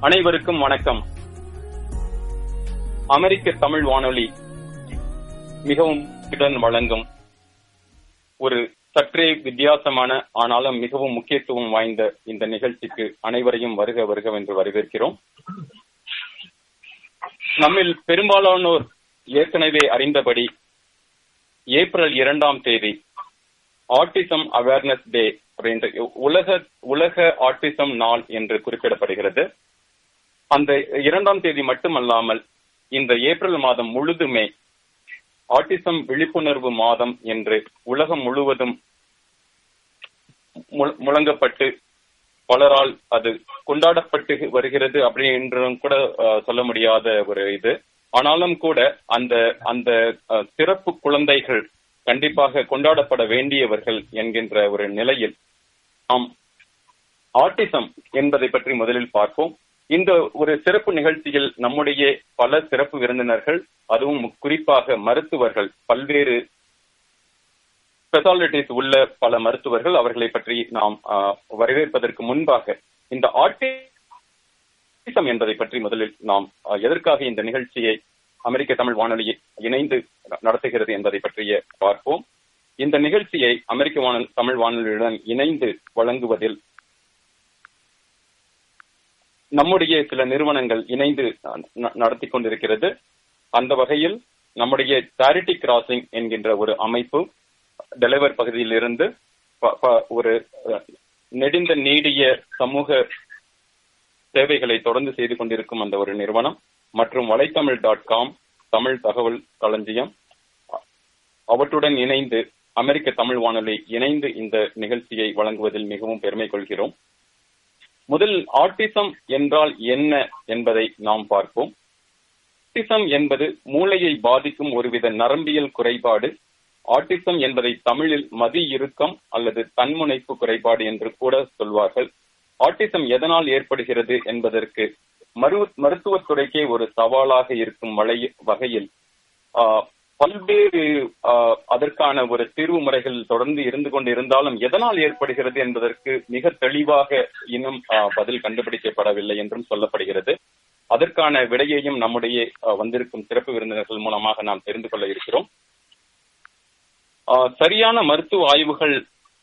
அனைவருக்கும் வணக்கம். அமெரிக்க தமிழ் வானொலி மிகவும் திறன் வழங்கும் ஒரு சற்றே வித்தியாசமான ஆனாலும் மிகவும் முக்கியத்துவம் வாய்ந்த இந்த நிகழ்ச்சிக்கு அனைவரையும் வருக வருக என்று வரவேற்கிறோம். நம்மில் பெரும்பாலானோர் ஏற்கனவே அறிந்தபடி ஏப்ரல் இரண்டாம் தேதி ஆட்டிசம் அவேர்னஸ் டே அப்படின்ற உலக உலக ஆட்டிசம் நாள் என்று குறிப்பிடப்படுகிறது. அந்த இரண்டாம் தேதி மட்டுமல்லாமல் இந்த ஏப்ரல் மாதம் முழுதுமே ஆட்டிசம் விழிப்புணர்வு மாதம் என்று உலகம் முழுவதும் முழங்கப்பட்டு பலரால் அது கொண்டாடப்பட்டு வருகிறது அப்படின்றும் கூட சொல்ல முடியாத ஒரு இது. ஆனாலும் கூட அந்த அந்த சிறப்பு குழந்தைகள் கண்டிப்பாக கொண்டாடப்பட வேண்டியவர்கள் என்கின்ற ஒரு நிலையில் நாம் ஆட்டிசம் என்பதை பற்றி முதலில் பார்ப்போம். இந்த ஒரு சிறப்பு நிகழ்ச்சியில் நம்முடைய பல சிறப்பு விருந்தினர்கள் அதுவும் குறிப்பாக மருத்துவர்கள் பல்வேறு ஸ்பெஷாலிட்டிஸ் உள்ள பல மருத்துவர்கள் அவர்களை பற்றி நாம் வரவேற்பதற்கு முன்பாக இந்த ஆட்டிசம் என்பதை பற்றி முதலில் நாம் எதற்காக இந்த நிகழ்ச்சியை அமெரிக்க தமிழ் வானொலியை இணைந்து நடத்துகிறது என்பதை பற்றிய பார்ப்போம். இந்த நிகழ்ச்சியை அமெரிக்க வானொலி தமிழ் வானொலியுடன் இணைந்து வழங்குவதில் நம்முடைய சில நிறுவனங்கள் இணைந்து நடத்தி கொண்டிருக்கிறது. அந்த வகையில் நம்முடைய சேரிட்டி கிராசிங் என்கின்ற ஒரு அமைப்பு டெலிவர் பகுதியில் இருந்து ஒரு நெடிந்த நீடிய சமூக சேவைகளை தொடர்ந்து செய்து கொண்டிருக்கும் அந்த ஒரு நிறுவனம் மற்றும் வலைத்தமிழ் டாட் காம் தமிழ் தகவல் களஞ்சியம் அவற்றுடன் இணைந்து அமெரிக்க தமிழ் வானொலி இணைந்து இந்த நிகழ்ச்சியை வழங்குவதில் மிகவும் பெருமை கொள்கிறோம். முதல் ஆட்டிசம் என்றால் என்ன என்பதை நாம் பார்ப்போம். ஆட்டிசம் என்பது மூளையை பாதிக்கும் ஒருவித நரம்பியல் குறைபாடு. ஆட்டிசம் என்பதை தமிழில் மதி இறுக்கம் அல்லது தன்முனைப்பு குறைபாடு என்று கூட சொல்வார்கள். ஆட்டிசம் எதனால் ஏற்படுகிறது என்பதற்கு மரு மருத்துவத்துறைக்கே ஒரு சவாலாக இருக்கும் வகையில் பல்வேறு அதற்கான ஒரு தீர்வு முறைகள் தொடர்ந்து இருந்து கொண்டு இருந்தாலும் எதனால் ஏற்படுகிறது என்பதற்கு மிக தெளிவாக இன்னும் பதில் கண்டுபிடிக்கப்படவில்லை என்றும் சொல்லப்படுகிறது. அதற்கான விடையையும் நம்முடைய வந்திருக்கும் சிறப்பு விருந்தினர்கள் மூலமாக நாம் தெரிந்து கொள்ள இருக்கிறோம். சரியான மருத்துவ ஆய்வுகள்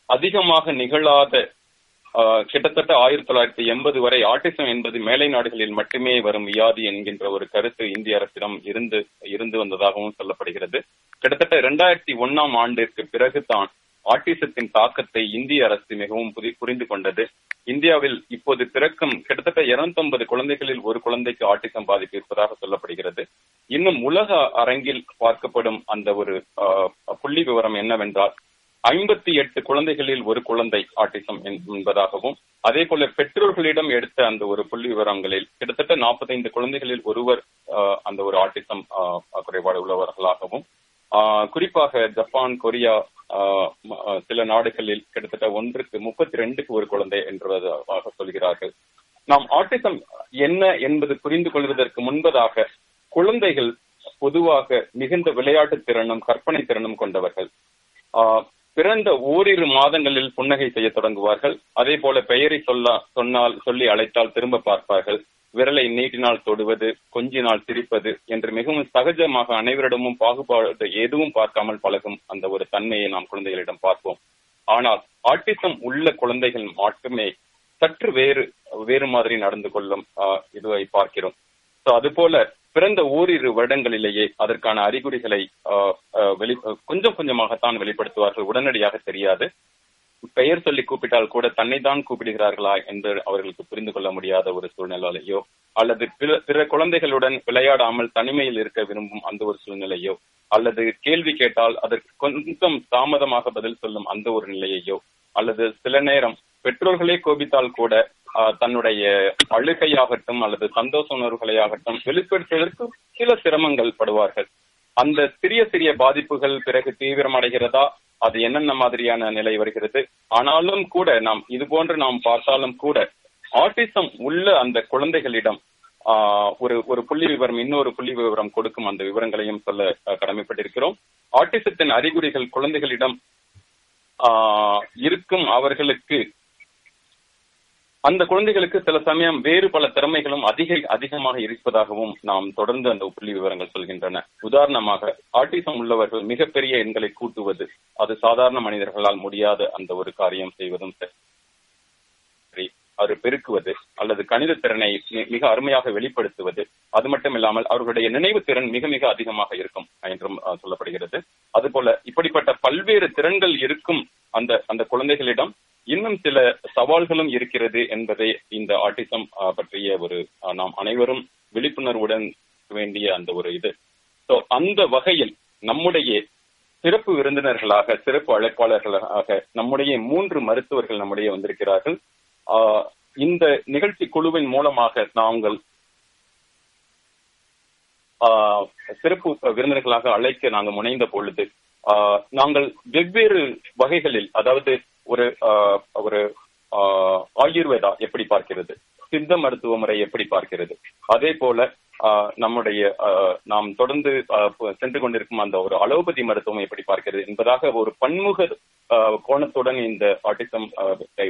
அதிகமாக நிகழாத கிட்டத்தட்ட ஆயிரத்தி தொள்ளாயிரத்தி எண்பது வரை ஆட்டிசம் என்பது மேலை நாடுகளில் மட்டுமே வரும் வியாதி என்கின்ற ஒரு கருத்து இந்திய அரசிடம் இருந்து இருந்து வந்ததாகவும் சொல்லப்படுகிறது. கிட்டத்தட்ட இரண்டாயிரத்தி ஒன்னாம் ஆண்டிற்கு பிறகுதான் ஆட்டிசத்தின் தாக்கத்தை இந்திய அரசு மிகவும் புரிந்து கொண்டது. இந்தியாவில் இப்போது பிறக்கும் கிட்டத்தட்ட இருநூத்தி குழந்தைகளில் ஒரு குழந்தைக்கு ஆட்டிசம் பாதிப்பு இருப்பதாக சொல்லப்படுகிறது. இன்னும் உலக அரங்கில் பார்க்கப்படும் அந்த ஒரு புள்ளி விவரம் என்னவென்றால் ஐம்பத்தி எட்டு குழந்தைகளில் ஒரு குழந்தை ஆட்டிசம் என்பதாகவும் அதே போல பெற்றோர்களிடம் எடுத்த அந்த ஒரு புள்ளி விவரங்களில் கிட்டத்தட்ட நாற்பத்தைந்து குழந்தைகளில் ஒருவர் அந்த ஒரு ஆட்டிசம் குறைபாடு உள்ளவர்களாகவும் குறிப்பாக ஜப்பான் கொரியா சில நாடுகளில் கிட்டத்தட்ட ஒன்றுக்கு முப்பத்தி ரெண்டுக்கு ஒரு குழந்தை என்பதாக சொல்கிறார்கள். நாம் ஆட்டிசம் என்ன என்பது புரிந்து கொள்வதற்கு முன்பதாக குழந்தைகள் பொதுவாக மிகுந்த விளையாட்டு திறனும் கற்பனை திறனும் கொண்டவர்கள். பிறந்த ஓரிரு மாதங்களில் புன்னகை செய்ய தொடங்குவார்கள். அதே போல பெயரை சொல்ல சொன்னால் சொல்லி அழைத்தால் திரும்ப பார்ப்பார்கள். விரலை நீட்டினால் தொடுவது கொஞ்சினால் சிரிப்பது என்று மிகவும் சகஜமாக அனைவரிடமும் பாகுபாடு எதுவும் பார்க்காமல் பழகும் அந்த ஒரு தன்மையை நாம் குழந்தைகளிடம் பார்ப்போம். ஆனால் ஆட்டிசம் உள்ள குழந்தைகள் மட்டுமே சற்று வேறு வேறு மாதிரி நடந்து கொள்ளும் இதுவை பார்க்கிறோம். சோ அது போல பிறந்த ஓரிரு வருடங்களிலேயே அதற்கான அறிகுறிகளை கொஞ்சம் கொஞ்சமாகத்தான் வெளிப்படுத்துவார்கள். உடனடியாக தெரியாது. பெயர் சொல்லி கூப்பிட்டால் கூட தன்னை தான் கூப்பிடுகிறார்களா என்று அவர்களுக்கு புரிந்து கொள்ள முடியாத ஒரு சூழ்நிலையோ அல்லது பிற குழந்தைகளுடன் விளையாடாமல் தனிமையில் இருக்க விரும்பும் அந்த ஒரு சூழ்நிலையோ அல்லது கேள்வி கேட்டால் அதற்கு கொஞ்சம் தாமதமாக பதில் சொல்லும் அந்த ஒரு நிலையையோ அல்லது சில நேரம் பெற்றோர்களே கோபித்தால் கூட தன்னுடைய அழுகையாகட்டும் அல்லது சந்தோஷ உணர்வுகளையாகட்டும் வெளிப்படுத்துவதற்கு சில சிரமங்கள் படுவார்கள். அந்த சிறிய சிறிய பாதிப்புகள் பிறகு தீவிரமடைகிறதா? அது என்னென்ன மாதிரியான நிலை வருகிறது? ஆனாலும் கூட நாம் இது போன்று நாம் பார்த்தாலும் கூட ஆட்டிசம் உள்ள அந்த குழந்தைகளிடம் ஒரு ஒரு புள்ளி விவரம் இன்னொரு புள்ளி விவரம் கொடுக்கும் அந்த விவரங்களையும் சொல்ல கடமைப்பட்டிருக்கிறோம். ஆட்டிசத்தின் அறிகுறிகள் குழந்தைகளிடம் இருக்கும் அவர்களுக்கு அந்த குழந்தைகளுக்கு சில சமயம் வேறு பல திறமைகளும் அதிக அதிகமாக இருப்பதாகவும் நாம் தொடர்ந்து அந்த புள்ளி விவரங்கள் சொல்கின்றன. உதாரணமாக ஆட்டிசம் உள்ளவர்கள் மிகப்பெரிய எண்களை கூட்டுவது அது சாதாரண மனிதர்களால் முடியாத அந்த ஒரு காரியம் செய்வதும் சரி. அவர் பெருக்குவது அல்லது கணித திறனை மிக அருமையாக வெளிப்படுத்துவது அது மட்டும் இல்லாமல் அவர்களுடைய நினைவு திறன் மிக மிக அதிகமாக இருக்கும் என்றும் சொல்லப்படுகிறது. அதுபோல இப்படிப்பட்ட பல்வேறு திறன்கள் இருக்கும் அந்த அந்த குழந்தைகளிடம் இன்னும் சில சவால்களும் இருக்கிறது என்பதை இந்த ஆட்டிசம் பற்றிய ஒரு நாம் அனைவரும் விழிப்புணர்வுடன் வேண்டிய அந்த ஒரு இது. ஸோ அந்த வகையில் நம்முடைய சிறப்பு விருந்தினர்களாக சிறப்பு அழைப்பாளர்களாக நம்முடைய மூன்று மருத்துவர்கள் நம்முடைய வந்திருக்கிறார்கள். ஆஹ் இந்த நிகழ்ச்சி குழுவின் மூலமாக நாங்கள் சிறப்பு விருந்தினர்களாக அழைக்க நாங்கள் முனைந்த பொழுது நாங்கள் வெவ்வேறு வகைகளில் அதாவது ஒரு ஆஹ் ஒரு ஆஹ் ஆயுர்வேதா எப்படி பார்க்கிறது? சித்த மருத்துவ முறை எப்படி பார்க்கிறது? அதே போல ஆஹ் நம்முடைய நாம் தொடர்ந்து சென்று கொண்டிருக்கும் அந்த ஒரு அலோபதி மருத்துவம் எப்படி பார்க்கிறது என்பதாக ஒரு பன்முக ஆஹ் கோணத்துடன் இந்த ஆட்டிசம்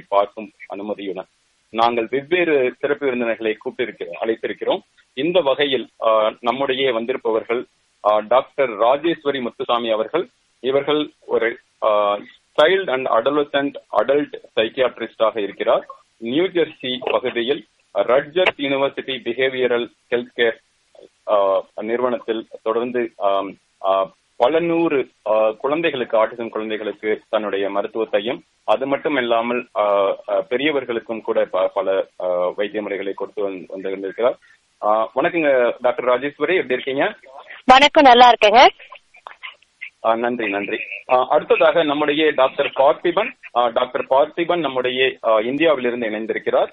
பார்க்கும் அனுமதியுடன் நாங்கள் வெவ்வேறு சிறப்பு விருந்தினர்களை கூப்பிட்டிருக்க அழைத்திருக்கிறோம். இந்த வகையில் ஆஹ் நம்முடைய வந்திருப்பவர்கள் ஆஹ் டாக்டர் ராஜேஸ்வரி முத்துசாமி அவர்கள் இவர்கள் ஒரு சைல்ட் அண்ட் அடலசன்ட் அடல்ட் சைக்கியாட்ரிஸ்டாக இருக்கிறார். நியூ ஜெர்சி பகுதியில் Rutgers university behavioural health care நிறுவனத்தில் தொடர்ந்து ஆஹ், பல நூறு ஆஹ், குழந்தைகளுக்கு ஆட்டிசம் குழந்தைகளுக்கு தன்னுடைய மருத்துவத்தையும் அது மட்டும் இல்லாமல் ஆஹ், பெரியவர்களுக்கும் கூட ப- பல வைத்திய முறைகளை கொடுத்து வந்து- கொண்டிருக்கிறார் ஆஹ், வணக்கங்க டாக்டர் ராஜேஸ்வரி எப்படி இருக்கீங்க? வணக்கம் நல்லா இருக்கேங்க. நன்றி நன்றி. அடுத்ததாக நம்முடைய டாக்டர் பார்த்திபன். டாக்டர் பார்த்திபன் நம்முடைய இந்தியாவிலிருந்து இணைந்திருக்கிறார்.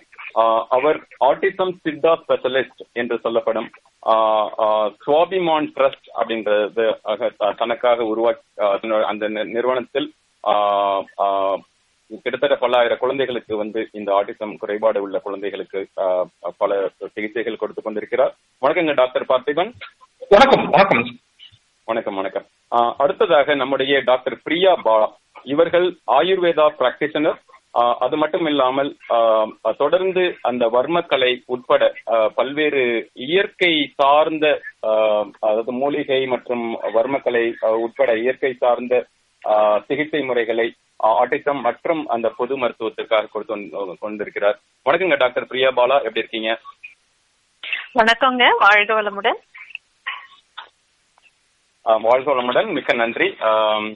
அவர் ஆட்டிசம் சித்தா ஸ்பெஷலிஸ்ட் என்று சொல்லப்படும் சுவாபிமான் ட்ரஸ்ட் அப்படின்றது தனக்காக உருவாக்கி அந்த நிறுவனத்தில் கிட்டத்தட்ட பல்லாயிரம் குழந்தைகளுக்கு வந்து இந்த ஆட்டிசம் குறைபாடு உள்ள குழந்தைகளுக்கு பல சிகிச்சைகள் கொடுத்து கொண்டிருக்கிறார். வணக்கங்க டாக்டர் பார்த்திபன். வணக்கம் வணக்கம். வணக்கம் வணக்கம். அடுத்ததாக நம்முடைய டாக்டர் பிரியா பாலா. இவர்கள் ஆயுர்வேதா பிராக்டிஷனர் அது மட்டும் இல்லாமல் ஆஹ் தொடர்ந்து அந்த வர்மக்கலை உட்பட பல்வேறு இயற்கை சார்ந்த ஆஹ் அதாவது மூலிகை மற்றும் வர்மக்கலை உட்பட இயற்கை சார்ந்த ஆஹ் சிகிச்சை முறைகளை ஆட்டிசம் மற்றும் அந்த பொது மருத்துவத்திற்காக கொடுத்து கொண்டிருக்கிறார். வணக்கங்க டாக்டர் பிரியா பாலா. எப்படி இருக்கீங்க? வணக்கங்க. வாழ்க வளமுடன். வாழ்க வளமுடன் மிக்க நன்றி. ஆஹ்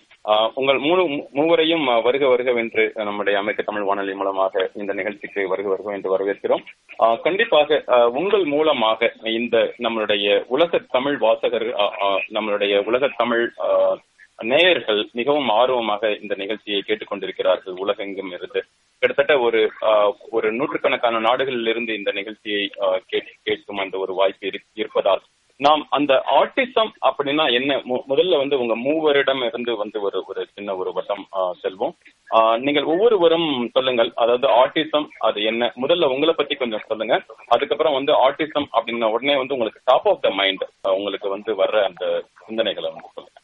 உங்கள் மூணு மூவரையும் வருக வருக வென்று நம்முடைய அமைக்க தமிழ் வானொலி மூலமாக இந்த நிகழ்ச்சிக்கு வருக வருக என்று வரவேற்கிறோம். ஆஹ் கண்டிப்பாக ஆஹ் உங்கள் மூலமாக இந்த நம்மளுடைய உலக தமிழ் வாசகர் ஆஹ் நம்மளுடைய உலக தமிழ் ஆஹ் நேயர்கள் மிகவும் ஆர்வமாக இந்த நிகழ்ச்சியை கேட்டுக்கொண்டிருக்கிறார்கள் உலகெங்கும் இருந்து. கிட்டத்தட்ட ஒரு ஆஹ், ஒரு நூற்றுக்கணக்கான நாடுகளில் இருந்து இந்த நிகழ்ச்சியை ஆஹ், கேட்கும் அந்த ஒரு வாய்ப்பு இருப்பதால் நாம் அந்த ஆர்டிசம் அப்படின்னா என்ன? முதல்ல வந்து உங்க மூவரிடம் இருந்து வந்து ஒரு ஒரு சின்ன ஒரு வட்டம் செல்வோம். நீங்கள் ஒவ்வொருவரும் சொல்லுங்கள். அதாவது ஆர்டிசம் அது என்ன? முதல்ல உங்களை பத்தி கொஞ்சம் சொல்லுங்க. அதுக்கப்புறம் வந்து ஆர்டிசம் அப்படின்னா உடனே வந்து உங்களுக்கு டாப் ஆஃப் த மைண்ட் உங்களுக்கு வந்து வர்ற அந்த சிந்தனைகளை வந்து சொல்லுங்க.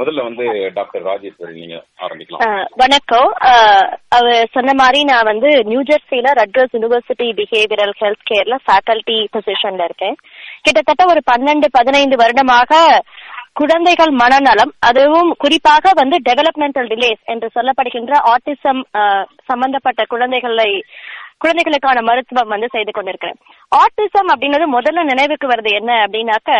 முதல்ல வந்து டாக்டர் ராஜேஸ்வரி நீங்க ஆரம்பிக்கலாம். வணக்கம். அவர் சொன்ன மாதிரி நான் வந்து நியூ ஜெர்சில ரட்கர்ஸ் யுனிவர்சிட்டி பிஹேவியரல் ஹெல்த் கேர்ல ஃபேக்கல்டி பொசிஷன்ல இருக்கேன். கிட்டத்தட்ட ஒரு பன்னெண்டு பதினைந்து வருடமாக குழந்தைகள் மனநலம் அதுவும் குறிப்பாக வந்து டெவலப்மெண்டல் டிலேஸ் என்று சொல்லப்படுகின்ற ஆட்டிசம் சம்பந்தப்பட்ட குழந்தைகளை குழந்தைகளுக்கான மருத்துவம் வந்து செய்து கொண்டிருக்கிறேன் ஆட்டிசம் அப்படின்றது முதல்ல நினைவுக்கு வருது என்ன அப்படின்னாக்க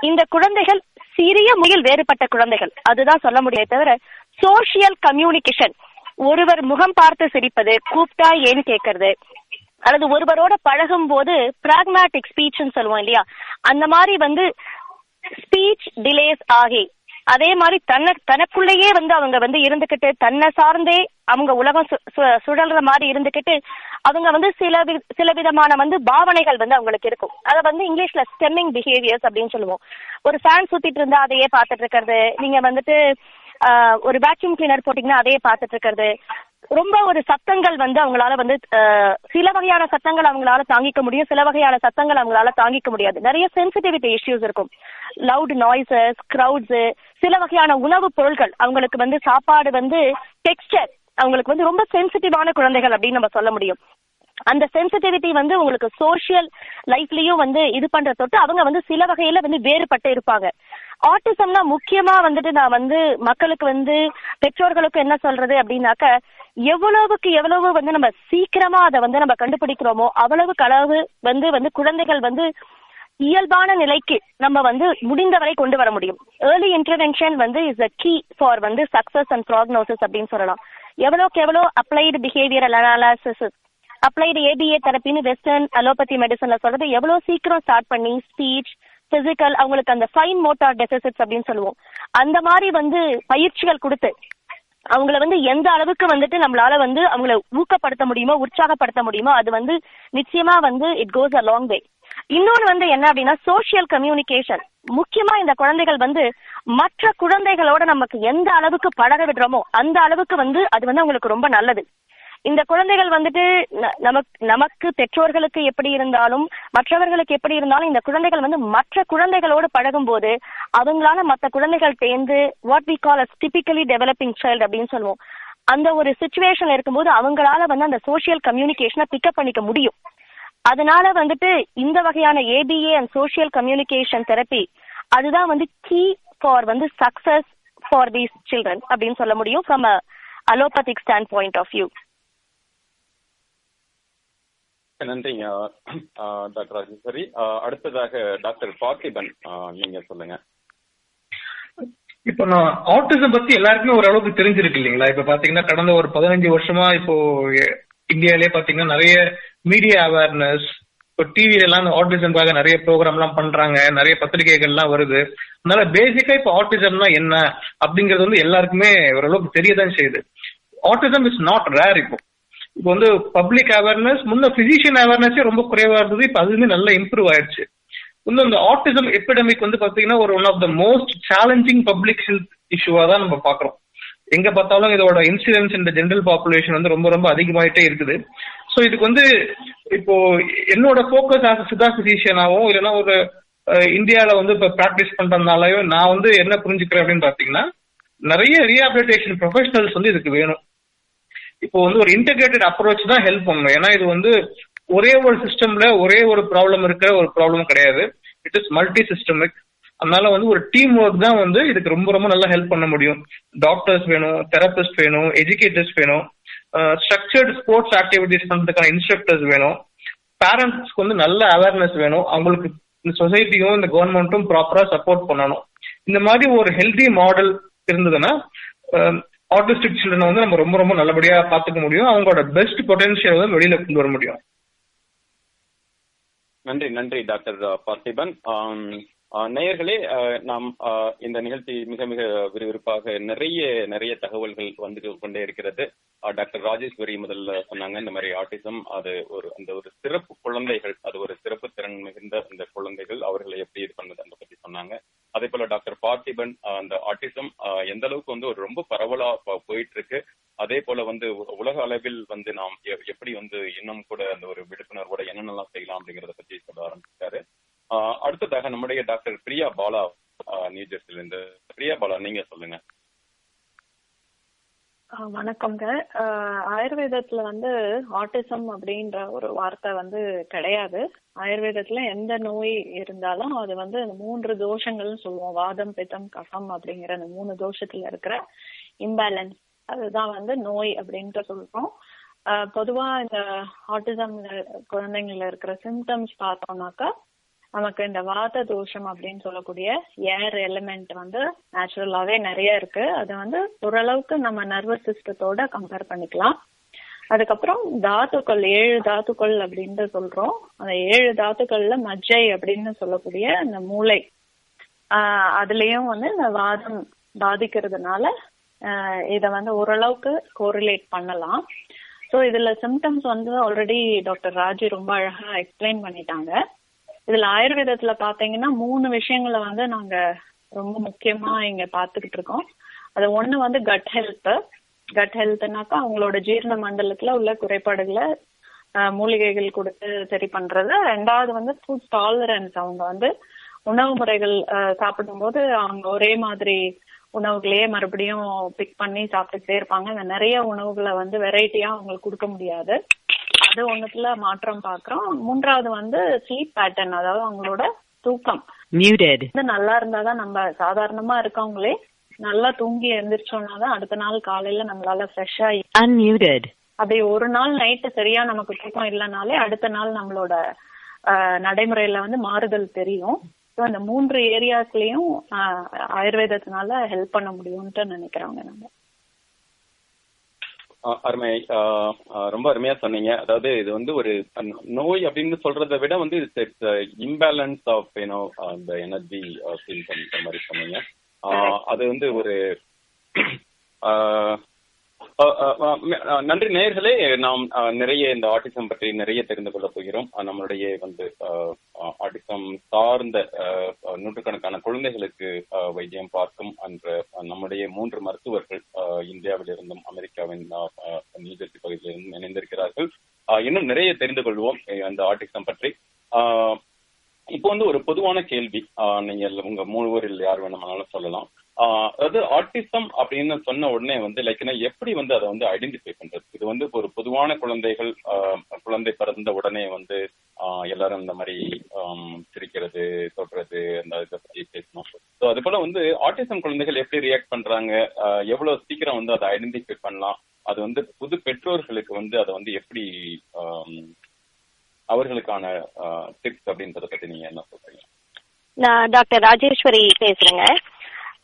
இந்த குழந்தைகள் சிறிய முயல் வேறுபட்ட குழந்தைகள். அதுதான் சொல்ல முடியாது தவிர சோஷியல் கம்யூனிகேஷன் ஒருவர் முகம் பார்த்து சிரிப்பது கூப்பிட்டா ஏன்னு கேட்கறது அல்லது ஒருவரோட பழகும் போது பிராக்மேட்டிக் ஸ்பீச்னு சொல்லுவோம் இல்லையா? அந்த மாதிரி வந்து ஸ்பீச் டிலேஸ் ஆகி அதே மாதிரி தன்னை தனக்குள்ளேயே வந்து அவங்க வந்து இருந்துகிட்டு தன்னை சார்ந்தே அவங்க உலகம் சு- சு- சுழல்ற மாதிரி இருந்துகிட்டு அவங்க வந்து சில வி- சில விதமான வந்து பாவனைகள் வந்து அவங்களுக்கு இருக்கும். அதை வந்து இங்கிலீஷ்ல ஸ்டெம்மிங் பிஹேவியர்ஸ் அப்படின்னு சொல்லுவோம். ஒரு ஃபேன் சுத்திட்டு இருந்தா அதையே பார்த்துட்டு இருக்கிறது. நீங்க வந்துட்டு ஒரு வேக்யூம் கிளீனர் போட்டீங்கன்னா அதையே பார்த்துட்டு இருக்கிறது. ரொம்ப ஒரு சத்தங்கள் வந்து அவங்களால வந்து சில வகையான சத்தங்கள் அவங்களால தாங்கிக்க முடியும். சில வகையான சத்தங்கள் அவங்களால தாங்கிக்க முடியாது. நிறைய சென்சிட்டிவிட்டி இஷ்யூஸ் இருக்கும். லவுட் நாய்ஸஸ் க்ரௌட்ஸ் சில வகையான உணவுப் பொருட்கள் அவங்களுக்கு வந்து சாப்பாடு வந்து டெக்ஸ்டர் அவங்களுக்கு வந்து ரொம்ப சென்சிட்டிவான குழந்தைகள் அப்படின்னு நம்ம சொல்ல முடியும். அந்த சென்சிட்டிவிட்டி வந்து உங்களுக்கு சோஷியல் லைஃப்லயும் வந்து இது பண்ற தொட்டு அவங்க வந்து சில வகையில வந்து வேறுபட்டு இருப்பாங்க. ஆட்டிசம்னா முக்கியமா வந்துட்டு நான் வந்து மக்களுக்கு வந்து பெற்றோர்களுக்கு என்ன சொல்றது அப்படின்னாக்க எவ்வளவுக்கு எவ்வளவு வந்து நம்ம சீக்கிரமா அதை வந்து நம்ம கண்டுபிடிக்கிறோமோ அவ்வளவுக்கு அளவு வந்து வந்து குழந்தைகள் வந்து இயல்பான நிலைக்கு நம்ம வந்து முடிந்தவரை கொண்டு வர முடியும். ஏர்லி இன்டர்வென்ஷன் வந்து இஸ் அ கீ ஃபார் வந்து சக்சஸ் அண்ட் ப்ராக்னோசிஸ் அப்படின்னு சொல்லலாம். எவ்வளோக்கு எவ்வளோ applied behavioural analysis applied ABA தெரப்பின்னு western allopathy மெடிசன்ல சொல்றது எவ்வளோ சீக்கிரம் ஸ்டார்ட் பண்ணி ஸ்பீச் பிசிக்கல் அவங்களுக்கு அந்த ஃபைன் மோட்டார் டெபிசிட்ஸ் அப்படின்னு சொல்லுவோம். அந்த மாதிரி வந்து பயிற்சிகள் கொடுத்து அவங்கள வந்து எந்த அளவுக்கு வந்துட்டு நம்மளால வந்து அவங்கள ஊக்கப்படுத்த முடியுமோ உற்சாகப்படுத்த முடியுமோ அது வந்து நிச்சயமா வந்து it goes a long way இன்னொன்று வந்து என்ன அப்படின்னா சோஷியல் கம்யூனிகேஷன் முக்கியமா இந்த குழந்தைகள் வந்து மற்ற குழந்தைகளோட நமக்கு எந்த அளவுக்கு பழக விடுறோமோ அந்த அளவுக்கு வந்து அது வந்து அவங்களுக்கு ரொம்ப நல்லது. இந்த குழந்தைகள் வந்துட்டு நமக்கு நமக்கு பெற்றோர்களுக்கு எப்படி இருந்தாலும் மற்றவர்களுக்கு எப்படி இருந்தாலும் இந்த குழந்தைகள் வந்து மற்ற குழந்தைகளோடு பழகும் போது அவங்களால மற்ற குழந்தைகள் சேர்ந்து what we call as typically developing child அப்படின்னு சொல்லுவோம். அந்த ஒரு சுச்சுவேஷன் இருக்கும்போது அவங்களால வந்து அந்த சோஷியல் கம்யூனிகேஷனை பிக்கப் பண்ணிக்க முடியும். அதனால வந்துட்டு இந்த வகையான ABA and social communication therapy அதுதான் வந்து கீ ஃபார் வந்து சக்சஸ் ஃபார் தீஸ் சில்ட்ரன் அப்படின்னு சொல்ல முடியும் from allopathic stand point of view நன்றிங்க. டாக்டர் ராஜேஸ்வரி அடுத்ததாக டாக்டர் பார்த்திபன் நீங்க சொல்லுங்க. இப்போ நான் ஆட்டிசம் பத்தி எல்லாருக்குமே ஓரளவுக்கு தெரிஞ்சிருக்கு இல்லைங்களா? இப்ப பாத்தீங்கன்னா கடந்த ஒரு பதினஞ்சு வருஷமா இப்போ இந்தியாவிலே பாத்தீங்கன்னா நிறைய மீடியா அவேர்னஸ் இப்போ டிவில எல்லாம் ஆட்டிசம்காக நிறைய ப்ரோக்ராம் எல்லாம் பண்றாங்க. நிறைய பத்திரிகைகள் எல்லாம் வருது. அதனால பேசிக்கா இப்போ ஆட்டிசம்னா என்ன அப்படிங்கறது வந்து எல்லாருக்குமே ஓரளவுக்கு தெரியதான் செய்யுது. ஆட்டிசம் இஸ் நாட் ரேர் இப்போ. இப்போ வந்து பப்ளிக் அவேர்னஸ் முன்ன பிசிஷியன் அவேர்னஸே ரொம்ப குறைவா இருந்தது இப்போ அதுவுமே நல்லா இம்ப்ரூவ் ஆயிடுச்சு. இன்னும் இந்த ஆட்டிசம் எபிடமிக் வந்து பாத்தீங்கன்னா ஒரு one of the most challenging public health இஷ்யூவா தான் நம்ம பாக்குறோம் எங்க பார்த்தாலும் இதோட இன்சிடென்ஸ் இந்த ஜென்ரல் பாப்புலேஷன் வந்து ரொம்ப ரொம்ப அதிகமாயிட்டே இருக்குது. ஸோ இதுக்கு வந்து இப்போ என்னோட ஃபோக்கஸ் ஆஸ் சிதா பிசிஷியனாகவும் இல்லைன்னா ஒரு இந்தியாவில் வந்து இப்போ ப்ராக்டிஸ் பண்றதுனாலயோ நான் வந்து என்ன புரிஞ்சுக்கிறேன் அப்படின்னு பார்த்தீங்கன்னா நிறைய ரீஹாபிலிட்டேஷன் ப்ரொஃபஷனல்ஸ் வந்து இதுக்கு வேணும். இப்போ வந்து ஒரு இன்டகிரேட்டட் அப்ரோச் தான் ஹெல்ப் பண்ணணும் ஏன்னா இது வந்து ஒரே ஒரு சிஸ்டம்ல ஒரே ஒரு ப்ராப்ளம் இருக்கிற ஒரு ப்ராப்ளம் கிடையாது. இட் இஸ் மல்டி சிஸ்டமிக் அதனால வந்து ஒரு டீம் ஒர்க் தான் வந்து இதுக்கு ரொம்ப ரொம்ப நல்லா ஹெல்ப் பண்ண முடியும். டாக்டர்ஸ் வேணும் தெரபிஸ்ட் வேணும் எஜுகேட்டர்ஸ் வேணும். ஸ்ட்ரக்சர்டு ஸ்போர்ட்ஸ் ஆக்டிவிட்டிஸ் பண்றதுக்கான இன்ஸ்ட்ரக்டர்ஸ் வேணும். பேரண்ட்ஸ்க்கு வந்து நல்ல அவேர்னஸ் வேணும். அவங்களுக்கு இந்த சொசைட்டியும் இந்த கவர்மெண்ட்டும் ப்ராப்பரா சப்போர்ட் பண்ணணும். இந்த மாதிரி ஒரு ஹெல்தி மாடல் இருந்ததுன்னா ஆட்டிஸ்டிக் சில்ட்ரனை வந்து நம்ம ரொம்ப ரொம்ப நல்லபடியா பாத்துக்க முடியும். அவங்களோட பெஸ்ட் பொட்டன்ஷியல் வந்து வெளியில கொண்டு வர முடியும். நன்றி நன்றி டாக்டர் பார்த்திபன். நேயர்களே நாம் இந்த நிகழ்ச்சி மிக மிக விறுவிறுப்பாக நிறைய நிறைய தகவல்கள் வந்து கொண்டே இருக்கிறது. டாக்டர் ராஜேஸ்வரி முதல்ல சொன்னாங்க இந்த மாதிரி ஆட்டிசம் அது ஒரு அந்த ஒரு சிறப்பு குழந்தைகள் அது ஒரு சிறப்பு திறன் மிகுந்த அந்த குழந்தைகள் அவர்களை எப்படி இது பண்ணது அதை பத்தி சொன்னாங்க. அதே போல டாக்டர் பார்த்திபன் அந்த ஆட்டிசம் எந்த அளவுக்கு வந்து ஒரு ரொம்ப பரவலா போயிட்டு இருக்கு அதே போல வந்து உலக அளவில் வந்து நாம் எப்படி வந்து இன்னும் கூட அந்த ஒரு விழிப்புணர்வோட என்னென்னலாம் செய்யலாம் அப்படிங்கறத பத்தி சொல்ல ஆரம்பிச்சிட்டாரு அடுத்ததாக நம்முடைய டாக்டர் பிரியா பாலா நியூ ஜெர்சில இருந்து பிரியா பாலா நீங்க சொல்லுங்க. வணக்கங்க ஆயுர்வேதத்துல வந்து ஆட்டிசம் அப்படின்ற ஒரு வார்த்தை வந்து கிடையாது. ஆயுர்வேதத்துல எந்த நோய் இருந்தாலும் அது வந்து மூன்று தோஷங்கள்னு சொல்லுவோம். வாதம் பித்தம் கஃபம் அப்படிங்கிற அந்த மூணு தோஷத்துல இருக்கிற இம்பேலன்ஸ் அதுதான் வந்து நோய் அப்படின்ட்டு சொல்றோம். பொதுவா இந்த ஆட்டிசம் குழந்தைங்கள இருக்கிற சிம்டம்ஸ் பார்த்தோம்னாக்கா நமக்கு இந்த வாத தோஷம் அப்படின்னு சொல்லக்கூடிய ஏர் எலிமெண்ட் வந்து நேச்சுரலாவே நிறைய இருக்கு. அது வந்து ஓரளவுக்கு நம்ம நர்வஸ் சிஸ்டத்தோட கம்பேர் பண்ணிக்கலாம். அதுக்கப்புறம் தாத்துக்கள் ஏழு தாத்துக்கள் அப்படின்னு சொல்றோம். அந்த ஏழு தாத்துக்கள்ல மஜ்ஜை அப்படின்னு சொல்லக்கூடிய அந்த மூளை ஆஹ் அதுலயும் வந்து இந்த வாதம் பாதிக்கிறதுனால இதை வந்து ஓரளவுக்கு கோரிலேட் பண்ணலாம். ஸோ இதுல சிம்டம்ஸ் வந்து ஆல்ரெடி டாக்டர் ராஜி ரொம்ப அழகா எக்ஸ்பிளைன் பண்ணிட்டாங்க. இதுல ஆயுர்வேதத்துல பாத்தீங்கன்னா மூணு விஷயங்களை வந்து நாங்க ரொம்ப முக்கியமா இங்க பாத்துக்கிட்டு இருக்கோம். அது ஒண்ணு வந்து கட் ஹெல்த் கட் ஹெல்த்னாக்கா அவங்களோட ஜீரண மண்டலத்துல உள்ள குறைபாடுகளை மூலிகைகள் கொடுத்து சரி பண்றது. ரெண்டாவது வந்து ஃபுட் டாலரன்ஸ் அவங்க வந்து உணவு முறைகள் சாப்பிடும்போது அவங்க ஒரே மாதிரி உணவுகளையே மறுபடியும் பிக் பண்ணி சாப்பிட்டுக்கிட்டே இருப்பாங்க. நிறைய உணவுகளை வந்து வெரைட்டியா அவங்களுக்கு கொடுக்க முடியாது. அது ஒண்ணுத்துல மாற்றம் பாக்குறோம் மூன்றாவது வந்து ஸ்லீப் பேட்டர்ன் அதாவது அவங்களோட தூக்கம். வந்து நல்லா இருந்தாதான் நம்ம சாதாரணமா இருக்கவங்களே நல்லா தூங்கி எழுந்திரிச்சோம்னா தான் அடுத்த நாள் காலையில நம்மளால ஃப்ரெஷ்ஷா Unmuted. அப்படி ஒரு நாள் நைட்டு சரியா நமக்கு தூக்கம் இல்லைனாலே அடுத்த நாள் நம்மளோட நடைமுறையில வந்து மாறுதல் தெரியும் ஸோ அந்த மூன்று ஏரியாஸ்லயும் ஆயுர்வேதத்தினால ஹெல்ப் பண்ண முடியும்ட்டு நினைக்கிறவங்க நம்ம அருமை. ரொம்ப அருமையா சொன்னீங்க. அதாவது இது வந்து ஒரு நோய் அப்படின்னு சொல்றதை விட வந்து it's imbalance of you know அந்த எனர்ஜி ஃபீல் பண்ற மாதிரி சொன்னீங்க. அது வந்து ஒரு நன்றி நேயர்களே. நாம் அஹ், நிறைய இந்த ஆட்டிசம் பற்றி நிறைய தெரிந்து கொள்ள போகிறோம். நம்மளுடைய வந்து ஆட்டிசம் சார்ந்த அஹ், நூற்றுக்கணக்கான குழந்தைகளுக்கு வைத்தியம் பார்க்கும் என்ற நம்முடைய மூன்று மருத்துவர்கள் அஹ், இந்தியாவிலிருந்தும் அமெரிக்காவின் அஹ், அஹ், நியூஜெர்சி பகுதியிலிருந்தும் இணைந்திருக்கிறார்கள். அஹ், இன்னும் நிறைய தெரிந்து கொள்வோம் அந்த ஆட்டிசம் பற்றி. இப்போ வந்து ஒரு பொதுவான கேள்வி. ஆஹ் நீங்க உங்க மூணுவரில் யார் வேணுமானாலும் சொல்லலாம். அதாவது ஆட்டிசம் அப்படின்னு சொன்ன உடனே வந்து லைக் எப்படி வந்து அதை வந்து ஐடென்டிஃபை பண்றது? இது வந்து ஒரு பொதுவான குழந்தைகள் ஆஹ் குழந்தை பிறந்த உடனே வந்து ஆஹ் எல்லாரும் இந்த மாதிரி சிரிக்கிறது தொடுறது அந்த இதை பத்தி பேசணும். ஸோ அது போல வந்து ஆட்டிசம் குழந்தைகள் எப்படி ரியாக்ட் பண்றாங்க? எவ்வளவு சீக்கிரம் வந்து அதை ஐடென்டிஃபை பண்ணலாம்? அது வந்து புது பெற்றோர்களுக்கு வந்து அதை வந்து எப்படி அவர்களுக்கான டிப்ஸ் அப்படின்றத பத்தி நீங்க என்ன சொல்றீங்க? நான் டாக்டர் ராஜேஸ்வரி பேசுறேங்க.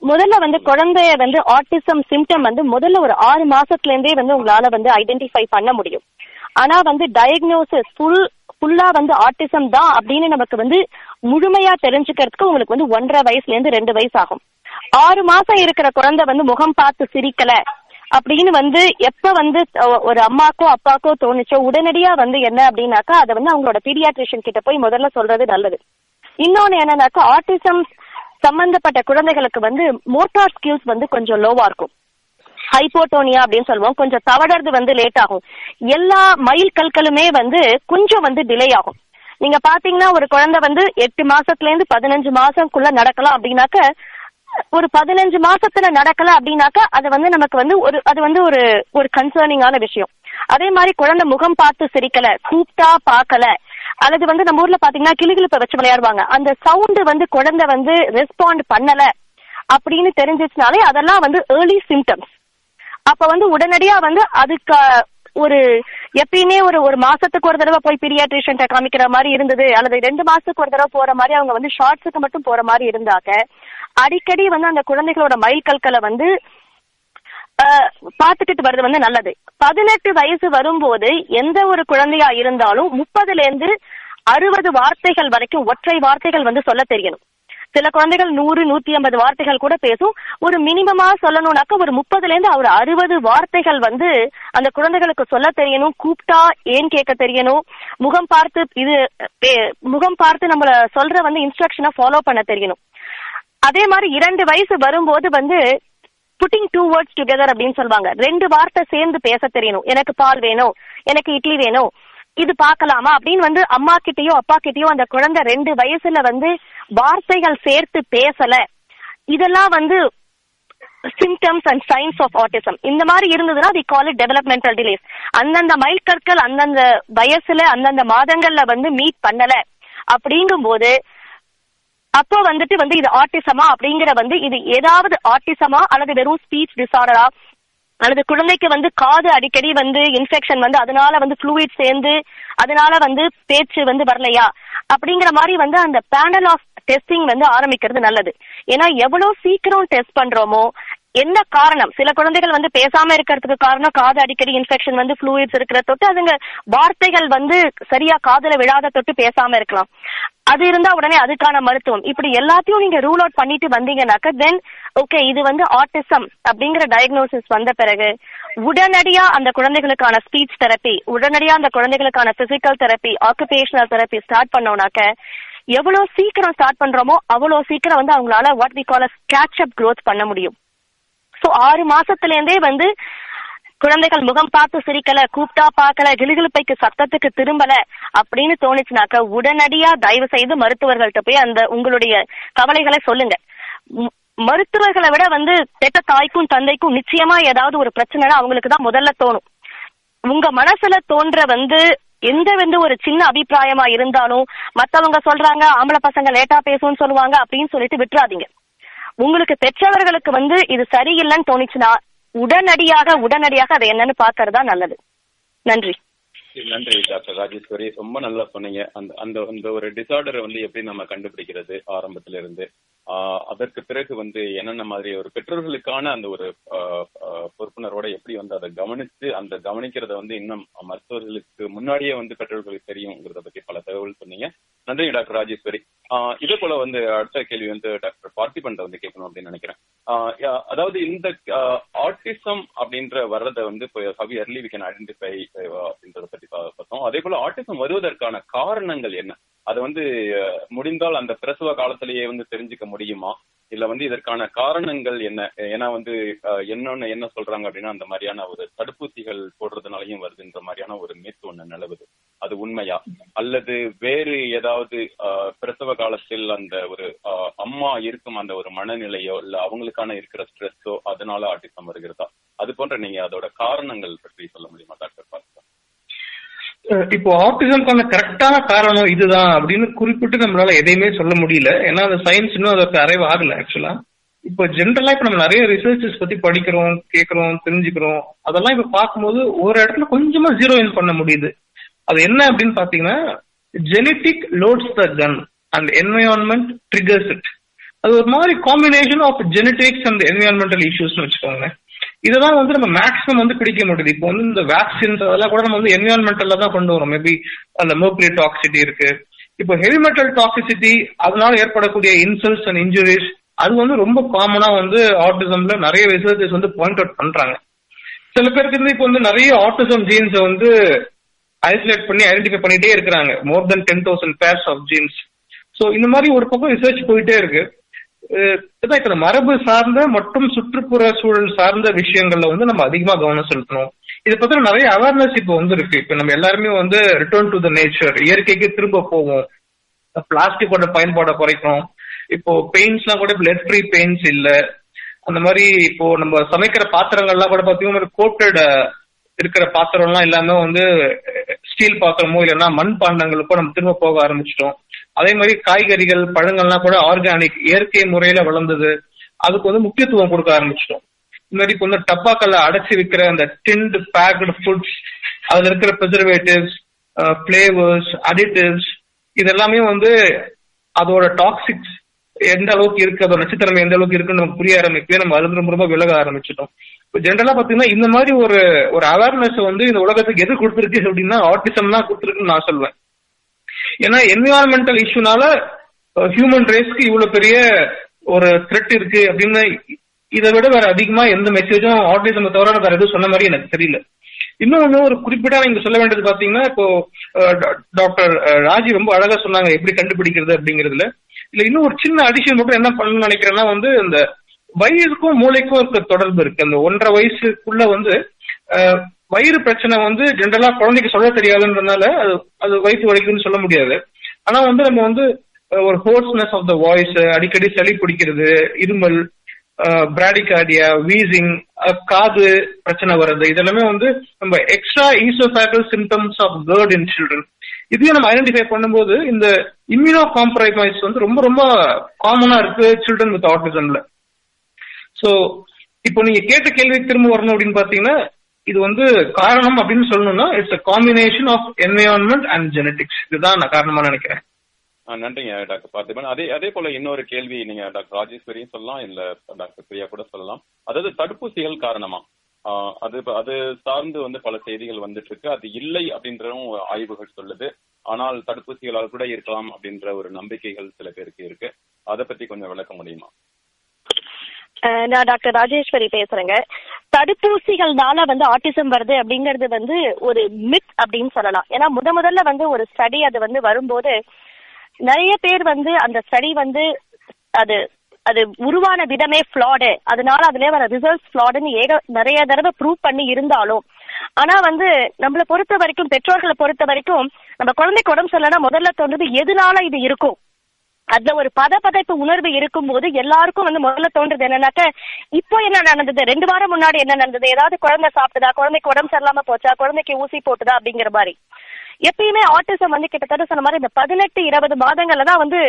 முதல்ல வந்து குழந்தைய வந்து ஆட்டிசம் சிம்டம் வந்து முதல்ல ஒரு ஆறு மாசத்துல இருந்தே வந்து உங்களால வந்து ஐடென்டிஃபை பண்ண முடியும். ஆனா வந்து டயக்னோசிஸ் ஃபுல் ஃபுல்லா வந்து ஆட்டிசம் தான் அப்படின்னு நமக்கு வந்து முழுமையா தெரிஞ்சுக்கிறதுக்கு உங்களுக்கு வந்து ஒன்றரை வயசுல இருந்து ரெண்டு வயசு ஆகும். ஆறு மாசம் இருக்கிற குழந்தை வந்து முகம் பார்த்து சிரிக்கல அப்படின்னு வந்து எப்ப வந்து ஒரு அம்மாக்கோ அப்பாக்கோ தோணுச்சோ உடனடியா வந்து என்ன அப்படின்னாக்கா அதை வந்து அவங்களோட பீடியாட்ரிஷியன் கிட்ட போய் முதல்ல சொல்றது நல்லது. இன்னொன்னு என்னன்னாக்கா ஆட்டிசம் சம்பந்தப்பட்ட குழந்தைகளுக்கு வந்து மோட்டார் ஸ்கில்ஸ் வந்து கொஞ்சம் லோவா இருக்கும். ஹைப்போட்டோனியா அப்படின்னு சொல்லுவோம். கொஞ்சம் தவறது வந்து லேட் ஆகும். எல்லா மயில் கற்களுமே வந்து கொஞ்சம் வந்து டிலே ஆகும். நீங்க பாத்தீங்கன்னா ஒரு குழந்தை வந்து எட்டு மாசத்துல இருந்து பதினஞ்சு மாசம்க்குள்ள நடக்கலாம் அப்படின்னாக்க ஒரு பதினஞ்சு மாசத்துல நடக்கல அப்படின்னாக்கா அது வந்து நமக்கு வந்து ஒரு அது வந்து ஒரு ஒரு கன்சர்னிங்கான விஷயம். அதே மாதிரி குழந்தை முகம் பார்த்து சிரிக்கல கூப்பிட்டா பார்க்கல அல்லது வந்து நம்ம ஊர்ல பாத்தீங்கன்னா கிளுகிளுப்ப வச்சு விளையாடுவாங்க. அந்த சவுண்ட் வந்து குழந்தை வந்து ரெஸ்பாண்ட் பண்ணல அப்படின்னு தெரிஞ்சிச்சுனாலே அதெல்லாம் வந்து ஏர்லி சிம்டம்ஸ் அப்ப வந்து உடனடியா வந்து அதுக்கு ஒரு எப்பயுமே ஒரு ஒரு மாசத்துக்கு ஒரு தடவை போய் பீடியாட்ரிஷியன் காமிக்கிற மாதிரி இருந்தது அல்லது ரெண்டு மாசத்துக்கு ஒரு தடவை போற மாதிரி அவங்க வந்து ஷார்ட்ஸுக்கு மட்டும் போற மாதிரி இருந்தாக்க அடிக்கடி வந்து அந்த குழந்தைகளோட மைல் கற்களை வந்து பாத்துக்கிட்டு வர்றது வந்து நல்லது. பதினெட்டு வயசு வரும்போது எந்த ஒரு குழந்தையா இருந்தாலும் முப்பதுல இருந்து அறுபது வார்த்தைகள் வரைக்கும் ஒற்றை வார்த்தைகள் வந்து சொல்ல தெரியணும். சில குழந்தைகள் நூறு நூத்தி ஐம்பது வார்த்தைகள் கூட பேசும். ஒரு மினிமமா சொல்லணும்னாக்க ஒரு முப்பதுல இருந்து ஒரு அறுபது வார்த்தைகள் வந்து அந்த குழந்தைகளுக்கு சொல்ல தெரியணும். கூப்பிட்டா ஏன் கேட்க தெரியணும்? முகம் பார்த்து இது பே- முகம் பார்த்து நம்மள சொல்ற வந்து இன்ஸ்ட்ரக்ஷனை ஃபாலோ பண்ண தெரியணும். அதே மாதிரி இரண்டு வயசு வரும்போது வந்து புட்டிங் டூ வேர்ட்ஸ் டுகெதர் அப்படின்னு சொல்லுவாங்க. ரெண்டு வார்த்தை சேர்ந்து பேச தெரியணும். எனக்கு பால் வேணும் எனக்கு இட்லி வேணும் இது பார்க்கலாமா அப்படின்னு வந்து அம்மா கிட்டயோ அப்பா கிட்டயோ அந்த குழந்தை ரெண்டு வயசுல வந்து வார்த்தைகள் சேர்த்து பேசல. இதெல்லாம் வந்து symptoms and signs of autism இந்த மாதிரி இருந்ததுன்னா we call it developmental delays அந்தந்த மைல் கற்கள் அந்தந்த வயசுல அந்தந்த மாதங்கள்ல வந்து மீட் பண்ணல. அப்படிங்கும்போது அப்போ வந்துட்டு வந்து இது ஆட்டிசமா அப்படிங்கிற வந்து இது ஏதாவது ஆட்டிசமா அல்லது வெறும் ஸ்பீச் டிசார்டரா அல்லது குழந்தைக்கு வந்து காது அடிக்கடி வந்து இன்ஃபெக்ஷன் வந்து அதனால வந்து ஃப்ளூயிட் சேர்ந்து அதனால வந்து பேச்சு வந்து வரலையா? அப்படிங்கிற மாதிரி வந்து அந்த பேனல் ஆஃப் டெஸ்டிங் வந்து ஆரம்பிக்கிறது நல்லது. ஏன்னா எவ்வளவு சீக்கிரம் டெஸ்ட் பண்றோமோ என்ன காரணம்? சில குழந்தைகள் வந்து பேசாம இருக்கிறதுக்கு காரணம் காது அடிக்கடி இன்ஃபெக்ஷன் வந்து ஃப்ளூயிட்ஸ் இருக்கிற தொட்டு அதுங்க வார்த்தைகள் வந்து சரியா காதுல விழாத தொட்டு பேசாம இருக்கலாம். அது இருந்தா உடனே அதுக்கான மருத்துவம். இப்படி எல்லாத்தையும் நீங்க ரூல் அவுட் பண்ணிட்டு வந்தீங்கன்னாக்க தென் ஓகே இது வந்து ஆட்டிசம் அப்படிங்கிற டயக்னோசிஸ் வந்த பிறகு உடனடியா அந்த குழந்தைகளுக்கான ஸ்பீச் தெரப்பி உடனடியா அந்த குழந்தைகளுக்கான physical therapy occupational therapy start பண்ணோம்னாக்க எவ்வளவு சீக்கிரம் ஸ்டார்ட் பண்றோமோ அவ்வளவு சீக்கிரம் வந்து அவங்களால what we call catch up growth பண்ண முடியும். சோ ஆறு மாசத்துல இருந்தே வந்து குழந்தைகள் முகம் பார்த்து சிரிக்கல கூப்பிட்டா பார்க்கல கிளுகிழுப்பைக்கு சத்தத்துக்கு திரும்பல அப்படின்னு தோணுச்சுனாக்க உடனடியா தயவு செய்து மருத்துவர்கள்ட்ட போய் அந்த உங்களுடைய கவலைகளை சொல்லுங்க. மருத்துவர்களை விட வந்து பெற்ற தாய்க்கும் தந்தைக்கும் நிச்சயமா ஏதாவது ஒரு பிரச்சனைனா அவங்களுக்கு தான் முதல்ல தோணும். உங்க மனசுல தோன்ற வந்து எந்த வந்து ஒரு சின்ன அபிப்பிராயமா இருந்தாலும் மத்தவங்க சொல்றாங்க ஆம்பளை பசங்க லேட்டா பேசும்னு சொல்லுவாங்க அப்படின்னு சொல்லிட்டு விட்டுறாதீங்க. உங்களுக்கு பெற்றவர்களுக்கு வந்து இது சரியில்லைன்னு தோணுச்சுன்னா உடனடியாக உடனடியாக அதை என்னன்னு பாக்குறதா நல்லது. நன்றி. நன்றி டாக்டர் ராஜேஸ்வரி ரொம்ப நல்லா சொன்னீங்க. அந்த அந்த அந்த ஒரு டிசார்டரை வந்து எப்படி நம்ம கண்டுபிடிக்கிறது ஆரம்பத்துல இருந்து ஆஹ் அதற்கு பிறகு வந்து என்னென்ன மாதிரி ஒரு பெற்றோர்களுக்கான அந்த ஒரு பொறுப்புணர்வோட எப்படி வந்து அதை கவனித்து அந்த கவனிக்கிறத வந்து இன்னும் மருத்துவர்களுக்கு முன்னாடியே வந்து பெற்றோர்களுக்கு தெரியுங்கிறத பத்தி பல தகவல் சொன்னீங்க. நன்றி டாக்டர் ராஜேஸ்வரி ஆஹ் இதே போல வந்து அடுத்த கேள்வி வந்து டாக்டர் பார்த்திபன் வந்து கேட்கணும் அப்படின்னு நினைக்கிறேன். அதாவது இந்த ஆர்டிசம் அப்படின்ற வர்றதை வந்து இப்போ ஹவி early we ஐடென்டிஃபை அப்படின்றத பத்தி பார்த்தோம். அதே போல ஆர்டிசம் வருவதற்கான காரணங்கள் என்ன? அது வந்து முடிந்தால் அந்த பிரசவ காலத்திலேயே வந்து தெரிஞ்சுக்க முடியுமா? இல்ல வந்து இதற்கான காரணங்கள் என்ன? ஏன்னா வந்து அஹ், என்னன்னு என்ன சொல்றாங்க அப்படின்னா அந்த மாதிரியான ஒரு தடுப்பூசிகள் போடுறதுனாலயும் வருதுன்ற மாதிரியான ஒரு மீத்து ஒண்ணு நிலவுது அது உண்மையா? அல்லது வேறு ஏதாவது பிரசவ காலத்தில் அந்த ஒரு அஹ், அம்மா இருக்கும் அந்த ஒரு மனநிலையோ இல்ல அவங்களுக்கான இருக்கிற ஸ்ட்ரெஸ்ஸோ அதனால ஆட்டிசம் வருகிறதா? அது போன்ற நீங்க அதோட காரணங்கள் பற்றி சொல்ல முடியுமா டாக்டர் பார்த்து இப்போ ஆட்டிசம்க்கான கரெக்டான காரணம் இதுதான் அப்படின்னு குறிப்பிட்டு நம்மளால எதையுமே சொல்ல முடியல. ஏன்னா அந்த சயின்ஸ் இன்னும் அதற்கு அரைவு ஆகல ஆக்சுவலா இப்போ ஜென்ரலா இப்ப நம்ம நிறைய ரிசர்ச்சஸ் பத்தி படிக்கிறோம் கேட்கிறோம் தெரிஞ்சுக்கிறோம். அதெல்லாம் இப்ப பார்க்கும்போது ஒரு இடத்துல கொஞ்சமா ஜீரோ இன் பண்ண முடியுது. அது என்ன அப்படின்னு பாத்தீங்கன்னா genetic loads the gun and environment triggers it அது ஒரு மாதிரி combination of genetics and environmental இஷ்யூஸ்னு வச்சுக்கோங்க இதெல்லாம் வந்து நம்ம மேக்ஸிமம் வந்து பிடிக்க மாட்டேது இப்போ வந்து இந்த வேக்சின்ஸ் அதெல்லாம் கூட நம்ம வந்து என்விரான்மெண்டல்ல தான் கொண்டு வரோம். மேபி அந்த mercury டாக்ஸிட்டி இருக்கு. இப்போ ஹெவி மெட்டல் டாக்ஸிசிட்டி அதனால ஏற்படக்கூடிய இன்சல்ட்ஸ் அண்ட் இன்ஜுரிஸ் அது வந்து ரொம்ப காமனா வந்து ஆட்டிசம்ல நிறைய ரிசர்ச்சஸ் வந்து பாயிண்ட் அவுட் பண்றாங்க. சில பேருக்கு வந்து இப்போ வந்து நிறைய ஆட்டிசம் ஜீன்ஸை வந்து ஐசோலேட் பண்ணி ஐடென்டிஃபை பண்ணிட்டே இருக்கிறாங்க. More than ten thousand pairs of genes so இந்த மாதிரி ஒரு பக்கம் ரிசர்ச் போயிட்டே இருக்கு. அஹ் இப்ப மரபு சார்ந்த மற்றும் சுற்றுப்புற சூழல் சார்ந்த விஷயங்கள்ல வந்து நம்ம அதிகமா கவனம் செலுத்தணும். இதை பத்தின நிறைய அவேர்னஸ் இப்போ வந்து இருக்கு இப்ப நம்ம எல்லாருமே வந்து ரிட்டர்ன் டு த நேச்சர் இயற்கைக்கு திரும்ப போவோம். பிளாஸ்டிக்கோட பயன்பாடை குறைக்கணும். இப்போ பெயிண்ட்ஸ்லாம் கூட லெட் ஃப்ரீ பெயிண்ட்ஸ் இல்ல. அந்த மாதிரி இப்போ நம்ம சமைக்கிற பாத்திரங்கள்லாம் கூட பாத்தீங்கன்னா கோட்டட் இருக்கிற பாத்திரம்லாம் எல்லாமே வந்து ஸ்டீல் பாத்திரமோ இல்லைன்னா மண் பாண்டங்களுக்கோ நம்ம திரும்ப போக ஆரம்பிச்சிட்டோம். அதே மாதிரி காய்கறிகள் பழங்கள்லாம் கூட ஆர்கானிக் இயற்கை முறையில வளர்ந்தது. அதுக்கு வந்து முக்கியத்துவம் கொடுக்க ஆரம்பிச்சிட்டோம். இந்த மாதிரி இப்போ வந்து டப்பாக்கல்ல அடைச்சி விற்கிற அந்த டின்டு பேக்டு ஃபுட்ஸ் அதுல இருக்கிற ப்ரிசர்வேட்டிவ்ஸ் ஃபிளேவர்ஸ் அடிட்டிவ்ஸ் இதெல்லாமே வந்து அதோட டாக்ஸிக்ஸ் எந்த அளவுக்கு இருக்கு அதோட நச்சுத்தன்மை எந்த அளவுக்கு இருக்குன்னு நமக்கு புரிய ஆரம்பிக்கவே நம்ம அது ரொம்ப விலக ஆரம்பிச்சிட்டோம். ஜென்ரலா பாத்தீங்கன்னா இந்த மாதிரி ஒரு ஒரு அவேர்னஸ் வந்து இந்த உலகத்துக்கு எது கொடுத்துருக்கு அப்படின்னா ஆர்டிசம் தான் கொடுத்துருக்குன்னு நான் சொல்லுவேன் ஏன்னா என்விரான்மெண்டல் இஷ்யூனால ஹியூமன் ரேஸ்க்கு இவ்வளவு பெரிய ஒரு த்ரெட் இருக்கு அப்படின்னு இதை விட வேற அதிகமா எந்த மெசேஜும் ஆர்டிசம் தவிர வேற எதுவும் சொன்ன மாதிரி எனக்கு தெரியல. இன்னொன்னு ஒரு குறிப்பிட்ட நீங்க சொல்ல வேண்டியது பாத்தீங்கன்னா இப்போ டாக்டர் ராஜி ரொம்ப அழகா சொன்னாங்க எப்படி கண்டுபிடிக்கிறது அப்படிங்கிறதுல. இல்ல இன்னும் ஒரு சின்ன அடிஷன் மட்டும் என்ன பண்ணணும்னு நினைக்கிறேன்னா வந்து இந்த வயிறுக்கும் மூளைக்கும் இருக்க தொடர்பு இருக்கு. அந்த ஒன்றரை வயசுக்குள்ள வந்து வயிறு பிரச்சனை வந்து ஜென்ரலா குழந்தைக்கு சொல்ல தெரியாதுன்றதுனால அது அது வயிற்று வலிக்குன்னு சொல்ல முடியாது. ஆனா வந்து நம்ம வந்து ஒரு ஹோர்ஸ்னஸ் ஆஃப் த வாய்ஸ் அடிக்கடி சளி பிடிக்கிறது இருமல் பிராடிகார்டியா வீசிங் காது பிரச்சனை வர்றது இதெல்லாமே வந்து நம்ம extra oesophageal symptoms of GERD in children இதையும் நம்ம ஐடென்டிஃபை பண்ணும்போது இந்த இம்யூனோ காம்ப்ரமைஸ் வந்து ரொம்ப ரொம்ப காமனா இருக்கு சில்ட்ரன் வித் ஆட்டிசம்ல ஸோ இப்போ நீங்க கேட்ட கேள்வி திரும்ப வரணும் அப்படின்னு பாத்தீங்கன்னா இது வந்து காரணம் அப்படின்னு சொல்லணும்னா it's a combination of environment and genetics இதுதான் நான் காரணமா நினைக்கிறேன். நன்றிங்க டாக்டர் பார்த்திபன். அதே அதே போல இன்னொரு கேள்வி நீங்க டாக்டர் ராஜேஸ்வரியும் சொல்லலாம் இல்ல டாக்டர் பிரியா கூட சொல்லலாம். அதாவது தடுப்பூசிகள் காரணமா? அது அது சார்ந்து வந்து பல செய்திகள் வந்துட்டு இருக்கு அது இல்லை அப்படின்றதும் ஆய்வுகள் சொல்லுது. ஆனால் தடுப்பூசிகளால் கூட இருக்கலாம் அப்படின்ற ஒரு நம்பிக்கைகள் சில பேருக்கு இருக்கு. அதை பத்தி கொஞ்சம் விளக்க முடியுமா? நான் டாக்டர் ராஜேஸ்வரி பேசுறேங்க. தடுப்பூசிகள்னால வந்து ஆட்டிசம் வருது அப்படிங்கறது வந்து ஒரு மித் அப்படின்னு சொல்லலாம். ஏன்னா முத முதல்ல வந்து ஒரு ஸ்டடி அது வந்து வரும்போது நிறைய பேர் வந்து அந்த ஸ்டடி வந்து அது அது உருவான விதமே ஃபிளாடு அதனால அதுல வர ரிசல்ட்ஸ் ஃபிளாடுன்னு ஏக நிறைய தடவை ப்ரூவ் பண்ணி இருந்தாலும். ஆனா வந்து நம்மளை பொறுத்த வரைக்கும் பெற்றோர்களை பொறுத்த வரைக்கும் நம்ம குழந்தைக்கு உடம்பு சொல்லனா முதல்ல தோன்றது எதனால இது இருக்கும்? அதுல ஒரு பதப்பதைப்பு உணர்வு இருக்கும்போது எல்லாருக்கும் வந்து முதல்ல தோன்றது என்னன்னாக்க இப்போ என்ன நடந்தது? ரெண்டு வாரம் முன்னாடி என்ன நடந்தது? ஏதாவது குழந்தை சாப்பிட்டதா? குழந்தைக்கு உடம்பு சரியில்லாம போச்சா? குழந்தைக்கு ஊசி போட்டுதா? அப்படிங்கிற மாதிரி. எப்பயுமே ஆட்டிசம் வந்து கிட்டத்தட்ட சொன்ன மாதிரி இந்த பதினெட்டு இருபது மாதங்கள்ல தான் வந்து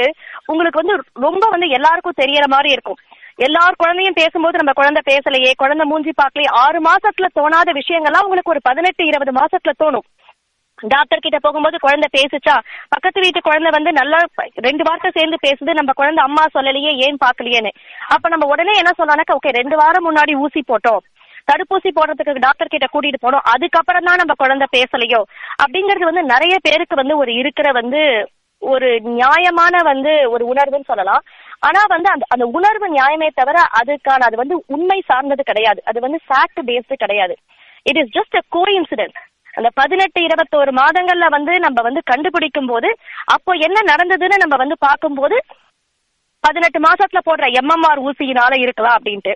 உங்களுக்கு வந்து ரொம்ப வந்து எல்லாருக்கும் தெரியற மாதிரி இருக்கும். எல்லார் குழந்தையும் பேசும்போது நம்ம குழந்தை பேசலையே குழந்தை மூஞ்சி பார்க்கலையே ஆறு மாசத்துல தோணாத விஷயங்கள்லாம் உங்களுக்கு ஒரு பதினெட்டு இருபது மாசத்துல தோணும். டாக்டர் கிட்ட போகும்போது குழந்தை பேசுச்சா? பக்கத்து வீட்டு குழந்தை வந்து நல்லா ரெண்டு வார்த்தை சேர்ந்து பேசுது நம்ம குழந்தை அம்மா சொல்லலையே ஏன் பாக்கலையேன்னு அப்ப நம்ம உடனே என்ன சொல்லலாம்னாக்கா ஓகே ரெண்டு வாரம் முன்னாடி ஊசி போட்டோம். தடுப்பூசி போடுறதுக்கு டாக்டர் கிட்ட கூட்டிட்டு போனோம். அதுக்கப்புறம் தான் நம்ம குழந்தை பேசலையோ? அப்படிங்கறது வந்து நிறைய பேருக்கு வந்து ஒரு இருக்கிற வந்து ஒரு நியாயமான வந்து ஒரு உணர்வுன்னு சொல்லலாம். ஆனா வந்து அந்த அந்த உணர்வு நியாயமே தவிர அதுக்கான அது வந்து உண்மை சார்ந்தது கிடையாது. அது வந்து ஃபேக்ட் பேஸ்டு கிடையாது. It is just a coincident அந்த பதினெட்டு இருபத்தோரு மாதங்கள்ல வந்து நம்ம வந்து கண்டுபிடிக்கும் போது அப்போ என்ன நடந்ததுன்னு நம்ம வந்து பார்க்கும்போது பதினெட்டு மாசத்துல போடுற எம்எம்ஆர் ஊசியினால இருக்கலாம் அப்படின்ட்டு.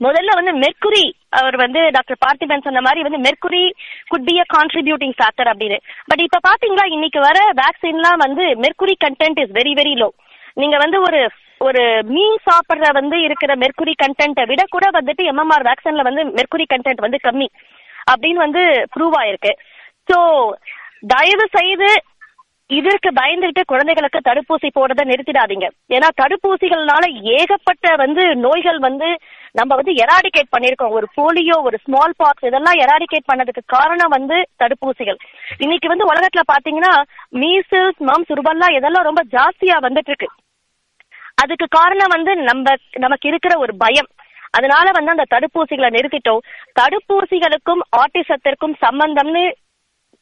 முதல்ல வந்து மெர்க்குரி அவர் வந்து டாக்டர் பார்த்திபன் சொன்ன மாதிரி வந்து mercury could be a contributing factor அப்படின்னு. பட் இப்ப பாத்தீங்களா இன்னைக்கு வர வேக்சின்லாம் வந்து mercury content is very very low நீங்க வந்து ஒரு ஒரு மீன் சாப்பிடுற வந்து இருக்கிற மெர்குரி கண்டென்ட்டை விட கூட வந்துட்டு எம்எம்ஆர் வேக்சின்ல வந்து மெர்குரி கண்டென்ட் வந்து கம்மி. அப்படின்னு வந்து ப்ரூவ் ஆயிருக்கு. ஸோ தயவு செய்து இதற்கு பயந்துகிட்டு குழந்தைகளுக்கு தடுப்பூசி போடுறதை நிறுத்திடாதீங்க. ஏன்னா தடுப்பூசிகள்னால ஏகப்பட்ட வந்து நோய்கள் வந்து நம்ம வந்து எராடிகேட் பண்ணிருக்கோம் ஒரு போலியோ ஒரு ஸ்மால் பாக்ஸ் இதெல்லாம் எராடிகேட் பண்ணதுக்கு காரணம் வந்து தடுப்பூசிகள். இன்னைக்கு வந்து உலகத்துல பாத்தீங்கன்னா மீசல்ஸ் மம்ஸ் ருபல்லா இதெல்லாம் ரொம்ப ஜாஸ்தியா வந்துட்டு இருக்கு. அதுக்கு காரணம் வந்து நம்ம நமக்கு இருக்கிற ஒரு பயம். அதனால வந்து அந்த தடுப்பூசிகளை நிறுத்திட்டோம். தடுப்பூசிகளுக்கும் ஆட்டிசத்திற்கும் சம்பந்தம்னு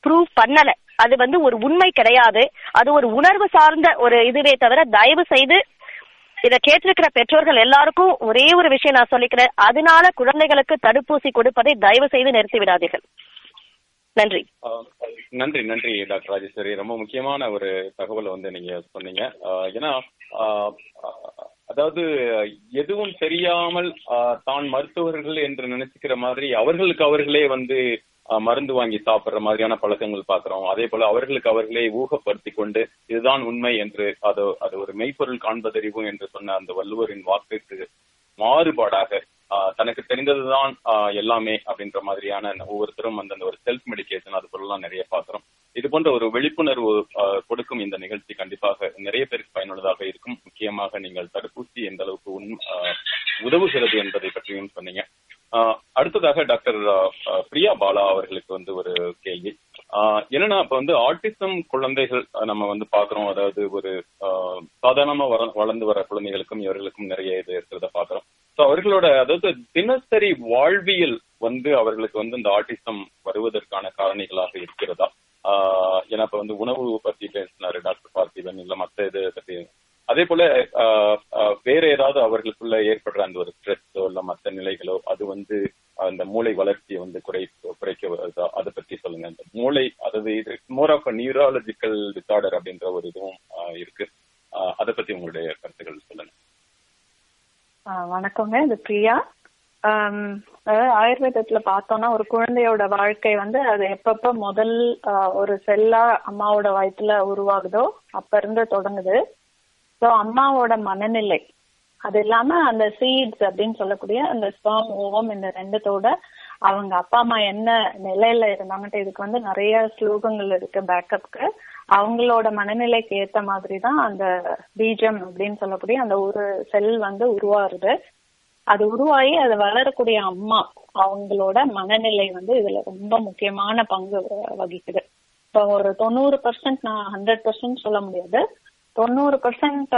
ப்ரூவ் பண்ணல. அது வந்து ஒரு உண்மை கிடையாது. அது ஒரு உணர்வு சார்ந்த ஒரு இதுவே தவிர தயவு செய்து இத கேட்டிருக்கிற பெற்றோர்கள் எல்லாருக்கும் ஒரே ஒரு விஷயம் நான் சொல்லிக்கிறேன். அதனால குழந்தைகளுக்கு தடுப்பூசி கொடுப்பதை தயவு செய்து நிறுத்தி விடாதீர்கள். நன்றி. நன்றி நன்றி டாக்டர் ராஜேஸ்வரி. ரொம்ப முக்கியமான ஒரு தகவலை வந்து நீங்க சொன்னீங்க. ஏன்னா அதாவது எதுவும் தெரியாமல் ஆஹ் தான் மருத்துவர்கள் என்று நினைச்சுக்கிற மாதிரி அவர்களுக்கு அவர்களே வந்து ஆஹ் மருந்து வாங்கி சாப்பிடுற மாதிரியான பழக்கங்கள் பாக்குறோம் அதே போல அவர்களுக்கு அவர்களே ஊகப்படுத்தி கொண்டு இதுதான் உண்மை என்று அது அது ஒரு மெய்ப்பொருள் காண்பதறிவு என்று சொன்ன அந்த வள்ளுவரின் வாக்கிற்கு மாறுபாடாக தனக்கு தெரிந்ததுதான் ஆஹ் எல்லாமே அப்படின்ற மாதிரியான ஒவ்வொருத்தரும் அந்தந்த ஒரு செல்ஃப் மெடிக்கேஷன் அது போலலாம் நிறைய பாக்குறோம் இது போன்ற ஒரு விழிப்புணர்வு கொடுக்கும் இந்த நிகழ்ச்சி கண்டிப்பாக நிறைய பேருக்கு பயனுள்ளதாக இருக்கும். முக்கியமாக நீங்கள் தடுப்பூசி எந்த அளவுக்கு உதவுகிறது என்பதை பற்றியும் சொன்னீங்க. ஆஹ் அடுத்ததாக டாக்டர் பிரியா பாலா அவர்களுக்கு வந்து ஒரு கேள்வி. ஆஹ் என்னன்னா இப்ப வந்து ஆட்டிசம் குழந்தைகள் நம்ம வந்து பாக்குறோம். அதாவது ஒரு ஆஹ் சாதாரணமா வர- வளர்ந்து வர குழந்தைகளுக்கும் இவர்களுக்கும் நிறைய இது இருக்கிறத பாக்குறோம். ஸோ அவர்களோட அதாவது தினசரி வாழ்வியல் வந்து அவர்களுக்கு வந்து இந்த ஆட்டிசம் வருவதற்கான காரணிகளாக இருக்கிறதா? ஏன்னா இப்ப வந்து உணவு பத்தி பேசினாரு டாக்டர் பார்த்திபன் இல்ல மத்த இது பத்தி. அதே போல வேற ஏதாவது அவர்களுக்குள்ள ஏற்படுற அந்த ஒரு ஸ்ட்ரெஸ்ஸோ இல்ல மத்த நிலைகளோ அது வந்து அந்த மூளை வளர்ச்சியை வந்து குறை குறைக்க வருதா? அதை பத்தி சொல்லுங்க. அந்த மூளை அதாவது இது மோர் ஆஃப் நியூராலஜிக்கல் டிசார்டர் அப்படின்ற ஒரு இதுவும் இருக்கு. ஆஹ் அதை பத்தி உங்களுடைய கருத்துக்கள் சொல்லுங்க. வணக்கங்க. இது பிரியா. அதாவது ஆயுர்வேதத்துல பார்த்தோம்னா ஒரு குழந்தையோட வாழ்க்கை வந்து அது எப்பப்ப முதல் ஒரு செல்லா அம்மாவோட வயிற்றுல உருவாகுதோ அப்ப இருந்து தொடங்குது. ஸோ அம்மாவோட மனநிலை அது இல்லாம அந்த சீட்ஸ் அப்படின்னு சொல்லக்கூடிய அந்த ஸ்பாம் ஓவம் இந்த ரெண்டுத்தோட அவங்க அப்பா அம்மா என்ன நிலையில இருந்தாங்கட்டு இதுக்கு வந்து நிறைய ஸ்லோகங்கள் இருக்கு பேக்கப்க்கு அவங்களோட மனநிலைக்கு ஏத்த மாதிரி தான் அந்த பீஜம் அப்படின்னு சொல்லக்கூடிய அந்த ஒரு செல் வந்து உருவாருது அது உருவாகி அது வளரக்கூடிய அம்மா அவங்களோட மனநிலை வந்து இதுல ரொம்ப முக்கியமான பங்கு வ- வகிக்குது. இப்போ ஒரு தொண்ணூறு பர்சன்ட் நான் ஹண்ட்ரட் பர்சன்ட் சொல்ல முடியாது. தொண்ணூறு பர்சன்ட்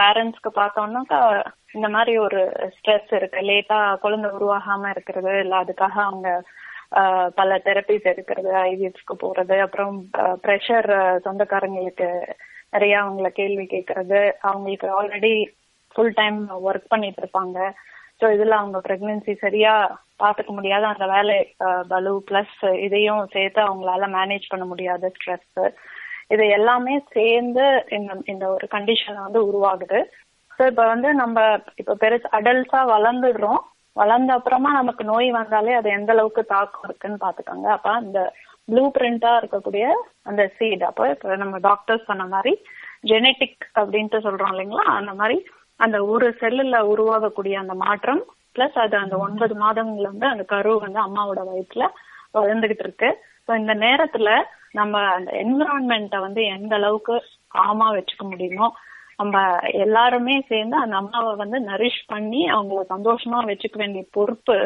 பேரண்ட்ஸ்க்கு பார்த்தோம்னாக்கா இந்த மாதிரி ஒரு ஸ்ட்ரெஸ் இருக்கு. லேட்டா குழந்தை உருவாகாம இருக்கிறது இல்ல அதுக்காக அவங்க பல தெரப்பிஸ் எடுக்கிறது ஐவிஎஃப்க்கு போறது அப்புறம் ப்ரெஷர் சொந்தக்காரங்களுக்கு நிறைய அவங்கள கேள்வி கேட்கறது அவங்களுக்கு ஆல்ரெடி ஃபுல் டைம் ஒர்க் பண்ணிட்டு இருப்பாங்க. ஸோ இதுல அவங்க பிரெக்னன்சி சரியா பாத்துக்க முடியாத. அந்த வேலை பலு பிளஸ் இதையும் சேர்த்து அவங்களால மேனேஜ் பண்ண முடியாத ஸ்ட்ரெஸ் இது எல்லாமே சேர்ந்து இந்த இந்த ஒரு கண்டிஷன் வந்து உருவாகுது. ஸோ இப்போ வந்து நம்ம இப்போ பெருசு அடல்ட்ஸா வளர்ந்துடுறோம். வளர்ந்த அப்புறமா நமக்கு நோய் வந்தாலே அது எந்த அளவுக்கு தாக்கம் இருக்குன்னு பாத்துக்கோங்க. அப்ப அந்த ப்ளூ பிரிண்டா இருக்கக்கூடிய அந்த சீட் அப்போ இப்போ நம்ம டாக்டர்ஸ் சொன்ன மாதிரி ஜெனட்டிக் அப்படின்ட்டு சொல்றோம் இல்லைங்களா? அந்த மாதிரி அந்த ஒரு செல்லுல உருவாகக்கூடிய அந்த மாற்றம் பிளஸ் அது அந்த ஒன்பது மாதங்கள்ல வந்து அந்த கரு வந்து அம்மாவோட வயிற்றுல வளர்ந்துகிட்டு இருக்கு. ஸோ இந்த நேரத்துல நம்ம அந்த என்விரான்மெண்ட்டை வந்து எந்த அளவுக்கு காமா வச்சுக்க முடியுமோ நம்ம எல்லாருமே சேர்ந்து அந்த அம்மாவை வந்து நரிஷ் பண்ணி அவங்கள சந்தோஷமா வச்சுக்க வேண்டிய பொறுப்பு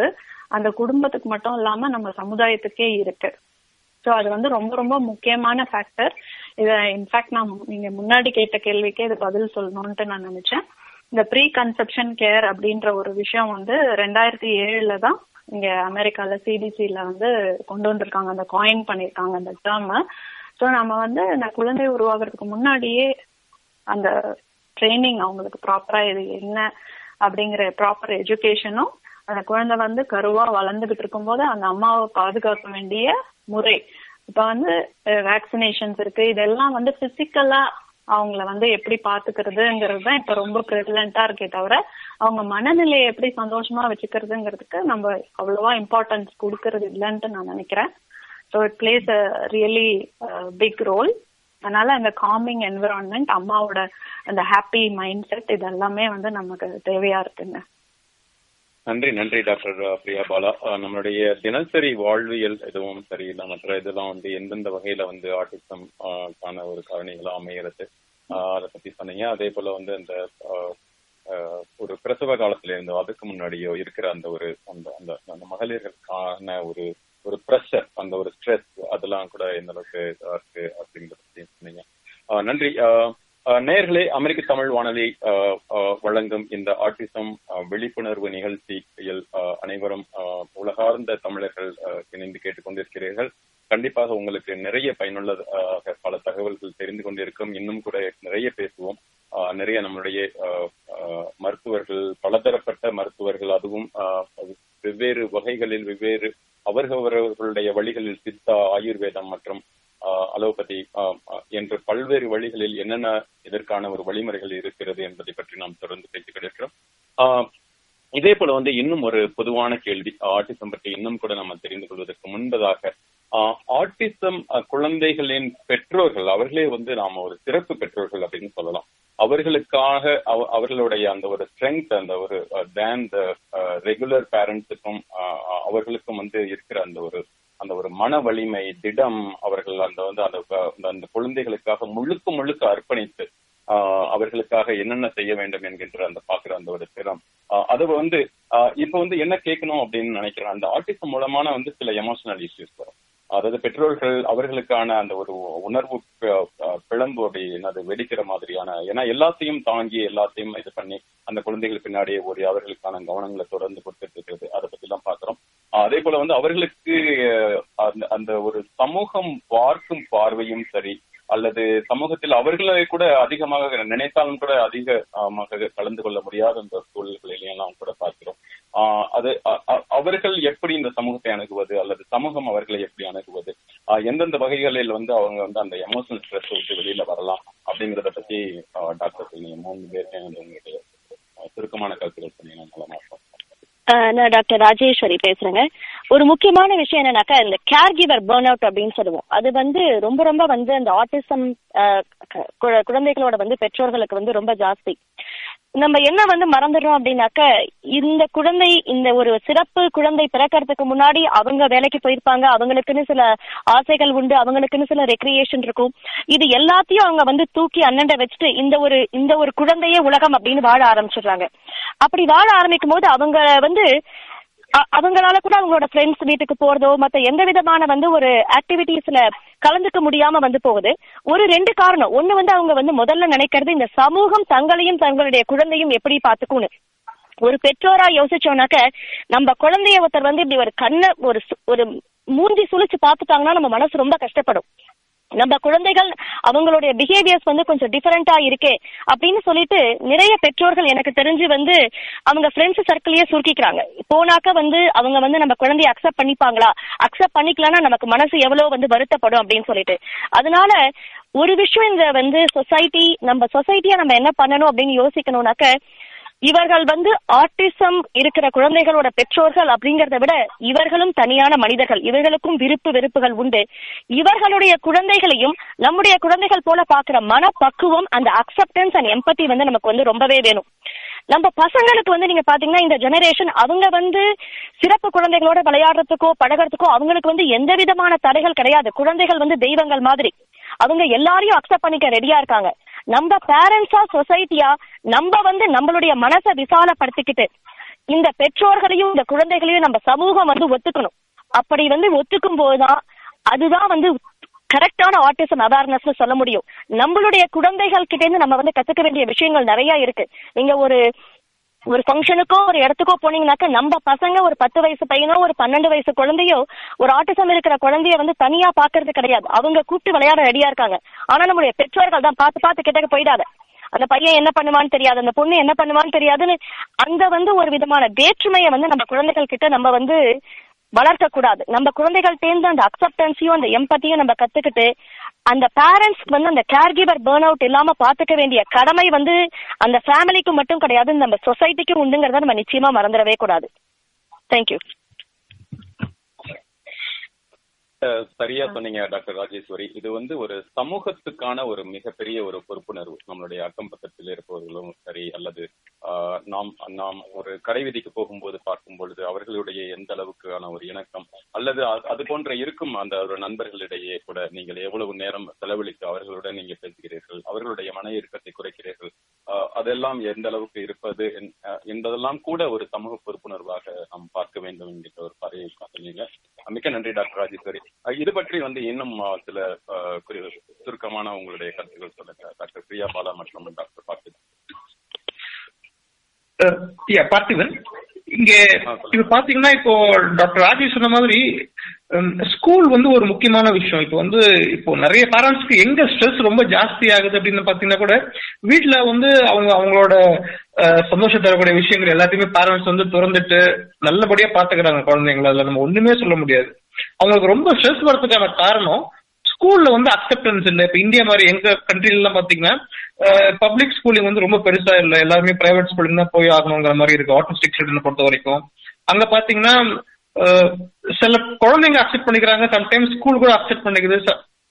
அந்த குடும்பத்துக்கு மட்டும் இல்லாம நம்ம சமுதாயத்துக்கே இருக்கு. ஸோ அது வந்து ரொம்ப ரொம்ப முக்கியமான ஃபேக்டர் இதை இன்ஃபேக்ட் நான் நீங்க முன்னாடி கேட்ட கேள்விக்கே இது பதில் சொல்லணும்ட்டு நான் நினைச்சேன். இந்த ப்ரீ கன்செப்ஷன் கேர் அப்படின்ற ஒரு விஷயம் வந்து ரெண்டாயிரத்தி ஏழுல தான் இங்க அமெரிக்கால சிடிசில வந்து கொண்டு வந்திருக்காங்க. அந்த காயின் பண்ணிருக்காங்க அந்த டேர்ம் ஸோ நம்ம வந்து இந்த குழந்தை உருவாகிறதுக்கு முன்னாடியே அந்த ட்ரைனிங் அவங்களுக்கு ப்ராப்பரா இது என்ன அப்படிங்கிற ப்ராப்பர் எஜுகேஷனும் அந்த குழந்தை வந்து கருவா வளர்ந்துகிட்டு இருக்கும்போது அந்த அம்மாவை பாதுகாக்க வேண்டிய முறை. இப்ப வந்து வேக்சினேஷன்ஸ் இருக்கு. இதெல்லாம் வந்து பிசிக்கலா அவங்கள வந்து எப்படி பாத்துக்கிறதுங்கிறது தான் இப்ப ரொம்ப ப்ரெசிடென்டா இருக்கே தவிர அவங்க மனநிலையை எப்படி சந்தோஷமா வச்சுக்கிறதுங்கிறதுக்கு நம்ம அவ்வளவா இம்பார்ட்டன்ஸ் கொடுக்கறது இல்லைன்ட்டு நான் நினைக்கிறேன். So it plays a really big role அதனால அந்த காமிங் என்விரான்மெண்ட் அம்மாவோட அந்த ஹாப்பி மைண்ட் செட் இதெல்லாமே வந்து நமக்கு தேவையா இருக்குங்க. நன்றி நன்றி டாக்டர் பிரியா பாலா. நம்மளுடைய தினசரி வாழ்வியல் எதுவும் சரியில்லை. மற்ற இதெல்லாம் வந்து எந்தெந்த வகையில வந்து ஆட்டிசம் கான ஒரு காரணிகளா அமைகிறது அதை பத்தி சொன்னீங்க. அதே போல வந்து அந்த ஒரு பிரசவ காலத்துல இருந்து அதுக்கு முன்னாடியோ இருக்கிற அந்த ஒரு அந்த அந்த அந்த மகளிர்களுக்கான ஒரு ஒரு ப்ரெஷர் அந்த ஒரு ஸ்ட்ரெஸ் அதெல்லாம் கூட எந்த அளவுக்கு இருக்கு அப்படிங்கறத பத்தி சொன்னீங்க. அஹ், நன்றி. நேர்களே நேயர்களே அமெரிக்க தமிழ் வானொலி வழங்கும் இந்த ஆட்டிசம் விழிப்புணர்வு நிகழ்ச்சியில் அனைவரும் உலகார்ந்த தமிழர்கள் அஹ், இணைந்து கேட்டுக்கொண்டிருக்கிறீர்கள் கண்டிப்பாக உங்களுக்கு நிறைய பயனுள்ள பல தகவல்கள் தெரிந்து கொண்டிருக்கும். இன்னும் கூட நிறைய பேசுவோம். நிறைய நம்மளுடைய மருத்துவர்கள் பலதரப்பட்ட மருத்துவர்கள் அதுவும் வெவ்வேறு வகைகளில் வெவ்வேறு அவர்களுடைய வழிகளில் சித்தா ஆயுர்வேதம் மற்றும் அலோபதி ஆஹ் என்று பல்வேறு வழிகளில் என்னென்ன இதற்கான ஒரு வழிமுறைகள் இருக்கிறது என்பதை பற்றி நாம் தொடர்ந்து பேசிக் கொண்டிருக்கிறோம். ஆஹ் இதே போல வந்து இன்னும் ஒரு பொதுவான கேள்வி ஆட்டிசம் பற்றி இன்னும் கூட நம்ம தெரிந்து கொள்வதற்கு முன்பதாக ஆஹ் ஆட்டிசம் அஹ், குழந்தைகளின் பெற்றோர்கள் அவர்களே வந்து நாம ஒரு சிறப்பு பெற்றோர்கள் அப்படின்னு சொல்லலாம். அவர்களுக்காக அவ- அவர்களுடைய அந்த ஒரு ஸ்ட்ரென்த் அந்த ஒரு தேன் த ரெகுலர் பேரண்ட்ஸுக்கும் அவர்களுக்கும் வந்து இருக்கிற அந்த ஒரு அந்த ஒரு மன வலிமை திடம் அவர்கள் அந்த வந்து அந்த அந்த- அந்த குழந்தைகளுக்காக முழுக்க முழுக்க அர்ப்பணித்து ஆஹ் அவர்களுக்காக என்னென்ன செய்ய வேண்டும் என்கின்ற அந்த பாக்குற அந்த ஒரு திறம். ஆஹ் அது வந்து ஆஹ் இப்ப வந்து என்ன கேட்கணும் அப்படின்னு நினைக்கிறேன். அந்த ஆர்டிசம் மூலமான வந்து சில எமோஷனல் இஷ்யூஸ் வரும். அதாவது பெற்றோர்கள் அவர்களுக்கான அந்த ஒரு உணர்வு பிளம்பு அப்படி என்னது வெடிக்கிற மாதிரியான ஏன்னா எல்லாத்தையும் தாங்கி எல்லாத்தையும் இது பண்ணி அந்த குழந்தைகள் பின்னாடியே ஓடி அவர்களுக்கான கவனங்களை தொடர்ந்து கொடுத்துட்டு இருக்கிறது. அதை பத்தி எல்லாம் பாக்குறோம் அதே போல வந்து அவர்களுக்கு அந்த அந்த ஒரு சமூகம் பார்க்கும் பார்வையும் சரி அல்லது சமூகத்தில் அவர்களை கூட அதிகமாக நினைத்தாலும் கூட அதிகமாக கலந்து கொள்ள முடியாத அந்த சூழல்களிலாம் கூட பார்க்கிறோம். ஆஹ் அது அ- அவர்கள் எப்படி இந்த சமூகத்தை அணுகுவது அல்லது சமூகம் அவர்களை எப்படி அணுகுவது எந்தெந்த வகைகளில் வந்து அவங்க வந்து அந்த எமோஷனல் ஸ்ட்ரெஸ் விட்டு வெளியில வரலாம் அப்படிங்கறத பத்தி டாக்டர் நீங்க மூணு பேருமே உங்களுக்கு சுருக்கமான கருத்துக்கள் சொன்னீங்கன்னா நலமா இருக்கும். நான் டாக்டர் ராஜேஸ்வரி பேசுறேங்க. ஒரு முக்கியமான விஷயம் என்னன்னாக்கா இந்த கேர் கிவர் பேர்ன் அவுட் அப்படின்னு சொல்லுவோம். அது வந்து ரொம்ப ரொம்ப வந்து அந்த ஆட்டிசம் குழந்தைகளோட வந்து பெற்றோர்களுக்கு வந்து ரொம்ப ஜாஸ்தி. நம்ம என்ன வந்து மறந்துடுறோம் அப்படின்னாக்க இந்த குழந்தை இந்த ஒரு சிறப்பு குழந்தை பிறக்கறதுக்கு முன்னாடி அவங்க வேலைக்கு போயிருப்பாங்க. அவங்களுக்குன்னு சில ஆசைகள் உண்டு. அவங்களுக்குன்னு சில ரெக்ரியேஷன் இருக்கும். இது எல்லாத்தையும் அவங்க வந்து தூக்கி அண்ணண்ட வச்சுட்டு இந்த ஒரு இந்த ஒரு குழந்தையே உலகம் அப்படின்னு வாழ ஆரம்பிச்சிடுறாங்க. அப்படி வாழ ஆரம்பிக்கும் போது அவங்க வந்து அவங்களால கூட அவங்களோட ஃப்ரெண்ட்ஸ் வீட்டுக்கு போறதோ மத்த எந்த விதமான வந்து ஒரு ஆக்டிவிட்டிஸ்ல கலந்துக்க முடியாம வந்து போகுது. ஒரு ரெண்டு காரணம். ஒண்ணு வந்து அவங்க வந்து முதல்ல நினைக்கிறது இந்த சமூகம் தங்களையும் தங்களுடைய குழந்தையும் எப்படி பாத்துக்கும்னு ஒரு பெற்றோரா யோசிச்சோம்னாக்க நம்ம குழந்தைய ஒருத்தர் வந்து இப்படி ஒரு கண்ணை ஒரு சு- ஒரு மூஞ்சி சுழிச்சு பாத்துட்டாங்கன்னா நம்ம மனசு ரொம்ப கஷ்டப்படும். நம்ம குழந்தைகள் அவங்களுடைய பிஹேவியர்ஸ் வந்து கொஞ்சம் டிஃபரெண்டா இருக்கே அப்படின்னு சொல்லிட்டு நிறைய பெற்றோர்கள் எனக்கு தெரிஞ்சு வந்து அவங்க ஃப்ரெண்ட்ஸ் சர்க்கிளையே சுருக்கிக்கிறாங்க. போனாக்க வந்து அவங்க வந்து நம்ம குழந்தைய அக்செப்ட் பண்ணிப்பாங்களா? அக்செப்ட் பண்ணிக்கலாம்னா நமக்கு மனசு எவ்வளவு வந்து வருத்தப்படும் அப்படின்னு சொல்லிட்டு. அதனால ஒரு விஷயம் இந்த வந்து சொசைட்டி நம்ம சொசைட்டியா நம்ம என்ன பண்ணணும் அப்படின்னு யோசிக்கணும்னாக்க இவர்கள் வந்து ஆட்டிசம் இருக்கிற குழந்தைகளோட பெற்றோர்கள் அப்படிங்கறத விட இவர்களும் தனியான மனிதர்கள். இவர்களுக்கும் விருப்பு வெறுப்புகள் உண்டு. இவர்களுடைய குழந்தைகளையும் நம்முடைய குழந்தைகள் போல பாக்குற மனப்பக்குவம் அந்த அக்செப்டன்ஸ் அண்ட் எம்பத்தி வந்து நமக்கு வந்து ரொம்பவே வேணும். நம்ம பசங்களுக்கு வந்து நீங்க பாத்தீங்கன்னா இந்த ஜெனரேஷன் அவங்க வந்து சிறப்பு குழந்தைகளோட விளையாடுறதுக்கோ பழகிறதுக்கோ அவங்களுக்கு வந்து எந்த விதமான தடைகள் கிடையாது. குழந்தைகள் வந்து தெய்வங்கள் மாதிரி. அவங்க எல்லாரையும் அக்செப்ட் பண்ணிக்க ரெடியா இருக்காங்க. நம்ம பேரண்ட்ஸா சொசைட்டியா நம்ம வந்து நம்மளுடைய மனசை விசாலப்படுத்திக்கிட்டு இந்த பெற்றோர்களையும் இந்த குழந்தைகளையும் நம்ம சமூகம் வந்து ஒத்துக்கணும். அப்படி வந்து ஒத்துக்கும் போதுதான் அதுதான் வந்து கரெக்டான ஆட்டிசம் அவேர்னஸ் சொல்ல முடியும். நம்மளுடைய குழந்தைகள் கிட்ட இருந்து நம்ம வந்து கத்துக்க வேண்டிய விஷயங்கள் நிறைய இருக்கு. நீங்க ஒரு ஒரு ஃபங்க்ஷனுக்கோ ஒரு இடத்துக்கோ போனீங்கன்னாக்க நம்ம பசங்க ஒரு பத்து வயசு பையனோ ஒரு பன்னெண்டு வயசு குழந்தையோ ஒரு ஆட்டிசம் இருக்கிற குழந்தைய வந்து தனியா பாக்குறது கிடையாது. அவங்க கூப்பிட்டு விளையாட ரெடியா இருக்காங்க. ஆனா நம்மளுடைய பெற்றோர்கள் தான் பார்த்து பார்த்து கிட்டக்க போயிடாத. அந்த பையன் என்ன பண்ணுவான்னு தெரியாது. அந்த பொண்ணு என்ன பண்ணுவான்னு தெரியாதுன்னு அந்த வந்து ஒரு விதமான வேற்றுமையை வந்து நம்ம குழந்தைகள் கிட்ட நம்ம வந்து வளர்க்க கூடாது நம்ம குழந்தைகள் தேர்ந்து அந்த அக்செப்டன்ஸையும் அந்த எம்பத்தியும் நம்ம கத்துக்கிட்டு அந்த பேரண்ட்ஸ் வந்து அந்த கேர் கிவர் பேர்ன் அவுட் இல்லாம பாத்துக்க வேண்டிய கடமை வந்து அந்த ஃபேமிலிக்கு மட்டும் கிடையாது நம்ம சொசைட்டிக்கும் உண்டுங்கிறத நம்ம நிச்சயமா மறந்துடவே கூடாது. தேங்க்யூ சரியா சொன்னீங்க டாக்டர் ராஜேஸ்வரி. இது வந்து ஒரு சமூகத்துக்கான ஒரு மிகப்பெரிய ஒரு பொறுப்புணர்வு. நம்மளுடைய அக்கம் பக்கத்தில் இருப்பவர்களும் சரி அல்லது நாம் நாம் ஒரு கடைவீதிக்கு போகும்போது பார்க்கும் பொழுது அவர்களுடைய எந்த அளவுக்கான ஒரு இணக்கம் அல்லது அது போன்ற இருக்கும் அந்த ஒரு நண்பர்களிடையே கூட நீங்கள் எவ்வளவு நேரம் செலவழித்து அவர்களுடன் நீங்க பேசுகிறீர்கள் அவர்களுடைய மன இறுக்கத்தை குறைக்கிறீர்கள் அதெல்லாம் எந்த அளவுக்கு இருப்பது என்பதெல்லாம் கூட ஒரு சமூக பொறுப்புணர்வாக நாம் பார்க்க வேண்டும் என்கிற ஒரு பறையை சொன்னீங்க மிக்க நன்றி டாக்டர் ராஜேஸ்வரி. இது பற்றி வந்து இன்னும் சில சுருக்கமான உங்களுடைய கருத்துக்கள் சொல்லுங்க. டாக்டர் பிரியா பாலா மற்றும் டாக்டர் பார்த்திபன். பார்த்திபன் இங்க இப்ப பாத்தீங்கன்னா இப்போ டாக்டர் ராஜேஷ் சொன்ன மாதிரி ஸ்கூல் வந்து ஒரு முக்கியமான விஷயம். இப்போ வந்து இப்போ நிறைய பேரண்ட்ஸ்க்கு எங்க ஸ்ட்ரெஸ் ரொம்ப ஜாஸ்தி ஆகுது அப்படின்னு பாத்தீங்கன்னா கூட வீட்ல வந்து அவங்க அவங்களோட சந்தோஷம் தரக்கூடிய விஷயங்கள் எல்லாத்தையுமே பேரண்ட்ஸ் வந்து திறந்துட்டு நல்லபடியா பாத்துக்கிறாங்க குழந்தைங்களை. அதுல நம்ம ஒண்ணுமே சொல்ல முடியாது. அவங்களுக்கு ரொம்ப ஸ்ட்ரெஸ் வரதுக்கான காரணம் ஸ்கூல்ல வந்து அக்செப்டன்ஸ் இல்லை. இப்ப இந்தியா மாதிரி எங்க கண்ட்ரில எல்லாம் பாத்தீங்கன்னா பப்ளிக் ஸ்கூலிங் வந்து ரொம்ப பெருசா இல்ல. எல்லாருமே பிரைவேட் ஸ்கூலிங் தான் போய் ஆகணுங்கிற மாதிரி இருக்கு. ஆட்டிஸ்டிக் சில்ட்ரன் பொறுத்த வரைக்கும். அங்க பாத்தீங்கன்னா சில குழந்தைங்க அக்செப்ட் பண்ணிக்கிறாங்க. சம்டைம்ஸ் ஸ்கூல் கூட அக்செப்ட் பண்ணிக்குது.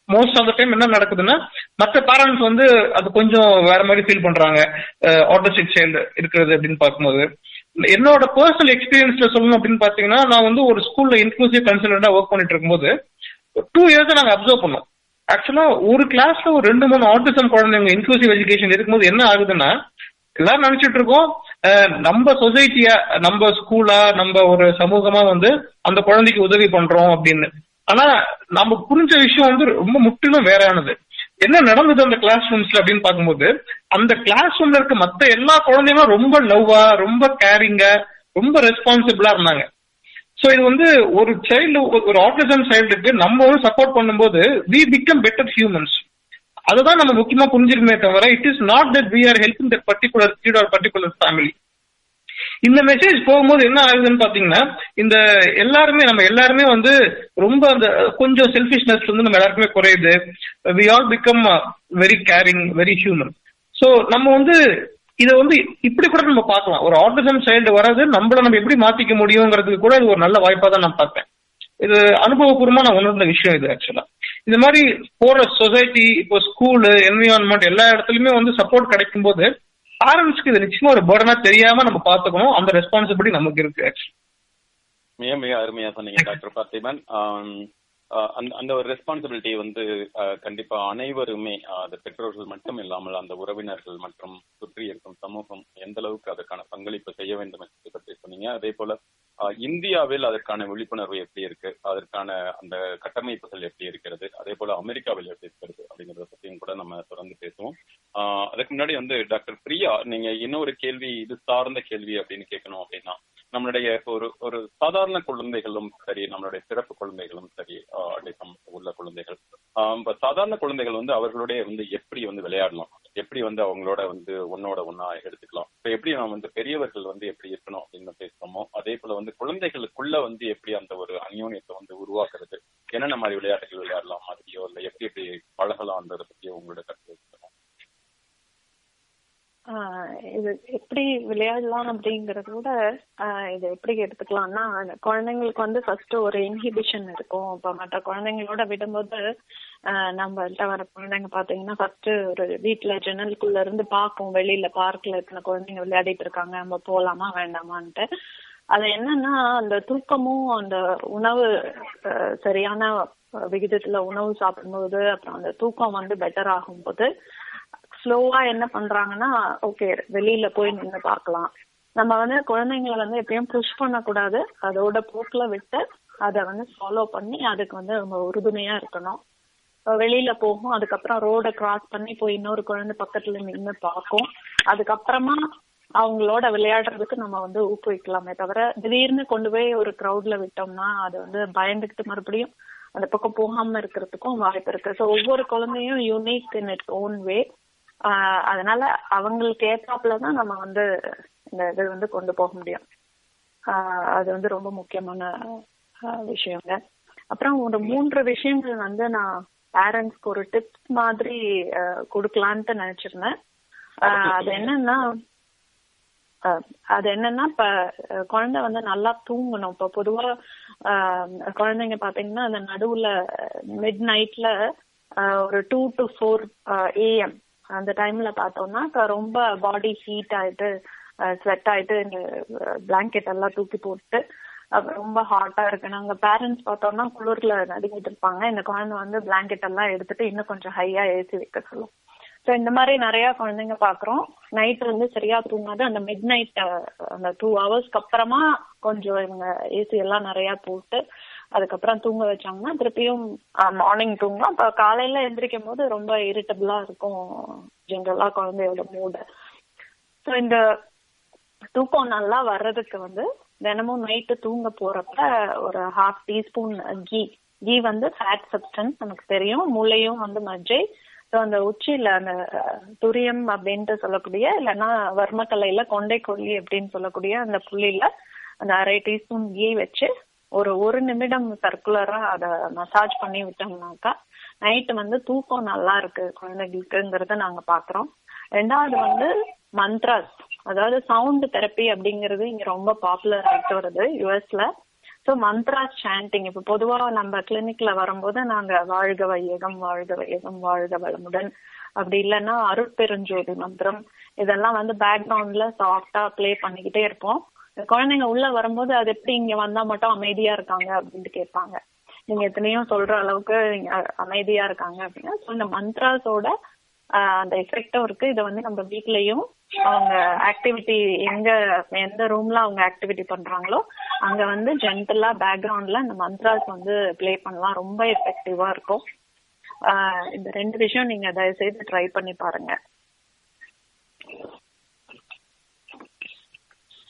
மோஸ்ட் ஆஃப் த டைம் என்ன நடக்குதுன்னா மற்ற பேரண்ட்ஸ் வந்து அது கொஞ்சம் வேற மாதிரி ஃபீல் பண்றாங்க. ஆட்டோஸ்டிக் சைல்டு இருக்கிறது அப்படின்னு பார்க்கும்போது. என்னோட பர்சனல் எக்ஸ்பீரியன்ஸ்ல சொல்லணும் அப்படின்னு பாத்தீங்கன்னா நான் வந்து ஒரு ஸ்கூல்ல இன்க்ளூசிவ் கன்சல்டா ஒர்க் பண்ணிட்டு இருக்கும்போது டூ இயர்ஸ் நாங்க அப்சர்வ் பண்ணோம். ஆக்சுவலா ஒரு கிளாஸ்ல ஒரு ரெண்டு மூணு ஆட்டிசம் குழந்தைங்க இன்க்ளூசிவ் எஜுகேஷன் இருக்கும்போது என்ன ஆகுதுன்னா எல்லாரும் நினைச்சிட்டு இருக்கோம் நம்ம சொசைட்டியா நம்ம ஸ்கூலா நம்ம ஒரு சமூகமா வந்து அந்த குழந்தைக்கு உதவி பண்றோம் அப்படின்னு. ஆனா நம்ம புரிஞ்ச விஷயம் வந்து ரொம்ப முற்றிலும் வேறானது. என்ன நடந்தது அந்த கிளாஸ் ரூம்ஸ்ல அப்படின்னு பார்க்கும்போது அந்த கிளாஸ் ரூம்ல இருக்க மத்த எல்லா குழந்தைங்களும் ரொம்ப லவ்வா ரொம்ப கேரிங்கா ரொம்ப ரெஸ்பான்சிபிளா இருந்தாங்க. சோ இது வந்து ஒரு சைல்டு ஒரு ஆட்டிசம் சைல்டுக்கு நம்ம வந்து சப்போர்ட் பண்ணும்போது வி பிகம் பெட்டர் ஹியூமன்ஸ் அதுதான் நம்ம முக்கியமா புரிஞ்சுக்கணுமே தவிர it is not that we are helping that particular kid or particular family இந்த மெசேஜ் போகும்போது என்ன ஆகுதுன்னு பாத்தீங்கன்னா இந்த எல்லாருமே நம்ம எல்லாருமே வந்து ரொம்ப அந்த கொஞ்சம் செல்ஃபிஷ்னஸ் வந்து நம்ம எல்லாருக்குமே குறையுது. We all become very caring very human so நம்ம வந்து இதை வந்து இப்படி கூட நம்ம பார்க்கலாம். ஒரு ஆட்டிசம் சைல்டு வர்றது நம்மள நம்ம எப்படி மாத்திக்க முடியுங்கிறதுக்கு கூட இது ஒரு நல்ல வாய்ப்பா தான் நான் பார்த்தேன் இது அனுபவபூர்வமா நான் உணர்ந்த விஷயம் இது ஆக்சுவலா இந்த மாதிரி போற சொசைட்டி இப்போ ஸ்கூலு என்விரான்மெண்ட் எல்லா இடத்துலயுமே வந்து சப்போர்ட் கிடைக்கும் போது பேரண்ட்ஸ்க்கு இது நிச்சயமா ஒரு பேர்டனா தெரியாம நம்ம பாத்துக்கணும் அந்த ரெஸ்பான்சிபிலிட்டி நமக்கு இருக்கு மிக மிக அருமையா சொன்னீங்க டாக்டர் பார்த்திபன் அந்த அந்த ஒரு ரெஸ்பான்சிபிலிட்டி வந்து கண்டிப்பா அனைவருமே அது பெற்றோர்கள் மட்டும் இல்லாமல் அந்த உறவினர்கள் மற்றும் சுற்றி இருக்கும் சமூகம் எந்த அளவுக்கு அதற்கான பங்களிப்பு செய்ய வேண்டும் என்பதை பற்றி சொன்னீங்க. அதே போல இந்தியாவில் அதற்கான விழிப்புணர்வு எப்படி இருக்கு? அதற்கான அந்த கட்டமைப்புகள் எப்படி இருக்கிறது? அதே போல அமெரிக்காவில் எப்படி இருக்கிறது அப்படிங்கறத பத்தியும் கூட நம்ம தொடர்ந்து பேசுவோம். ஆஹ் அதுக்கு முன்னாடி வந்து டாக்டர் பிரியா நீங்க இன்னொரு கேள்வி இது சார்ந்த கேள்வி அப்படின்னு கேட்கணும் அப்படின்னா நம்மளுடைய ஒரு ஒரு சாதாரண குழந்தைகளும் சரி நம்மளுடைய சிறப்பு குழந்தைகளும் சரி அடிசம் உள்ள குழந்தைகள். சாதாரண குழந்தைகள் வந்து அவர்களுடைய வந்து எப்படி வந்து விளையாடலாம்? எப்படி வந்து அவங்களோட வந்து ஒன்னோட ஒன்னா எடுத்துக்கலாம். இப்ப எப்படி நம்ம வந்து பெரியவர்கள் வந்து எப்படி இருக்கணும் அப்படின்னு பேசுறோமோ அதே போல வந்து குழந்தைகளுக்குள்ள வந்து எப்படி அந்த ஒரு அந்யோன்யத்தை வந்து உருவாக்குறது என்னென்ன மாதிரி விளையாட்டுகள் விளையாடலாம் மாதிரியோ இல்ல எப்படி எப்படி பழகலாம்ன்றத பத்தி உங்களோட கருத்து ஆஹ் இது எப்படி விளையாடலாம் அப்படிங்கறத விட ஆஹ் இது எப்படி எடுத்துக்கலாம்னா குழந்தைங்களுக்கு வந்து ஃபர்ஸ்ட் ஒரு இன்ஹிபிஷன் இருக்கும். இப்ப மற்ற குழந்தைங்களோட விடும்போது நம்மள்ட்ட வர குழந்தைங்க பாத்தீங்கன்னா ஃபர்ஸ்ட் ஒரு வீட்டுல ஜன்னலுக்குள்ள இருந்து பார்க்கும். வெளியில பார்க்ல இருக்கிற குழந்தைங்க விளையாடிட்டு இருக்காங்க. நம்ம போலாமா வேண்டாமான்ட்டு. அது என்னன்னா அந்த தூக்கமும் அந்த உணவு சரியான விகிதத்துல உணவு சாப்பிடும்போது அப்புறம் அந்த தூக்கம் வந்து பெட்டர் ஆகும்போது ஸ்லோவா என்ன பண்றாங்கன்னா ஓகே வெளியில போய் நின்று பார்க்கலாம். நம்ம வந்து குழந்தைங்களை வந்து எப்பயும் புஷ் பண்ணக்கூடாது. அதோட போக்குல விட்டு அதை வந்து ஃபாலோ பண்ணி அதுக்கு வந்து நம்ம உறுதுணையா இருக்கணும். வெளியில போகும். அதுக்கப்புறம் ரோட கிராஸ் பண்ணி போய் இன்னொரு குழந்தை பக்கத்துல நின்று பார்க்கும். அதுக்கப்புறமா அவங்களோட விளையாடுறதுக்கு நம்ம வந்து ஊக்குவிக்கலாமே தவிர திடீர்னு கொண்டு போய் ஒரு க்ரௌட்ல விட்டோம்னா அது வந்து பயந்துகிட்டு மறுபடியும் அந்த பக்கம் போகாம இருக்கிறதுக்கும் வாய்ப்பு இருக்கு. ஸோ ஒவ்வொரு குழந்தையும் unique in it own way அதனால அவங்களுக்கு ஏற்றாப்புல தான் நம்ம வந்து இந்த இது வந்து கொண்டு போக முடியும். அது வந்து ரொம்ப முக்கியமான விஷயங்க. அப்புறம் ஒரு மூன்று விஷயங்கள் வந்து நான் பேரண்ட்ஸ்க்கு ஒரு டிப்ஸ் மாதிரி கொடுக்கலான்ட்டு நினைச்சிருந்தேன். அது என்னன்னா அது என்னன்னா இப்ப குழந்தை வந்து நல்லா தூங்கணும். இப்ப பொதுவா குழந்தைங்க பாத்தீங்கன்னா அந்த நடுவுல மிட் நைட்ல ஒரு டூ டு ஃபோர் ஏஎம் அந்த டைம்ல பார்த்தோம்னா ரொம்ப பாடி ஹீட் ஆயிட்டு ஸ்வெட் ஆயிட்டு இந்த பிளாங்கெட் எல்லாம் தூக்கி போட்டு அப்புறம் ரொம்ப ஹாட்டா இருக்கு. நாங்க பேரண்ட்ஸ் பார்த்தோம்னா குளிர்ல நடுங்கிட்டு இருப்பாங்க. இந்த குழந்தை வந்து பிளாங்கெட் எல்லாம் எடுத்துட்டு இன்னும் கொஞ்சம் ஹையா ஏசி வைக்க சொல்லும். ஸோ இந்த மாதிரி நிறைய குழந்தைங்க பாக்குறோம் நைட் வந்து சரியா தூங்காது. அந்த மிட் நைட் அந்த டூ ஹவர்ஸ்க்கு அப்புறமா கொஞ்சம் இவங்க ஏசி எல்லாம் நிறைய போட்டு அதுக்கப்புறம் தூங்க வச்சாங்கன்னா திருப்பியும் மார்னிங் தூங்கும் அப்ப காலையில எந்திரிக்கும் போது ரொம்ப இரிட்டபிளா இருக்கும் ஜென்ரலா குழந்தையோட மூடு ஸோ இந்த தூக்கம் நல்லா வர்றதுக்கு வந்து தினமும் நைட்டு தூங்க போறப்ப ஒரு ஹாஃப் டீஸ்பூன் கீ. கீ வந்து ஃபேட் சப்ஸ்டன்ஸ் நமக்கு தெரியும். முளையும் வந்து மஜ்ஜை. ஸோ அந்த உச்சியில அந்த துரியம் அப்படின்ட்டு சொல்லக்கூடிய இல்லைன்னா வர்மக்கலையில கொண்டை கொல்லி அப்படின்னு சொல்லக்கூடிய அந்த புள்ளியில அந்த அரை டீஸ்பூன் கீ வச்சு ஒரு ஒரு நிமிடம் சர்க்குலரா அதை மசாஜ் பண்ணி விட்டோம்னாக்கா நைட்டு வந்து தூக்கம் நல்லா இருக்கு குழந்தைகளுக்குங்கிறத நாங்க பாக்குறோம். ரெண்டாவது வந்து மந்த்ராஸ். அதாவது சவுண்ட் தெரப்பி அப்படிங்கிறது இங்க ரொம்ப பாப்புலர் ஆகிட்டு வருது யுஎஸ்ல ஸோ மந்த்ராஸ் சாண்டிங் இப்போ பொதுவா நம்ம கிளினிக்ல வரும்போது நாங்க வாழ்க வையகம் வாழ்க வையகம் வாழ்க வளமுடன் அப்படி இல்லைன்னா அருட்பெருஞ்சோதி மந்திரம். இதெல்லாம் வந்து பேக்ரவுண்ட்ல சாஃப்டா ப்ளே பண்ணிக்கிட்டே இருப்போம். குழந்தைங்க உள்ள வரும்போது அது எப்படி இங்க வந்தா மட்டும் அமைதியா இருக்காங்க அப்படின்ட்டு கேட்பாங்க. நீங்க எத்தனையோ சொல்ற அளவுக்கு அமைதியா இருக்காங்க அப்படின்னா ஸோ இந்த மந்த்ராஸோட அந்த எஃபெக்டும் இருக்கு. இதை வந்து நம்ம வீட்லயும் அவங்க ஆக்டிவிட்டி எங்க எந்த ரூம்ல அவங்க ஆக்டிவிட்டி பண்றாங்களோ அங்க வந்து ஜென்டலா பேக்ரவுண்ட்ல இந்த மந்த்ராஸ் வந்து ப்ளே பண்ணலாம். ரொம்ப எஃபெக்டிவா இருக்கும். இந்த ரெண்டு விஷயம் நீங்க தயவு செய்து ட்ரை பண்ணி பாருங்க.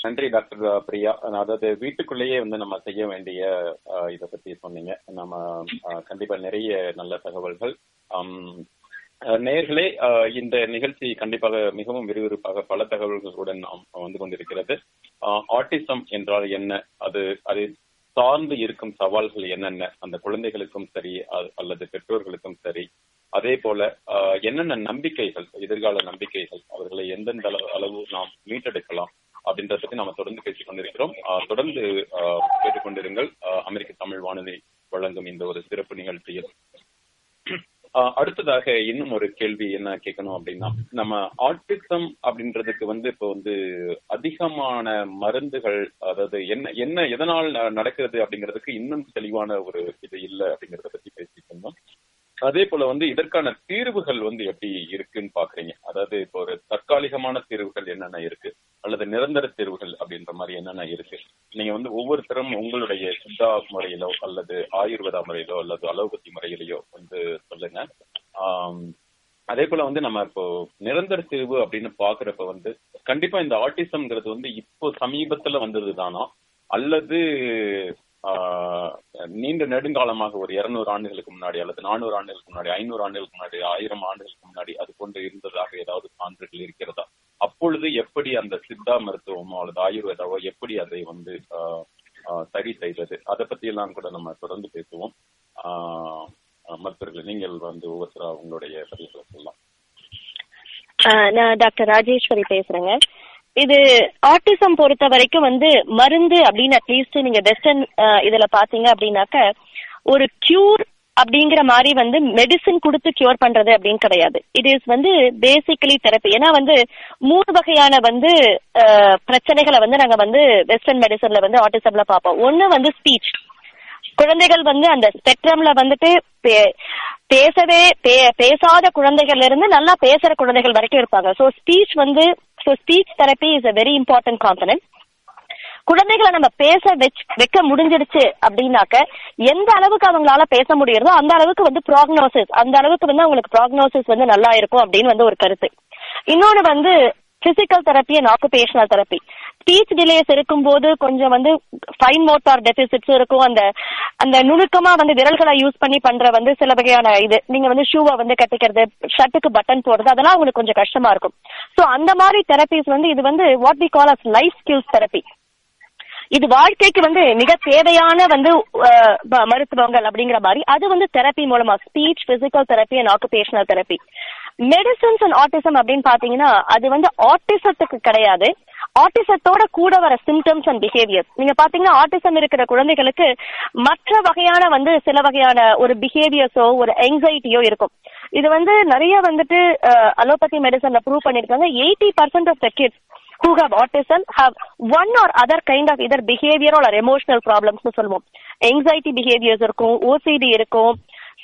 நன்றி டாக்டர் பிரியா. அதாவது வீட்டுக்குள்ளேயே வந்து நம்ம செய்ய வேண்டிய இதை பத்தி சொன்னீங்க. நம்ம கண்டிப்பா நிறைய நல்ல தகவல்கள். நேர்களே இந்த நிகழ்ச்சி கண்டிப்பாக மிகவும் விறுவிறுப்பாக பல தகவல்களுடன் நாம் வந்து கொண்டிருக்கிறது. ஆட்டிசம் என்றால் என்ன? அது அது சார்ந்து இருக்கும் சவால்கள் என்னென்ன? அந்த குழந்தைகளுக்கும் சரி அல்லது பெற்றோர்களுக்கும் சரி. அதே போல அஹ், என்னென்ன நம்பிக்கைகள் எதிர்கால நம்பிக்கைகள் அவர்களை எந்தெந்த அளவு அளவு நாம் மீட்டெடுக்கலாம் அப்படின்றத பத்தி நாம தொடர்ந்து பேசிக் கொண்டிருக்கிறோம். தொடர்ந்து அஹ், கேட்டுக்கொண்டிருங்கள் அஹ், அமெரிக்க தமிழ் வானொலி வழங்கும் இந்த ஒரு சிறப்பு நிகழ்ச்சியில் அடுத்ததாக இன்னும் ஒரு கேள்வி என்ன கேட்கணும் அப்படின்னா நம்ம ஆட்டிசம் அப்படின்றதுக்கு வந்து இப்போ வந்து அதிகமான மருந்துகள் அதாவது என்ன என்ன எதனால் நடக்கிறது அப்படிங்கிறதுக்கு இன்னும் தெளிவான ஒரு இது இல்லை அப்படிங்கறத பத்தி பேசிட்டு இருந்தோம். அதே போல வந்து இதற்கான தீர்வுகள் வந்து எப்படி இருக்குன்னு பாக்குறீங்க? அதாவது இப்போ ஒரு தற்காலிகமான தீர்வுகள் என்னென்ன இருக்கு? அல்லது நிரந்தர தீர்வுகள் அப்படின்ற மாதிரி என்னென்ன இருக்கு? நீங்க வந்து ஒவ்வொருத்தரும் உங்களுடைய சித்தா முறையிலோ அல்லது ஆயுர்வேதா முறையிலோ அல்லது அலோபதி முறையிலையோ வந்து சொல்லுங்க. அதே போல வந்து நம்ம இப்போ நிரந்தர தீர்வு அப்படின்னு பாக்குறப்ப வந்து கண்டிப்பா இந்த ஆட்டிசம்ங்கிறது வந்து இப்போ சமீபத்துல வந்தது தானா? அல்லது நீண்ட நெடுங்காலமாக ஒரு இருநூறு ஆண்டுகளுக்கு முன்னாடி அல்லது நானூறு ஆண்டுகளுக்கு முன்னாடி ஐநூறு ஆண்டுகளுக்கு முன்னாடி ஆயிரம் ஆண்டுகளுக்கு முன்னாடி அது போன்று இருந்ததாக ஏதாவது சான்றுகள் இருக்கிறதா? அப்பொழுது எப்படி அந்த சித்தா மருத்துவமோ அல்லது ஆயுர்வேதாவோ எப்படி அதை வந்து ஆஹ், சரி செய்தது? அதை பத்தி எல்லாம் கூட நம்ம தொடர்ந்து பேசுவோம். ஆஹ், மருத்துவர்கள் நீங்கள் வந்து ஒவ்வொருத்தரா உங்களுடைய பதிவுகளை சொல்லலாம். ஆஹ் நான் டாக்டர் ராஜேஸ்வரி பேசுறேங்க. இது ஆட்டிசம் பொறுத்த வரைக்கும் வந்து மருந்து அப்படின்னு அட்லீஸ்ட் நீங்க வெஸ்டர்ன் இதுல பாத்தீங்க அப்படின்னாக்க ஒரு கியூர் அப்படிங்கிற மாதிரி வந்து மெடிசின் கொடுத்து கியூர் பண்றது அப்படின்னு கிடையாது. இட் இஸ் வந்து பேசிக்கலி தெரப்பி ஏன்னா வந்து மூணு வகையான வந்து பிரச்சனைகளை வந்து நாங்க வந்து வெஸ்டர்ன் மெடிசன்ல வந்து ஆட்டிசம்ல பார்ப்போம். ஒன்னு வந்து ஸ்பீச் குழந்தைகள் வந்து அந்த ஸ்பெக்ட்ரம்ல வந்துட்டு பே- பேசவே பே- பேசாத குழந்தைகள்ல இருந்து நல்லா பேசுற குழந்தைகள் வரைக்கும் இருப்பாங்க. ஸோ ஸ்பீச் வந்து so speech therapy is a very important component குழந்தைகளை நம்ம பேச வெச் வைக்க முடிஞ்சிருச்சு அப்படின்னாக்க எந்த அளவுக்கு அவங்களால பேச முடியறதோ அந்த அளவுக்கு வந்து ப்ராக்னோசிஸ் அந்த அளவுக்கு வந்து அவங்களுக்கு ப்ராக்னோசிஸ் வந்து நல்லா இருக்கும் அப்படின்னு வந்து ஒரு கருத்து. இன்னொன்னு வந்து physical therapy and occupational therapy speech delays இருக்கும்போது கொஞ்சம் வந்து ஃபைன் மோட்டார் டெபிசிட்ஸ் இருக்கும். அந்த அந்த நுணுக்கமா வந்து விரல்களை யூஸ் பண்ணி பண்ற வந்து சில வகையான இது. நீங்க வந்து ஷூவை வந்து கட்டிக்கிறது ஷர்ட்டுக்கு பட்டன் போடுறது அதெல்லாம் உங்களுக்கு கொஞ்சம் கஷ்டமா இருக்கும். சோ அந்த மாதிரி தெரப்பிஸ் வந்து இது வந்து what we call as life skills therapy இது வாழ்க்கைக்கு வந்து மிக தேவையான வந்து மருத்துவங்கள் அப்படிங்கிற மாதிரி. அது வந்து தெரப்பி மூலமா speech physical therapy and occupational therapy medicines and autism அப்படின்னு பாத்தீங்கன்னா அது வந்து ஆட்டிசத்துக்கு கிடையாது. ஆட்டிசத்தோட கூட வர சிம்டம்ஸ் அண்ட் பிஹேவியர்ஸ் நீங்க பாத்தீங்கன்னா ஆட்டிசம் இருக்கிற குழந்தைகளுக்கு மற்ற வகையான வந்து சில வகையான ஒரு பிஹேவியர்ஸோ ஒரு எங்ஸைட்டியோ இருக்கும். இது வந்து நிறைய வந்துட்டு அலோபதி மெடிசன்ல ப்ரூவ் பண்ணிருக்காங்க. Eighty percent of the kids who have autism have one or other kind of either behavioral or emotional problems சொல்லுவோம். Anxiety பிஹேவியர்ஸ் இருக்கும் ஓசிடி இருக்கும்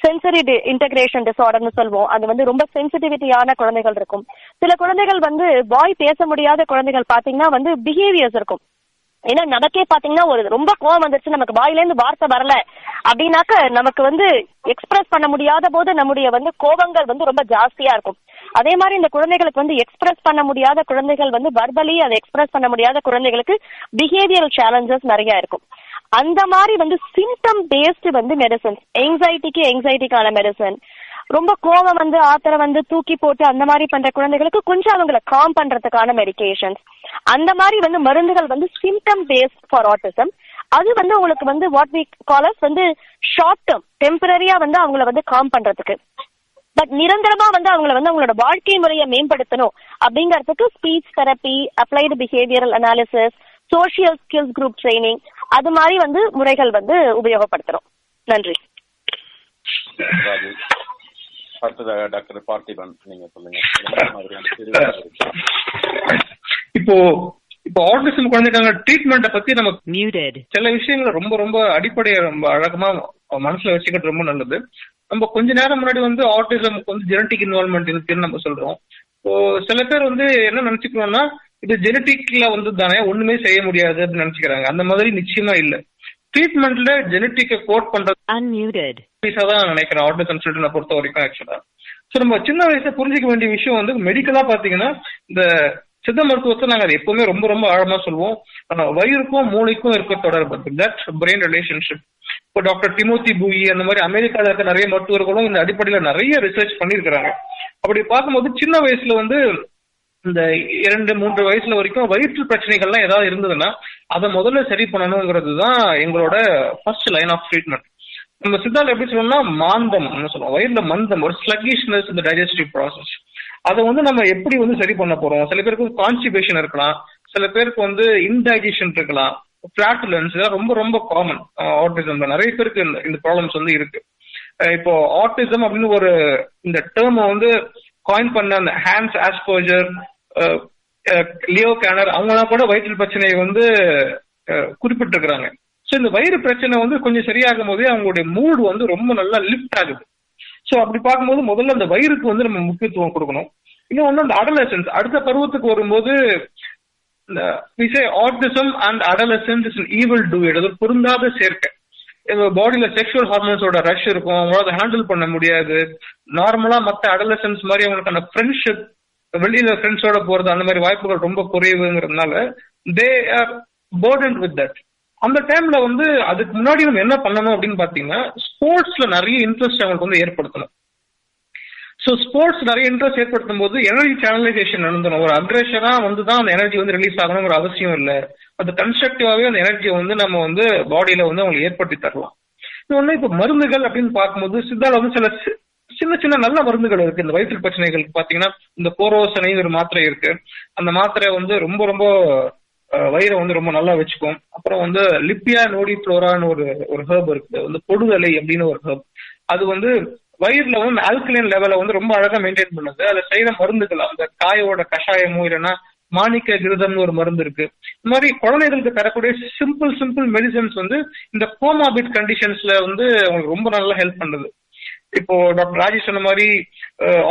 சென்சரி இன்டகிரேஷன் டிசார்டர்னு சொல்லுவோம். அது வந்து ரொம்ப சென்சிட்டிவிட்டியான குழந்தைகள் இருக்கும். சில குழந்தைகள் வந்து வாய் பேச முடியாத குழந்தைகள் பாத்தீங்கன்னா வந்து பிஹேவியர்ஸ் இருக்கும். ஏன்னா நமக்கே பாத்தீங்கன்னா ஒரு ரொம்ப கோவம் வந்துருச்சு. நமக்கு வாயில இருந்து வார்த்தை வரல. அப்படின்னாக்க நமக்கு வந்து எக்ஸ்பிரஸ் பண்ண முடியாத போது நம்முடைய வந்து கோபங்கள் வந்து ரொம்ப ஜாஸ்தியா இருக்கும். அதே மாதிரி இந்த குழந்தைகளுக்கு வந்து எக்ஸ்பிரஸ் பண்ண முடியாத குழந்தைகள் வந்து வர்பலி அதை எக்ஸ்பிரஸ் பண்ண முடியாத குழந்தைகளுக்கு பிஹேவியரல் சேலஞ்சஸ் நிறைய இருக்கும். அந்த மாதிரி வந்து சிம்டம் பேஸ்டு வந்து மெடிசன்ஸ் எங்ஸைட்டிக்கு எங்ஸைட்டிக்கான மெடிசன் ரொம்ப கோவம் வந்து ஆத்தரை வந்து தூக்கி போட்டு அந்த மாதிரி பண்ற குழந்தைகளுக்கு கொஞ்சம் அவங்கள காம் பண்றதுக்கான மெடிகேஷன்ஸ் அந்த மாதிரி வந்து மருந்துகள் வந்து சிம்டம் பேஸ்ட் ஃபார் ஆட்டிசம் அது வந்து உங்களுக்கு வந்து வாட் வி காலர்ஸ் வந்து ஷார்ட் டேர்ம் டெம்பரரியா வந்து அவங்கள வந்து காம் பண்றதுக்கு. பட் நிரந்தரமா வந்து அவங்கள வந்து அவங்களோட வாழ்க்கை முறையை மேம்படுத்தணும் அப்படிங்கறதுக்கு speech therapy applied behavioural analysis social skills group training அது மாதிரி வந்து முறைகள் வந்து உபயோகப்படுத்துறோம். நன்றி. அடுத்ததாக டாக்டர் பார்த்திபன் நீங்க சொல்லுங்க? இப்போ இப்போ ஆட்டிசம் குழந்தைக்கான ட்ரீட்மெண்ட்டை பத்தி நம்ம Muted. சில விஷயங்கள் ரொம்ப ரொம்ப அடிப்படையை ரொம்ப அழகமா மனசுல வச்சுக்கிறது ரொம்ப நல்லது நம்ம கொஞ்ச நேரம் முன்னாடி வந்து ஆட்டிசம்க்கு வந்து ஜெனட்டிக் இன்வால்மெண்ட் இருக்குன்னு நம்ம சொல்றோம் இப்போ சில பேர் வந்து என்ன நினைச்சுக்கிறோம்னா இது ஜெனட்டிக்ல வந்து தானே ஒண்ணுமே செய்ய முடியாது அப்படின்னு நினைச்சுக்கிறாங்க அந்த மாதிரி நிச்சயமா இல்ல ட்ரீட்மெண்ட்ல ஜெனட்டிக்கை கோட் பண்றது. வயசா தான் நான் நினைக்கிறேன் ஆட்டிசம் சில்ட்ரனை பொறுத்த வரைக்கும் ஆக்சுவலா ஸோ நம்ம சின்ன வயசுல புரிஞ்சுக்க வேண்டிய விஷயம் வந்து மெடிக்கலா பாத்தீங்கன்னா இந்த சித்த மருத்துவத்தை நாங்க அதை எப்பவுமே ரொம்ப ரொம்ப ஆழமா சொல்லுவோம். வயிறுக்கும் மூளைக்கும் இருக்க தொடர்பு. தட் பிரெயின் ரிலேஷன்ஷிப் இப்போ டாக்டர் டிமோத்தி பூயி அந்த மாதிரி அமெரிக்கால இருக்க நிறைய மருத்துவர்களும் இந்த அடிப்படையில நிறைய ரிசர்ச் பண்ணியிருக்கிறாங்க. அப்படி பார்க்கும்போது சின்ன வயசுல வந்து இந்த இரண்டு மூன்று வயசுல வரைக்கும் வயிற்று பிரச்சனைகள்லாம் ஏதாவது இருந்ததுன்னா அதை முதல்ல சரி பண்ணணுங்கிறது தான் எங்களோட ஃபர்ஸ்ட் லைன் ஆஃப் ட்ரீட்மெண்ட் நம்ம சித்தால எப்படி சொல்லணும்னா மாந்தம் சொல்லுவோம். வயிறுல மந்தம் ஒரு ஸ்லக்கிஷ்னஸ் இந்த டைஜஸ்டிவ் ப்ராசஸ் அதை வந்து நம்ம எப்படி வந்து சரி பண்ண போறோம்? சில பேருக்கு கான்ஸ்டிபேஷன் இருக்கலாம். சில பேருக்கு வந்து இன்டைஜஷன் இருக்கலாம். ஃபிளாட்டுலன்ஸ் இதெல்லாம் ரொம்ப ரொம்ப காமன் ஆட்டிசம்ல நிறைய பேருக்கு இந்த இந்த ப்ராப்ளம்ஸ் வந்து இருக்கு. இப்போ ஆட்டிசம் அப்படின்னு ஒரு இந்த டேர்ம் வந்து காயின் பண்ண அந்த ஹேண்ட்ஸ் ஆஸ்போஜர் லியோ கேனர் அவங்களாம் கூட வயிற்று பிரச்சனையை வந்து குறிப்பிட்டிருக்கிறாங்க. ஸோ இந்த வயிறு பிரச்சனை வந்து கொஞ்சம் சரியாகும் போதே அவங்களுடைய மூடு வந்து ரொம்ப நல்லா லிஃப்ட் ஆகுது. ஸோ அப்படி பார்க்கும்போது முதல்ல அந்த வயிறுக்கு வந்து நம்ம முக்கியத்துவம் கொடுக்கணும். இன்னும் வந்து அந்த அடலசன்ஸ் அடுத்த பருவத்துக்கு வரும்போது இந்த விசே autism and adolescence is evil to it அது பொருந்தாத சேர்க்கை. பாடியில செக்ஷுவல் ஹார்மோன்ஸோட ரஷ் இருக்கும். அவங்களால ஹேண்டில் பண்ண முடியாது. நார்மலா மற்ற அடலசன்ஸ் மாதிரி அவங்களுக்கு அந்த ஃப்ரெண்ட்ஷிப் வெளியில ஃப்ரெண்ட்ஸோட போறது அந்த மாதிரி வாய்ப்புகள் ரொம்ப குறைவுங்கிறதுனால they are burden with that அந்த டைம்ல வந்து அதுக்கு முன்னாடி நம்ம என்ன பண்ணணும் அப்படின்னு பாத்தீங்கன்னா ஸ்போர்ட்ஸ்ல நிறைய இன்ட்ரெஸ்ட் அவங்களுக்கு வந்து ஏற்படுத்தணும். ஸோ ஸ்போர்ட்ஸ் நிறைய இன்ட்ரெஸ்ட் ஏற்படுத்தும் போது எனர்ஜி சேனலைசேஷன் நடந்தணும் ஒரு அக்ரஷனா வந்து தான் அந்த எனர்ஜி வந்து ரிலீஸ் ஆகணுங்கிற அவசியம் இல்லை. அது கன்ஸ்ட்ரக்டிவாவே அந்த எனர்ஜியை வந்து நம்ம வந்து பாடியில வந்து அவங்களுக்கு ஏற்படுத்தி தரலாம். இன்னொன்னு இப்போ மருந்துகள் அப்படின்னு பார்க்கும்போது சித்தால வந்து சில சின்ன சின்ன நல்ல மருந்துகள் இருக்கு. இந்த வயிற்று பிரச்சனைகளுக்கு பாத்தீங்கன்னா இந்த போரோசனை ஒரு மாத்திரை இருக்கு. அந்த மாத்திரை வந்து ரொம்ப ரொம்ப வயிறை வந்து ரொம்ப நல்லா வச்சுக்கும். அப்புறம் வந்து லிப்பியா நோடி புளோரான்னு ஒரு ஒரு ஹேர்ப் இருக்கு. வந்து பொடுதலை அப்படின்னு ஒரு ஹேர்ப் அது வந்து வயிறுல வந்து ஆல்கலைன் லெவலை வந்து ரொம்ப அழகா மெயின்டைன் பண்ணுது. அதை செய்யற மருந்துகள் அந்த காயோட கஷாயமோ இல்லைன்னா மாணிக்க கிருதம்னு ஒரு மருந்து இருக்கு. இந்த மாதிரி குழந்தைகளுக்கு தரக்கூடிய சிம்பிள் சிம்பிள் மெடிசன்ஸ் வந்து இந்த கோமாபிட் கண்டிஷன்ஸ்ல வந்து அவங்களுக்கு ரொம்ப நல்லா ஹெல்ப் பண்ணுது. இப்போ டாக்டர் ராஜேஷ் சொன்ன மாதிரி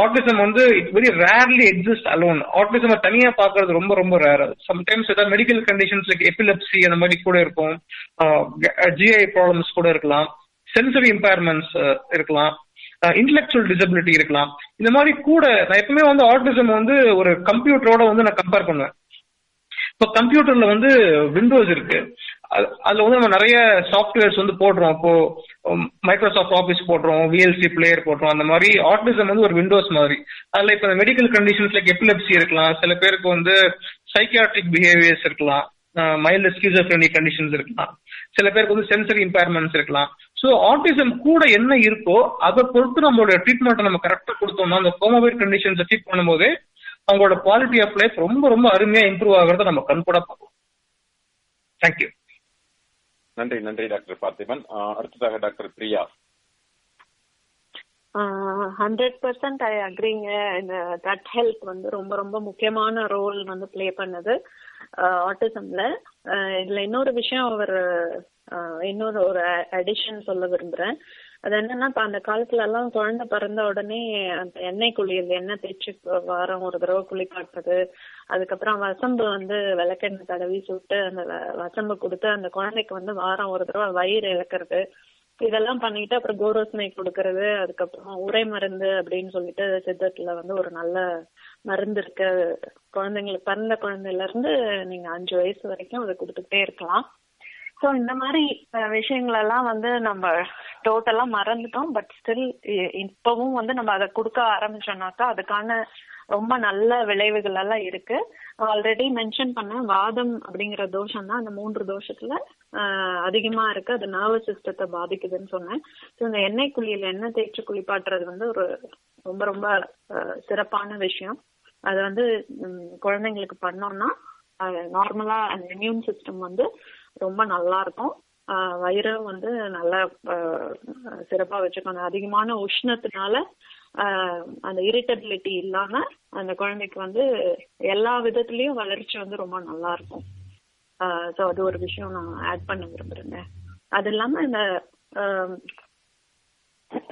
ஆட்டிசம் வந்து it very rarely exist alone autism தனியா பாக்குறது ரொம்ப ரொம்ப ரேர் சம்டைம்ஸ் ஏதாவது மெடிக்கல் கண்டிஷன்ஸ் லைக் எபிலப்சி அந்த மாதிரி கூட இருக்கும். ஜிஐ ப்ராப்ளம்ஸ் கூட இருக்கலாம். சென்சரி இம்பேர்மெண்ட்ஸ் இருக்கலாம். இன்டெலெக்சுவல் டிசபிலிட்டி இருக்கலாம். இந்த மாதிரி கூட நான் எப்பவுமே வந்து ஆட்டிசம் வந்து ஒரு கம்ப்யூட்டரோட வந்து நான் கம்பேர் பண்ணுவேன். இப்போ கம்ப்யூட்டர்ல வந்து விண்டோஸ் இருக்கு. அதுல வந்து நம்ம நிறைய சாஃப்ட்வேர்ஸ் வந்து போடுறோம். இப்போ மைக்ரோசாஃப்ட் ஆஃபீஸ் போடுறோம் விஎல்சி பிளேயர் போடுறோம். அந்த மாதிரி ஆட்டிசம் வந்து ஒரு விண்டோஸ் மாதிரி. அதுல இப்போ மெடிக்கல் கண்டிஷன்ஸ் லைக் எபிலப்சி இருக்கலாம். சில பேருக்கு வந்து சைக்கியாட்ரிக் பிஹேவியர்ஸ் இருக்கலாம். மைல்டு ஸ்கிசோஃப்ரெனி கண்டிஷன்ஸ் இருக்கலாம். சில பேருக்கு வந்து சென்சரி இம்பேர்மெண்ட்ஸ் இருக்கலாம். ஸோ ஆட்டிசம் கூட என்ன இருக்கோ அதை பொறுத்து நம்மளோட ட்ரீட்மெண்ட்டை நம்ம கரெக்டாக கொடுத்தோம்னா அந்த கோமோபைட் கண்டிஷன்ஸை ட்ரீட் பண்ணும்போது அவங்களோட குவாலிட்டி ஆஃப் லைஃப் ரொம்ப ரொம்ப அருமையாக இம்ப்ரூவ் ஆகிறத நம்ம கண்கூட பார்க்கலாம் தேங்க்யூ நன்றி நன்றி டாக்டர் பார்த்திபன். அடுத்ததாக doctor Priya. Hundred percent I அக்ரிங்க இந்த கட் ஹெல்த் வந்து ரொம்ப ரொம்ப முக்கியமான ரோல் வந்து பிளே பண்ணுது. ஆட்டிசம்ல இதுல இன்னொரு விஷயம் அவர் இன்னொரு ஒரு அடிஷன் சொல்ல விரும்புறேன். அது என்னன்னா இப்ப அந்த காலத்துல எல்லாம் குழந்தை பிறந்த உடனே அந்த எண்ணெய் குளியல் எண்ணெய் தேய்ச்சி வாரம் ஒரு தடவை குளிப்பாட்டுறது அதுக்கப்புறம் வசம்பு வந்து விளக்கெண்ணெய் தடவி சுட்டு அந்த வசம்பு கொடுத்து அந்த குழந்தைக்கு வந்து வாரம் ஒரு தடவை வயிறு இழக்கிறது. இதெல்லாம் பண்ணிட்டு அப்புறம் கோரோஸ்மை கொடுக்கறது. அதுக்கப்புறம் உரை மருந்து அப்படின்னு சொல்லிட்டு சித்தத்துல வந்து ஒரு நல்ல மருந்து இருக்கு. குழந்தைங்களுக்கு பிறந்த குழந்தையில இருந்து நீங்க அஞ்சு வயசு வரைக்கும் அதை கொடுத்துக்கிட்டே இருக்கலாம். ஸோ இந்த மாதிரி விஷயங்களெல்லாம் வந்து நம்ம டோட்டலா மறந்துட்டோம். பட் ஸ்டில் இப்பவும் வந்து நம்ம அதை கொடுக்க ஆரம்பிச்சோம்னாக்கா அதுக்கான ரொம்ப நல்ல விளைவுகள் எல்லாம் இருக்கு. ஆல்ரெடி மென்ஷன் பண்ண வாதம் அப்படிங்கிற தோஷம் தான் அந்த மூன்று தோஷத்துல அதிகமா இருக்கு. அது நர்வஸ் சிஸ்டத்தை பாதிக்குதுன்னு சொன்னேன். ஸோ இந்த எண்ணெய் குளியல் எண்ணெய் தேய்ச்சி குளிப்பாட்டுறது வந்து ஒரு ரொம்ப ரொம்ப சிறப்பான விஷயம். அது வந்து குழந்தைங்களுக்கு பண்ணோம்னா நார்மலா அந்த இம்யூன் சிஸ்டம் வந்து ரொம்ப நல்லா இருக்கும் வயிறு வந்து நல்லா சிறப்பா வச்சுக்கணும் அதிகமான உஷ்ணத்தினால அந்த இரிட்டபிலிட்டி இல்லாம அந்த குழந்தைக்கு வந்து எல்லா விதத்துலயும் வளர்ச்சி வந்து ரொம்ப நல்லா இருக்கும் ஸோ அது ஒரு விஷயம் நான் ஆட் பண்ண விரும்புறேங்க. அது இல்லாம இந்த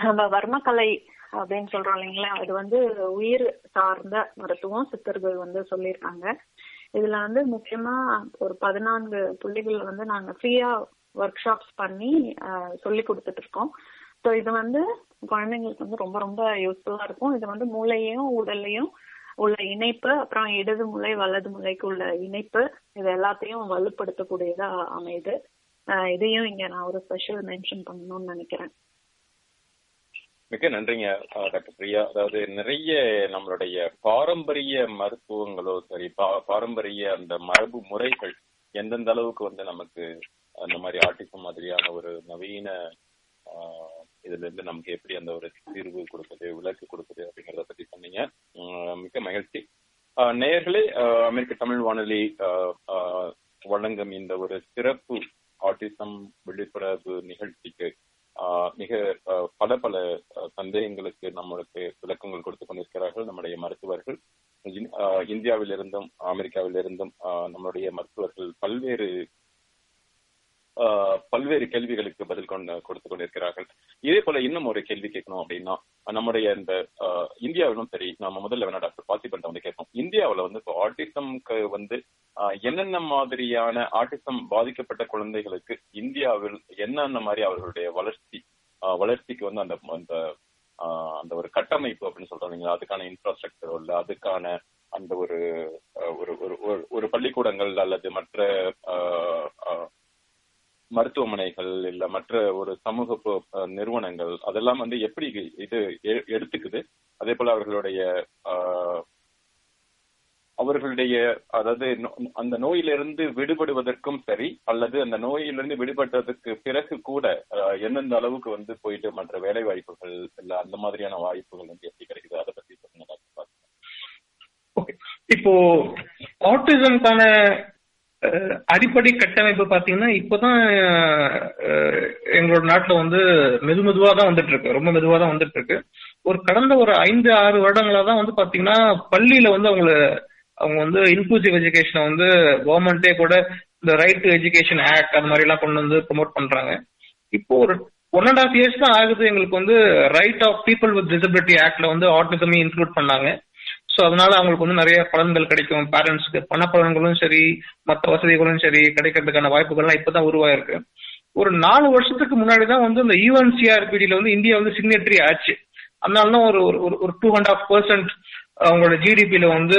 நம்ம வர்மக்கலை அப்படின்னு சொல்றோம் இல்லைங்களா? அது வந்து உயிர் சார்ந்த மருத்துவம் சித்தர்கள் வந்து சொல்லியிருக்காங்க. இதுல வந்து முக்கியமா ஒரு பதினான்கு புள்ளிகள் வந்து நாங்க ஃப்ரீயா ஒர்க் ஷாப்ஸ் பண்ணி சொல்லி கொடுத்துட்டு இருக்கோம். ஸோ இது வந்து குழந்தைங்களுக்கு வந்து ரொம்ப ரொம்ப யூஸ்ஃபுல்லா இருக்கும். இது வந்து மூளையையும் உடல்லையும் உள்ள இணைப்பு அப்புறம் இடது முலை வலது மூளைக்கு உள்ள இணைப்பு இது எல்லாத்தையும் வலுப்படுத்தக்கூடியதா அமையுது. இதையும் இங்க நான் ஒரு ஸ்பெஷல் மென்ஷன் பண்ணணும்னு நினைக்கிறேன். மிக நன்றிங்க டாக்டர் பிரியா. அதாவது நிறைய நம்மளுடைய பாரம்பரிய மருத்துவங்களோ சரி பாரம்பரிய அந்த மரபு முறைகள் எந்தெந்த அளவுக்கு வந்து நமக்கு அந்த மாதிரி ஆட்டிசம் மாதிரியான ஒரு நவீன இதுல இருந்து நமக்கு எப்படி அந்த ஒரு தீர்வு கொடுக்குது விளக்கு கொடுக்குது அப்படிங்கறத பத்தி சொன்னீங்க. மிக்க மகிழ்ச்சி. நேயர்களே அமெரிக்க தமிழ் வானொலி வழங்கும் இந்த ஒரு சிறப்பு ஆட்டிசம் விழிப்புணர்வு நிகழ்ச்சிக்கு மிக பல பல சந்தேகங்களுக்கு நம்மளுக்கு விளக்கங்கள் கொடுத்து கொண்டிருக்கிறார்கள் நம்முடைய மருத்துவர்கள். இந்தியாவிலிருந்தும் அமெரிக்காவிலிருந்தும் நம்மளுடைய மருத்துவர்கள் பல்வேறு பல்வேறு கேள்விகளுக்கு பதில் கொண்டு கொடுத்து கொண்டிருக்கிறார்கள். இதே போல இன்னும் ஒரு கேள்வி கேட்கணும் அப்படின்னா நம்முடைய இந்த இந்தியாவிலும் சரி நம்ம முதல்ல வேணா டாக்டர் பாசிபன் வந்து கேட்போம். இந்தியாவில வந்து இப்போ ஆட்டிசம்க்கு வந்து என்னென்ன மாதிரியான ஆட்டிசம் பாதிக்கப்பட்ட குழந்தைகளுக்கு இந்தியாவில் என்னென்ன மாதிரி அவர்களுடைய வளர்ச்சி வளர்ச்சிக்கு வந்து அந்த அந்த அந்த ஒரு கட்டமைப்பு அப்படின்னு சொல்றோம் அதுக்கான இன்ஃப்ராஸ்ட்ரக்சர் இல்ல அதுக்கான அந்த ஒரு ஒரு ஒரு பள்ளிக்கூடங்கள் அல்லது மற்ற மருத்துவமனைகள் இல்ல மற்ற ஒரு சமூக நிறுவனங்கள் அதெல்லாம் வந்து எப்படி இது எடுத்துக்குது? அதே போல அவர்களுடைய அவர்களுடைய அதாவது அந்த நோயிலிருந்து விடுபடுவதற்கும் சரி அல்லது அந்த நோயிலிருந்து விடுபட்டதற்கு பிறகு கூட எந்தெந்த அளவுக்கு வந்து போயிட்டு மற்ற வேலை வாய்ப்புகள் இல்ல அந்த மாதிரியான வாய்ப்புகள் வந்து எப்படி கிடைக்குது? அதை பத்தி சொல்லுங்க இப்போ ஆட்டிசம்கான அடிப்படை கட்டமைப்பு பாத்தீங்கன்னா இப்பதான் எங்களோட நாட்டுல வந்து மெது மெதுவாக தான் வந்துட்டு இருக்கு. ரொம்ப மெதுவா தான் வந்துட்டு இருக்கு. ஒரு கடந்த ஒரு ஐந்து ஆறு வருடங்களா தான் வந்து பாத்தீங்கன்னா பள்ளியில வந்து அவங்கள அவங்க வந்து இன்க்ளூசிவ் எஜுகேஷனை வந்து கவர்மெண்டே கூட இந்த ரைட் டு எஜுகேஷன் ஆக்ட் அந்த மாதிரி எல்லாம் கொண்டு வந்து ப்ரொமோட் பண்றாங்க. இப்போ ஒரு ஒன் அண்ட் ஹாஃப் இயர்ஸ் தான் ஆகுது எங்களுக்கு வந்து right of people with disability ஆக்ட்ல வந்து ஆட்டிசமே இன்க்ளூட் பண்ணாங்க. ஸோ அதனால அவங்களுக்கு வந்து நிறைய பலன்கள் கிடைக்கும். பேரண்ட்ஸ்க்கு பண பலன்களும் சரி மற்ற வசதிகளும் சரி கிடைக்கிறதுக்கான வாய்ப்புகள்லாம் இப்பதான் உருவாயிருக்கு. ஒரு நாலு வருஷத்துக்கு முன்னாடி தான் வந்து இந்த e யூஎன்சிஆர்பிடியில வந்து இந்தியா வந்து சிக்னேட்டரி ஆச்சு. அதனால தான் ஒரு ஒரு ஒரு டூ அண்ட் ஆஃப் பர்சன்ட் அவங்களோட ஜிடிபியில வந்து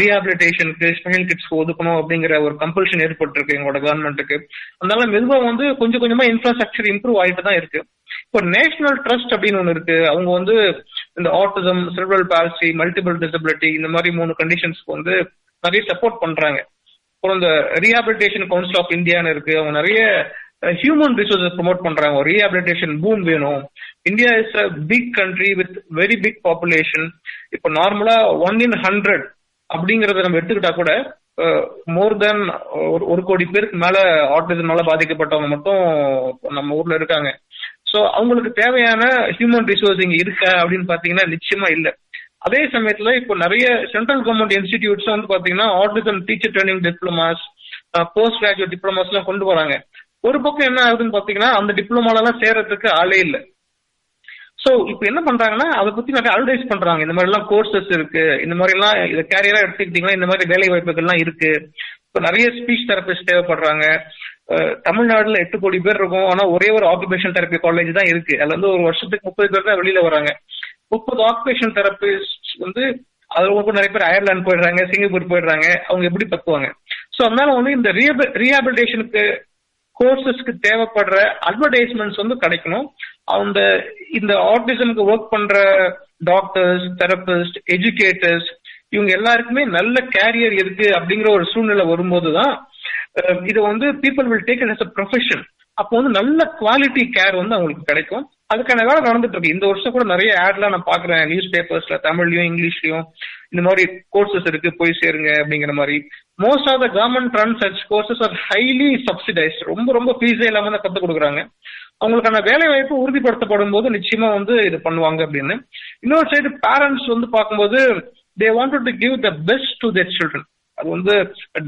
ரீஹாபிலிட்டேஷனுக்கு ஸ்பெஷல் கிட்ஸ் ஒதுக்கணும் அப்படிங்கிற ஒரு கம்பல்ஷன் ஏற்பட்டிருக்கு எங்களோட கவர்மெண்ட்டுக்கு அதனால மெதுவா வந்து கொஞ்சம் கொஞ்சமா இன்ஃப்ராஸ்ட்ரக்சர் இம்ப்ரூவ் ஆயிட்டு தான் இருக்கு. இப்போ நேஷனல் ட்ரஸ்ட் அப்படின்னு ஒன்று இருக்கு. அவங்க வந்து இந்த autism cerebral palsy multiple disability இந்த மாதிரி மூணு கண்டிஷன்ஸ்க்கு வந்து நிறைய சப்போர்ட் பண்றாங்க. அப்புறம் இந்த ரீஹாபிலிட்டேஷன் கவுன்சில் ஆஃப் இந்தியான்னு இருக்கு. அவங்க நிறைய ஹியூமன் ரிசோர்சஸ் ப்ரொமோட் பண்றாங்க. ரீஹாபிலிட்டேஷன் பூம் வேணும். India is a big country with very big population இப்போ நார்மலா ஒன் இன் ஹண்ட்ரட் அப்படிங்கறத நம்ம எடுத்துக்கிட்டா கூட மோர் தென் ஒரு ஒரு கோடி பேருக்கு மேல ஆட்டிசம்னால பாதிக்கப்பட்டவங்க மட்டும் நம்ம ஊர்ல இருக்காங்க. சோ அவங்களுக்கு தேவையான ஹியூமன் ரிசோர்ஸ் இங்க இருக்கா அப்படின்னு பாத்தீங்கன்னா நிச்சயமா இல்ல. அதே சமயத்துல இப்போ நிறைய சென்ட்ரல் கவர்மெண்ட் இன்ஸ்டிடியூட்ஸ் வந்து பாத்தீங்கன்னா autism teacher training diplomas post graduate diplomas எல்லாம் கொண்டு வராங்க. ஒரு பக்கம் என்ன ஆகுதுன்னு பாத்தீங்கன்னா அந்த டிப்ளமால எல்லாம் சேரத்துக்கு ஆளே இல்ல. சோ இப்போ என்ன பண்றாங்கன்னா அதை பத்தி நிறைய அட்வர்டைஸ் பண்றாங்க. இந்த மாதிரி எல்லாம் கோர்சஸ் இருக்கு. இந்த மாதிரி எல்லாம் இதை கேரியரா எடுத்துக்கிட்டீங்கன்னா இந்த மாதிரி வேலை வாய்ப்புகள்லாம் இருக்கு. இப்போ நிறைய ஸ்பீச் தெரபிஸ்ட் தேவைப்படுறாங்க. தமிழ்நாடுல எட்டு கோடி பேர் இருக்கும். ஆனா ஒரே ஒரு ஆக்குபேஷன் தெரப்பி காலேஜ் தான் இருக்கு. அதுல வந்து ஒரு வருஷத்துக்கு முப்பது பேர் தான் வெளியில வராங்க. முப்பது ஆக்குபேஷன் தெரப்பிஸ்ட் வந்து அதுல ரொம்ப நிறைய பேர் அயர்லாந்து போயிடுறாங்க சிங்கப்பூர் போயிடுறாங்க. அவங்க எப்படி பத்துவாங்க சோ அதனால வந்து இந்த ரீஹாபிலிட்டேஷனுக்கு கோர்சஸ்க்கு தேவைப்படுற அட்வர்டைஸ்மெண்ட்ஸ் வந்து கிடைக்கணும். அந்த இந்த ஆர்டிசனுக்கு ஒர்க் பண்ற டாக்டர்ஸ் தெரபிஸ்ட் எஜுகேட்டர்ஸ் இவங்க எல்லாருக்குமே நல்ல கேரியர் இருக்கு அப்படிங்கிற ஒரு சூழ்நிலை வரும்போது தான் இது வந்து people will take as a profession அப்போ வந்து நல்ல குவாலிட்டி கேர் வந்து அவங்களுக்கு கிடைக்கும். அதுக்கான வேலை நடந்துட்டு இருக்கு. இந்த வருஷம் கூட நிறைய ஆட்லாம் நான் பாக்குறேன் நியூஸ் பேப்பர்ஸ்ல தமிழ்லயும் இங்கிலீஷ்லயும். இந்த மாதிரி கோர்சஸ் இருக்கு. போய் சேருங்க அப்படிங்கிற மாதிரி. Most of the government run search courses are highly subsidised ரொம்ப ரொம்ப ஃபீஸே இல்லாம தான் கத்துக் கொடுக்குறாங்க. அவங்களுக்கான வேலை வாய்ப்பு உறுதிப்படுத்தப்படும் போது நிச்சயமா வந்து இது பண்ணுவாங்க அப்படின்னு. இன்னொரு சைடு பேரண்ட்ஸ் வந்து பார்க்கும்போது they wanted to give the best to their children அது வந்து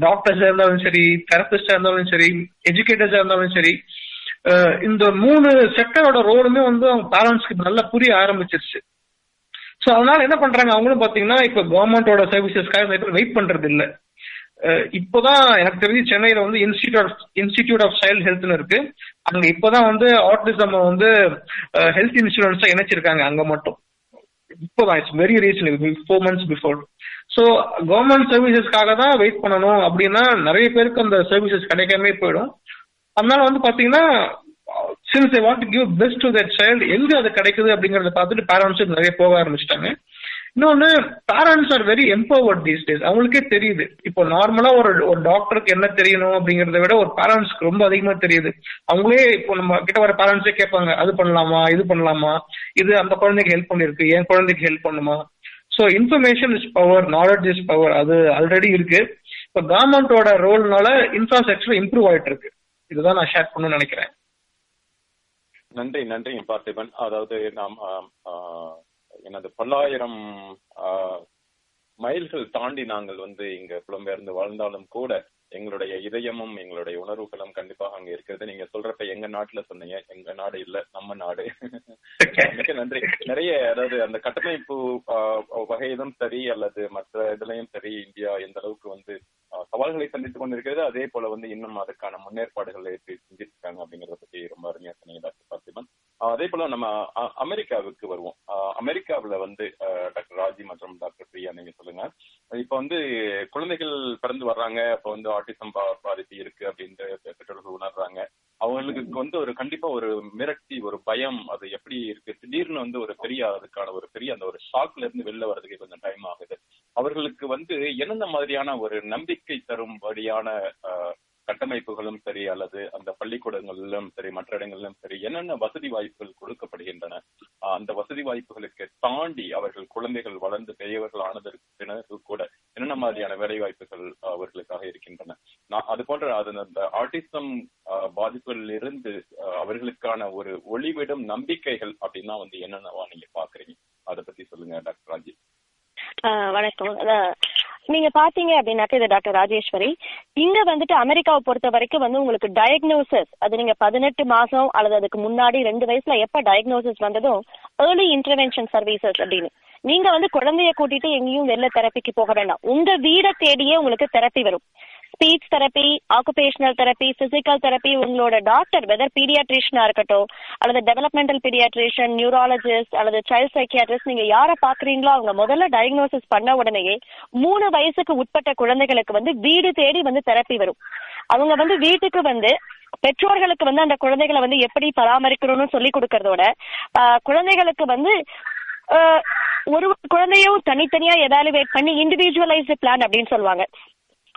டாக்டர்ஸா இருந்தாலும் சரி தெரபிஸ்டா இருந்தாலும் சரி எஜுகேட்டர்ஸா இருந்தாலும் சரி இந்த மூணு செக்டரோட ரோலுமே வந்து அவங்க பேரண்ட்ஸ்க்கு நல்லா புரிய ஆரம்பிச்சிருச்சு. ஸோ அதனால என்ன பண்றாங்க? அவங்களும் பாத்தீங்கன்னா இப்ப கவர்மெண்டோட சர்வீசஸ்க்காக வெயிட் பண்றது இல்ல. இப்போதான் எனக்கு தெரிஞ்சு சென்னையில வந்து institute of institute of child ஹெல்த்னு இருக்கு. அங்க இப்போதான் வந்து ஆர்டிசம் வந்து ஹெல்த் இன்சூரன்ஸா இணைச்சிருக்காங்க அங்க மட்டும். இப்போதான் it's very recent four months before so government சர்வீசஸ்க்காக தான் வெயிட் பண்ணணும் அப்படின்னா நிறைய பேருக்கு அந்த சர்வீசஸ் கிடைக்காமே போயிடும். அதனால வந்து பாத்தீங்கன்னா since I want give best to that child எங்க அது கிடைக்குது அப்படிங்கறத பார்த்துட்டு பேரண்ட்ஸ் நிறைய போக ஆரம்பிச்சிட்டாங்க. இன்னொன்னு parents are very empowered these days அவங்களுக்கே தெரியுது. இப்போ நார்மலா ஒரு ஒரு டாக்டருக்கு என்ன தெரியணும் அப்படிங்கறத விட ஒரு பேரண்ட்ஸ்க்கு ரொம்ப அதிகமா தெரியுது. அவங்களே இப்போ நம்ம கிட்ட வர பேரண்ட்ஸே கேட்பாங்க அது பண்ணலாமா? இது பண்ணலாமா? இது அந்த குழந்தைக்கு ஹெல்ப் பண்ணிருக்கு என் குழந்தைக்கு ஹெல்ப் பண்ணுமா? So information is power knowledge is power அது ஆல்ரெடி இருக்கு. இப்போ கவர்மெண்டோட ரோல்னால இன்ஃப்ராஸ்ட்ரக்சர் இம்ப்ரூவ் ஆயிட்டு இருக்கு. இதுதான் நான் ஷேர் பண்ணணும்னு நினைக்கிறேன். நன்றி நன்றி பார்த்திபன். அதாவது நாம் எனது பல்லாயிரம் மைல்கள் தாண்டி நாங்கள் வந்து இங்க புலம்பெயர்ந்து வாழ்ந்தாலும் கூட எங்களுடைய இதயமும் எங்களுடைய உணர்வுகளும் கண்டிப்பாக அங்க இருக்கிறது. நீங்க சொல்றப்ப எங்க நாட்டுல சொன்னீங்க எங்க நாடு இல்ல நம்ம நாடு. மிக நன்றி. நிறைய அதாவது அந்த கட்டமைப்பு வகையிலும் சரி அல்லது மற்ற இதுலயும் சரி இந்தியா எந்த அளவுக்கு வந்து சவால்களை சந்தித்துக் கொண்டிருக்கிறது அதே போல வந்து இன்னும் அதுக்கான முன்னேற்பாடுகள் செஞ்சிருக்காங்க அப்படிங்கறத பத்தி ரொம்ப அருமையா சொன்னீங்க டாக்டர் பார்த்திபன். அதே போல நம்ம அமெரிக்காவுக்கு வருவோம். அமெரிக்காவுல வந்து டாக்டர் ராஜி மற்றும் டாக்டர் பிரியா நீங்க சொல்லுங்க. இப்ப வந்து குழந்தைகள் பிறந்து வர்றாங்க அப்ப வந்து ஆட்டிசம் பாதிப்பு இருக்கு அப்படின்ற பெற்றோர்கள் உணர்றாங்க. அவங்களுக்கு வந்து ஒரு கண்டிப்பா ஒரு மிரட்சி ஒரு பயம் அது எப்படி இருக்கு? திடீர்னு வந்து ஒரு பெரிய அதுக்கான ஒரு பெரிய அந்த ஒரு ஷாக்ல இருந்து வெளில வர்றதுக்கு கொஞ்சம் டைம் ஆகுது. அவர்களுக்கு வந்து எந்தெந்த மாதிரியான ஒரு நம்பிக்கை தரும்படியான கட்டமைப்புகளும் சரி அல்லது அந்த பள்ளிக்கூடங்களிலும் சரி மற்ற இடங்களிலும் சரி என்னென்ன வசதி வாய்ப்புகள் கொடுக்கப்படுகின்றன அந்த வசதி வாய்ப்புகளுக்கு தாண்டி அவர்கள் குழந்தைகள் வளர்ந்து பெரியவர்கள் ஆனதற்கு பிறகு கூட என்னென்ன மாதிரியான வேலை வாய்ப்புகள் அவர்களுக்காக இருக்கின்றன. நான் அது போன்ற அது அந்த ஆர்டிசம் பாதிப்புகளிலிருந்து அவர்களுக்கான ஒரு ஒளிவிடும் நம்பிக்கைகள் அப்படின்னா வந்து என்னென்னவா நீங்க பாக்குறீங்க? அதை பத்தி சொல்லுங்க டாக்டர் ராஜி ஆஹ் வணக்கம். நீங்க பாத்தீங்க அப்படின்னாக்க இது டாக்டர் ராஜேஸ்வரி. இங்க வந்துட்டு அமெரிக்காவை பொறுத்த வரைக்கும் வந்து உங்களுக்கு டயக்னோசிஸ் அது நீங்க பதினெட்டு மாசம் அல்லது அதுக்கு முன்னாடி ரெண்டு வயசுல எப்ப டயக்னோசிஸ் வந்ததும் ஏர்லி இன்டர்வென்ஷன் சர்வீசஸ் அப்படின்னு. நீங்க வந்து குழந்தைய கூட்டிட்டு எங்கேயும் வெளில தெரப்பிக்கு போக வேண்டாம். உங்க வீடை தேடியே உங்களுக்கு தெரப்பி வரும். Speech therapy occupational therapy physical therapy உங்களோட டாக்டர் வெதர் பீடியாட்ரிஷனா இருக்கட்டும் அல்லது டெவலப்மெண்டல் பீடியாட்ரிஷன் நியூராலஜிஸ்ட் அல்லது சைல்ட் சைக்கியாட்ரிஸ்ட் நீங்க யாரை பாக்குறீங்களோ அவங்க முதல்ல டயக்னோசிஸ் பண்ண உடனேயே மூணு வயசுக்கு உட்பட்ட குழந்தைகளுக்கு வந்து வீடு தேடி வந்து தெரப்பி வரும். அவங்க வந்து வீட்டுக்கு வந்து பெற்றோர்களுக்கு வந்து அந்த குழந்தைகளை வந்து எப்படி பராமரிக்கணும்னு சொல்லி கொடுக்கறதோட குழந்தைகளுக்கு வந்து ஒரு ஒரு குழந்தையும் தனித்தனியா எவாலுவேட் பண்ணி இண்டிவிஜுவலைஸ்டு பிளான் அப்படின்னு சொல்லுவாங்க.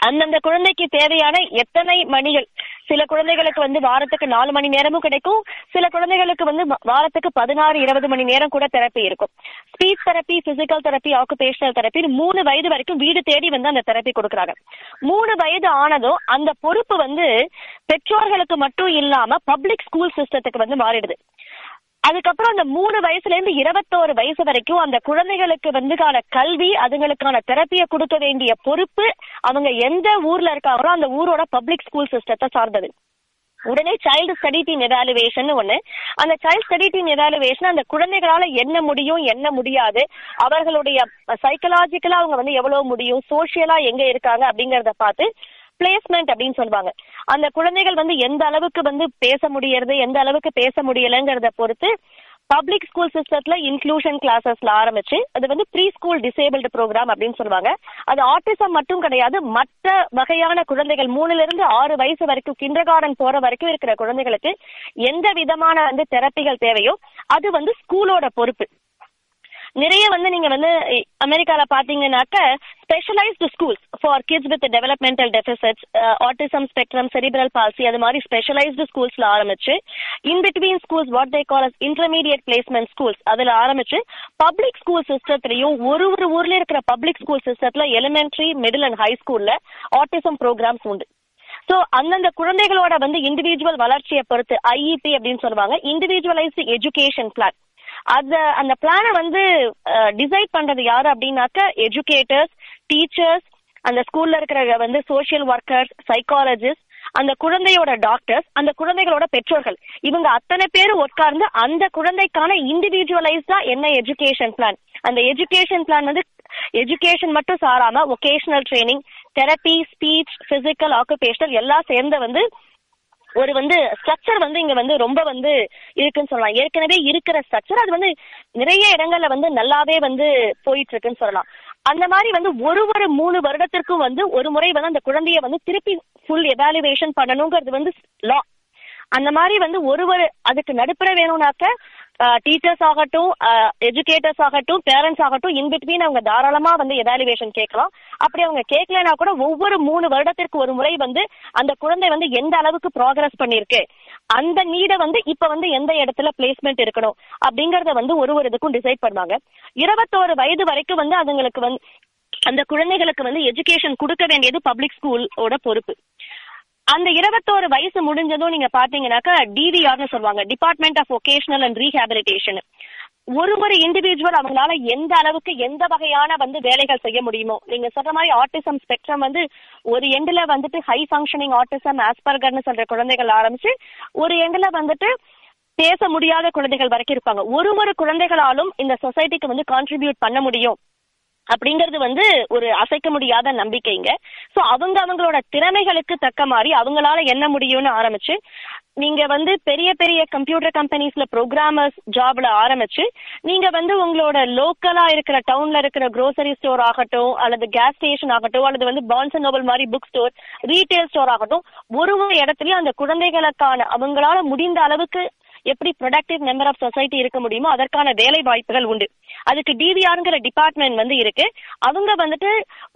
அந்தந்த குழந்தைக்கு தேவையான எத்தனை மணிகள்? சில குழந்தைகளுக்கு வந்து வாரத்துக்கு நாலு மணி நேரமும் கிடைக்கும். சில குழந்தைகளுக்கு வந்து வாரத்துக்கு பதினாறு இருபது மணி நேரம் கூட தெரப்பி இருக்கும். Speech therapy physical therapy occupational therapy மூணு வயது வரைக்கும் வீடு தேடி வந்து அந்த தெரப்பி கொடுக்குறாங்க. மூணு வயது ஆனதும் அந்த பொறுப்பு வந்து பெற்றோர்களுக்கு மட்டும் இல்லாம பப்ளிக் ஸ்கூல் சிஸ்டத்துக்கு வந்து மாறிடுது. அதுக்கப்புறம் அந்த மூணு வயசுல இருந்து இருபத்தோரு வயசு வரைக்கும் அந்த குழந்தைகளுக்கு வந்துக்கான கல்வி அதுங்களுக்கான தெரப்பியை கொடுக்க வேண்டிய பொறுப்பு அவங்க எந்த ஊர்ல இருக்காங்களோ அந்த ஊரோட பப்ளிக் ஸ்கூல் சிஸ்டத்தை சார்ந்தது. உடனே சைல்டு ஸ்டடி டீம் எவாலுவேஷன் ஒண்ணு. அந்த சைல்டு ஸ்டடி டீம் எவாலுவேஷன் அந்த குழந்தைகளால என்ன முடியும் என்ன முடியாது அவர்களுடைய சைக்கலாஜிக்கலா அவங்க வந்து எவ்வளவு முடியும் சோசியலா எங்க இருக்காங்க அப்படிங்கறத பார்த்து பிளேஸ்மெண்ட் அப்படின்னு சொல்லுவாங்க. அந்த குழந்தைகள் வந்து எந்த அளவுக்கு வந்து பேச முடியறது எந்த அளவுக்கு பேச முடியலங்கிறத பொறுத்து பப்ளிக் ஸ்கூல் சிஸ்டத்துல இன்க்ளூஷன் கிளாஸஸ்ல ஆரம்பிச்சு அது வந்து ப்ரீ ஸ்கூல் டிசேபிள்டு ப்ரோக்ராம் அப்படின்னு சொல்லுவாங்க. அது ஆட்டிசம் மட்டும் கிடையாது மற்ற வகையான குழந்தைகள் மூணுல இருந்து ஆறு வயசு வரைக்கும் கிண்டர் கார்டன் போற வரைக்கும் இருக்கிற குழந்தைகளுக்கு எந்த விதமான வந்து தெரப்பிகள் தேவையோ அது வந்து ஸ்கூலோட பொறுப்பு. நிறைய வந்து நீங்க வந்து அமெரிக்கால பாத்தீங்கன்னாக்க specialised schools for kids with developmental deficits autism spectrum cerebral palsy அது மாதிரி ஸ்பெஷலைஸ்டு ஸ்கூல்ஸ்ல ஆரம்பிச்சு in between schools what they call intermediate placement schools அதுல ஆரம்பிச்சு பப்ளிக் ஸ்கூல் சிஸ்டத்திலையும் ஒரு ஒரு ஊர்ல இருக்கிற பப்ளிக் ஸ்கூல் சிஸ்டத்துல எலிமெண்ட்ரி மிடில் அண்ட் ஹை ஸ்கூல்ல ஆட்டிசம் ப்ரோக்ராம்ஸ் உண்டு. சோ அந்தந்த குழந்தைகளோட வந்து இண்டிவிஜுவல் வளர்ச்சியை பொறுத்து ஐஇபி அப்படின்னு சொல்லுவாங்க இண்டிவிஜுவலைஸ்டு எஜுகேஷன் பிளான் அத அந்த பிளானை வந்து டிசைட் பண்றது யாரு அப்படின்னாக்க எஜுகேட்டர்ஸ் டீச்சர்ஸ் அந்த ஸ்கூல்ல இருக்கிற வந்து சோஷியல் ஒர்க்கர்ஸ் சைக்காலஜிஸ்ட் அந்த குழந்தையோட டாக்டர்ஸ் அந்த குழந்தைகளோட பெற்றோர்கள். இவங்க அத்தனை பேர் உட்கார்ந்து அந்த குழந்தைக்கான இண்டிவிஜுவலைஸ்டா என்ன எஜுகேஷன் பிளான் அந்த எஜுகேஷன் பிளான் வந்து எஜுகேஷன் மட்டும் சாராம vocational training therapy speech physical occupational எல்லாம் சேர்ந்த வந்து ஒரு வந்து ஸ்ட்ரக்சர் வந்து இங்க வந்து ரொம்ப வந்து இருக்குன்னு சொல்லலாம். ஏற்கனவே இருக்கிற ஸ்ட்ரக்சர் அது வந்து நிறைய இடங்கள்ல வந்து நல்லாவே வந்து போயிட்டு இருக்குன்னு சொல்லலாம். அந்த மாதிரி வந்து ஒரு ஒரு மூணு வருடத்திற்கும் வந்து ஒரு முறை வந்து அந்த குழந்தைய வந்து திருப்பி ஃபுல் எவாலுவேஷன் பண்ணணுங்கிறது வந்து லா அந்த மாதிரி வந்து ஒரு ஒரு அதுக்கு நடுப்புற வேணும்னாக்க டீச்சர்ஸ் ஆகட்டும் எஜுகேட்டர்ஸ் ஆகட்டும் பேரண்ட்ஸ் ஆகட்டும் இன் பிட்வீன் அவங்க தாராளமா வந்து எவாலுவேஷன் கேட்கலாம். அப்படி அவங்க கேட்கலனா கூட ஒவ்வொரு மூணு வருடத்திற்கு ஒரு முறை வந்து அந்த குழந்தை வந்து எந்த அளவுக்கு ப்ராக்ரஸ் பண்ணிருக்கு அந்த நீடை வந்து இப்ப வந்து எந்த இடத்துல பிளேஸ்மெண்ட் இருக்கணும்? அப்படிங்கறத வந்து ஒரு ஒரு இதுக்கும் டிசைட் பண்ணுவாங்க. இருபத்தோரு வயது வரைக்கும் வந்து அதுங்களுக்கு வந்து அந்த குழந்தைகளுக்கு வந்து எஜுகேஷன் கொடுக்க வேண்டியது பப்ளிக் ஸ்கூலோட பொறுப்பு. அந்த இருபத்தோரு வயசு முடிஞ்சதும் நீங்க பாத்தீங்கன்னாக்கா டிவிஆர்னு சொல்லுவாங்க. Department of vocational and rehabilitation ஒரு ஒரு இண்டிவிஜுவல் அவங்களால எந்த அளவுக்கு எந்த வகையான வந்து வேலைகள் செய்ய முடியுமோ நீங்க சொல்ற மாதிரி ஆட்டிசம் ஸ்பெக்ட்ரம் வந்து ஒரு எண்டுல வந்துட்டு ஹை ஃபங்க்ஷனிங் ஆட்டிசம் ஆஸ்பர்கர்னு சொல்ற குழந்தைகள் ஆரம்பிச்சு ஒரு எண்டுல வந்துட்டு பேச முடியாத குழந்தைகள் வரைக்கும் இருப்பாங்க. ஒரு ஒரு குழந்தைகளாலும் இந்த சொசைட்டிக்கு வந்து கான்ட்ரிபியூட் பண்ண முடியும். அப்படிங்கிறது வந்து ஒரு அசைக்க முடியாத நம்பிக்கைங்க. சோ அவங்க அவங்களோட திறமைகளுக்கு தக்க மாதிரி அவங்களால என்ன முடியும்னு ஆரம்பிச்சு நீங்க வந்து பெரிய பெரிய கம்ப்யூட்டர் கம்பெனிஸ்ல ப்ரோக்ராமர்ஸ் ஜாப்ல ஆரம்பிச்சு நீங்க வந்து உங்களோட லோக்கலா இருக்கிற டவுன்ல இருக்கிற க்ரோசரி ஸ்டோர் ஆகட்டும் அல்லது கேஸ் ஸ்டேஷன் ஆகட்டும் அல்லது வந்து பான்ஸ் அண்ட் நோபல் மாதிரி புக் ஸ்டோர் ரீட்டைல் ஸ்டோர் ஆகட்டும் ஒரு ஒரு இடத்துலயும் அந்த குழந்தைகளுக்கான அவங்களால முடிந்த அளவுக்கு எப்படி ப்ரொடக்டிவ் மெம்பர் ஆஃப் சொசைட்டி இருக்க முடியுமோ அதற்கான வேலை வாய்ப்புகள் உண்டு. அதுக்கு டிவிஆர்ங்கிற டிபார்ட்மெண்ட் வந்து இருக்கு. அவங்க வந்துட்டு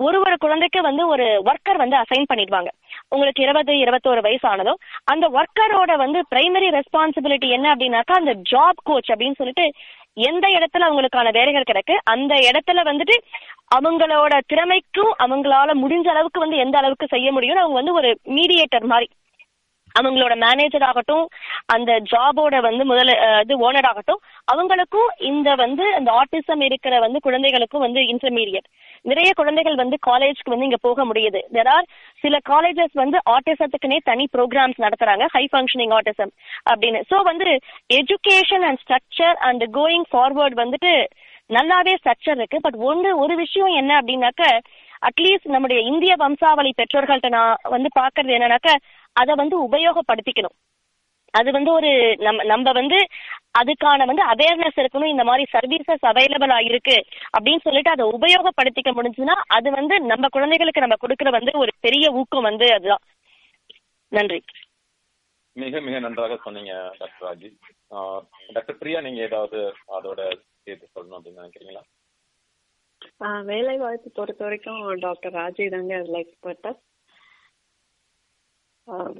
ஒரு ஒரு குழந்தைக்கு வந்து ஒரு ஒர்க்கர் வந்து அசைன் பண்ணிடுவாங்க. உங்களுக்கு இருபது இருபத்தோரு வயசு ஆனதோ அந்த ஒர்க்கரோட வந்து பிரைமரி ரெஸ்பான்சிபிலிட்டி என்ன அப்படின்னாக்கா அந்த ஜாப் கோச் அப்படின்னு சொல்லிட்டு எந்த இடத்துல அவங்களுக்கான வேலைகள் கிடக்கு அந்த இடத்துல வந்துட்டு அவங்களோட திறமைக்கும் அவங்களால முடிஞ்ச அளவுக்கு வந்து எந்த அளவுக்கு செய்ய முடியும்னு அவங்க வந்து ஒரு மீடியேட்டர் மாதிரி அவங்களோட மேனேஜர் ஆகட்டும் அந்த ஜாபோட வந்து முதல்ல இது ஓனர் ஆகட்டும் அவங்களுக்கும் இந்த வந்து அந்த ஆட்டிசம் இருக்கிற வந்து குழந்தைகளுக்கும் வந்து இன்டர்மீடியட் நிறைய குழந்தைகள் வந்து காலேஜ்க்கு வந்து இங்க போக முடியுது. தெர் ஆர் சில காலேஜஸ் வந்து ஆட்டிசத்துக்குனே தனி ப்ரோக்ராம்ஸ் நடத்துறாங்க ஹை ஃபங்க்ஷனிங் ஆட்டிசம் அப்படின்னு. ஸோ வந்து education and structure and going forward வந்துட்டு நல்லாவே ஸ்ட்ரக்சர் இருக்கு. பட் ஒன்று ஒரு விஷயம் என்ன அப்படின்னாக்க அட்லீஸ்ட் நம்முடைய இந்திய வம்சாவளி பெற்றோர்கள்ட்ட நான் வந்து பாக்குறது என்னன்னாக்க அதை வந்து உபயோகப்படுத்திக்கணும். அது வந்து ஒரு நம்ம நம்ம வந்து அதுக்கான வந்து அவேர்னஸ் இருக்கணும் இந்த மாதிரி சர்வீசஸ் அவைலபிளா இருக்கு அப்படின்னு சொல்லிட்டு அதை உபயோகப்படுத்திக்க முடிஞ்சுன்னா அது வந்து நம்ம குழந்தைகளுக்கு நம்ம கொடுக்கிற வந்து ஒரு பெரிய ஊக்கம் வந்து அதுதான். நன்றி. மிக மிக நன்றாக சொன்னீங்க டாக்டர் ராஜி. ஆஹ் டாக்டர் பிரியா நீங்க ஏதாவது அதோட சேர்த்து சொல்லணும் அப்படின்னு நினைக்கிறீங்களா? ஆஹ் வேலை வாய்ப்பு பொறுத்த வரைக்கும் டாக்டர் ராஜி தாங்க அதுல எக்ஸ்பர்ட்டா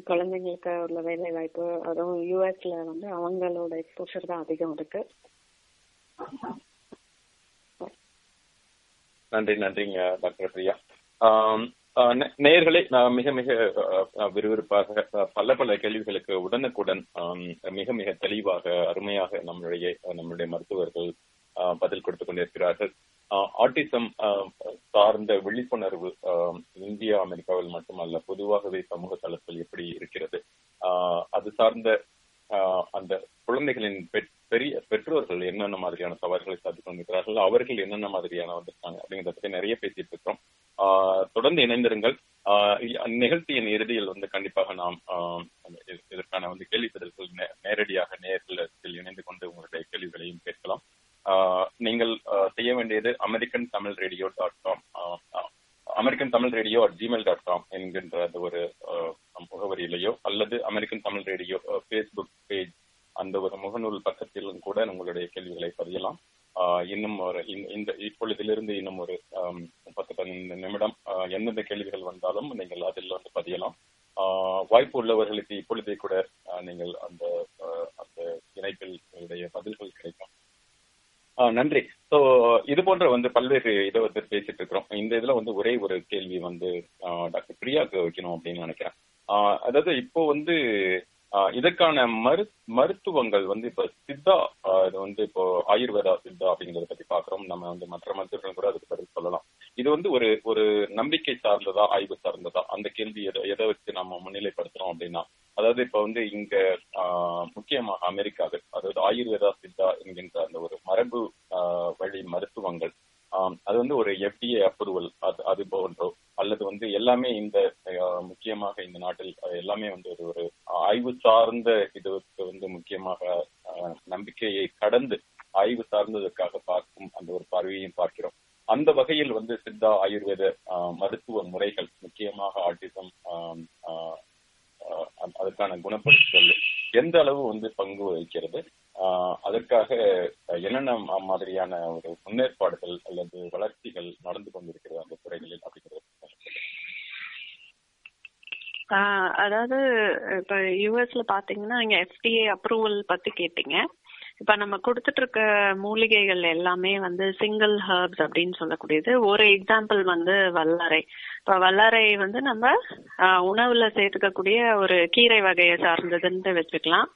குழந்தைங்களுக்கு உள்ள வேலை வாய்ப்பு அதுவும் யூஎஸ்ல வந்து அவங்களோட எக்ஸ்போஷர் தான் அதிகம் இருக்கு. நன்றி நன்றிங்க டாக்டர் பிரியா. ஆம், ஆஹ் நேயர்களே நான் மிக மிக விறுவிறுப்பாக பல பல கேள்விகளுக்கு உடனுக்குடன் மிக மிக தெளிவாக அருமையாக நம்மளுடைய நம்மளுடைய மருத்துவர்கள் ஆஹ், பதில் கொடுத்து கொண்டிருக்கிறார்கள். ஆட்டிசம் சார்ந்த விழிப்புணர்வு ஆஹ், இந்தியா அமெரிக்காவில் மட்டுமல்ல பொதுவாகவே சமூக தளத்தில் எப்படி இருக்கிறது? ஆஹ், அது சார்ந்த ஆஹ், அந்த குழந்தைகளின் பெற்- பெரிய பெற்றோர்கள் என்னென்ன மாதிரியான சவால்களை சாதித்து கொண்டிருக்கிறார்கள் அவர்கள் என்னென்ன மாதிரியான வந்திருக்காங்க அப்படிங்கிறத பத்தி நிறைய பேசிட்டு இருக்கோம் ஆஹ், தொடர்ந்து இணைந்திருங்கள். ஆஹ், நிகழ்ச்சியின் இறுதியில் வந்து கண்டிப்பாக நாம் ஆஹ், இதற்கான வந்து கேள்வி பதில்கள் நே- நேரடியாக நேரில் இணைந்து கொண்டு உங்களுடைய கேள்விகளையும் கேட்கலாம். நீங்கள் செய்ய வேண்டியது American Tamil radio dot com American Tamil radio at Gmail dot com என்கின்ற அந்த ஒரு முகவரியிலையோ முகவரியிலேயோ அல்லது American Tamil radio Facebook page அந்த ஒரு முகநூல் பக்கத்திலும் கூட உங்களுடைய கேள்விகளை பதியலாம். இன்னும் ஒரு இந்த- இந்த இப்பொழுதிலிருந்து இன்னும் ஒரு பத்து பதினைந்து நிமிடம் எந்தெந்த கேள்விகள் வந்தாலும் நீங்கள் அதில் வந்து பதியலாம். வாய்ப்பு உள்ளவர்களுக்கு இப்பொழுதே கூட நீங்கள் அந்த அந்த இணைப்பில் உங்களுடைய பதில்கள் நன்றி. சோ இது போன்ற வந்து பல்வேறு இதை வந்து பேசிட்டு இருக்கிறோம். இந்த இதுல வந்து ஒரே ஒரு கேள்வி வந்து டாக்டர் பிரியாக்கு வைக்கணும் அப்படின்னு நினைக்கிறேன். அதாவது இப்போ வந்து இதற்கான மரு மருத்துவங்கள் வந்து இப்ப சித்தா இது வந்து இப்போ ஆயுர்வேதா சித்தா அப்படிங்கறத பத்தி பாக்குறோம் நம்ம வந்து மற்ற மருத்துவர்கள் கூட அதுக்கு பதில் சொல்லலாம். இது வந்து ஒரு ஒரு நம்பிக்கை சார்ந்ததா ஆய்வு சார்ந்ததா? அந்த கேள்வி எதை எதை வச்சு நம்ம முன்னிலைப்படுத்துறோம் அப்படின்னா அதாவது இப்ப வந்து இங்க முக்கியமா முக்கியமாக அமெரிக்காவில் அதாவது ஆயுர்வேதா சித்தா என்கின்ற அந்த ஒரு மரபு வழி மருத்துவங்கள் அது வந்து ஒரு எஃப்டிஏ அப்ரூவல் அது அது போன்றோ அல்லது வந்து எல்லாமே இந்த முக்கியமாக இந்த நாட்டில் எல்லாமே வந்து ஒரு ஒரு ஆய்வு சார்ந்த இதுக்கு வந்து முக்கியமாக நம்பிக்கையை கடந்து ஆய்வு சார்ந்ததற்காக பார்க்கும் அந்த ஒரு பார்வையையும் பார்க்கிறோம். அந்த வகையில் வந்து சித்தா ஆயுர்வேத மருத்துவ முறைகள் முக்கியமாக ஆட்டிசம் அதுக்கான குணப்படுத்துதல் எந்த அளவு வந்து பங்கு வகிக்கிறது? ஆஹ் அதற்காக என்னென்ன மாதிரியான ஒரு முன்னேற்பாடுகள் அல்லது வளர்ச்சிகள் நடந்து கொண்டிருக்கிறது அந்த துறைகளில் அப்படிங்கிறது ஆஹ் அதாவது இப்ப யூஎஸ்ல பாத்தீங்கன்னா இங்க எஃப்டிஏ அப்ரூவல் பத்தி கேட்டீங்க. இப்ப நம்ம கொடுத்துட்டு இருக்க மூலிகைகள் எல்லாமே வந்து சிங்கிள் ஹர்ப்ஸ் அப்படின்னு சொல்லக்கூடியது. ஒரு எக்ஸாம்பிள் வந்து வல்லாரை. இப்ப வல்லாரை வந்து நம்ம உணவுல சேர்த்துக்கக்கூடிய ஒரு கீரை வகையை சார்ந்ததுன்னு வச்சுக்கலாம்.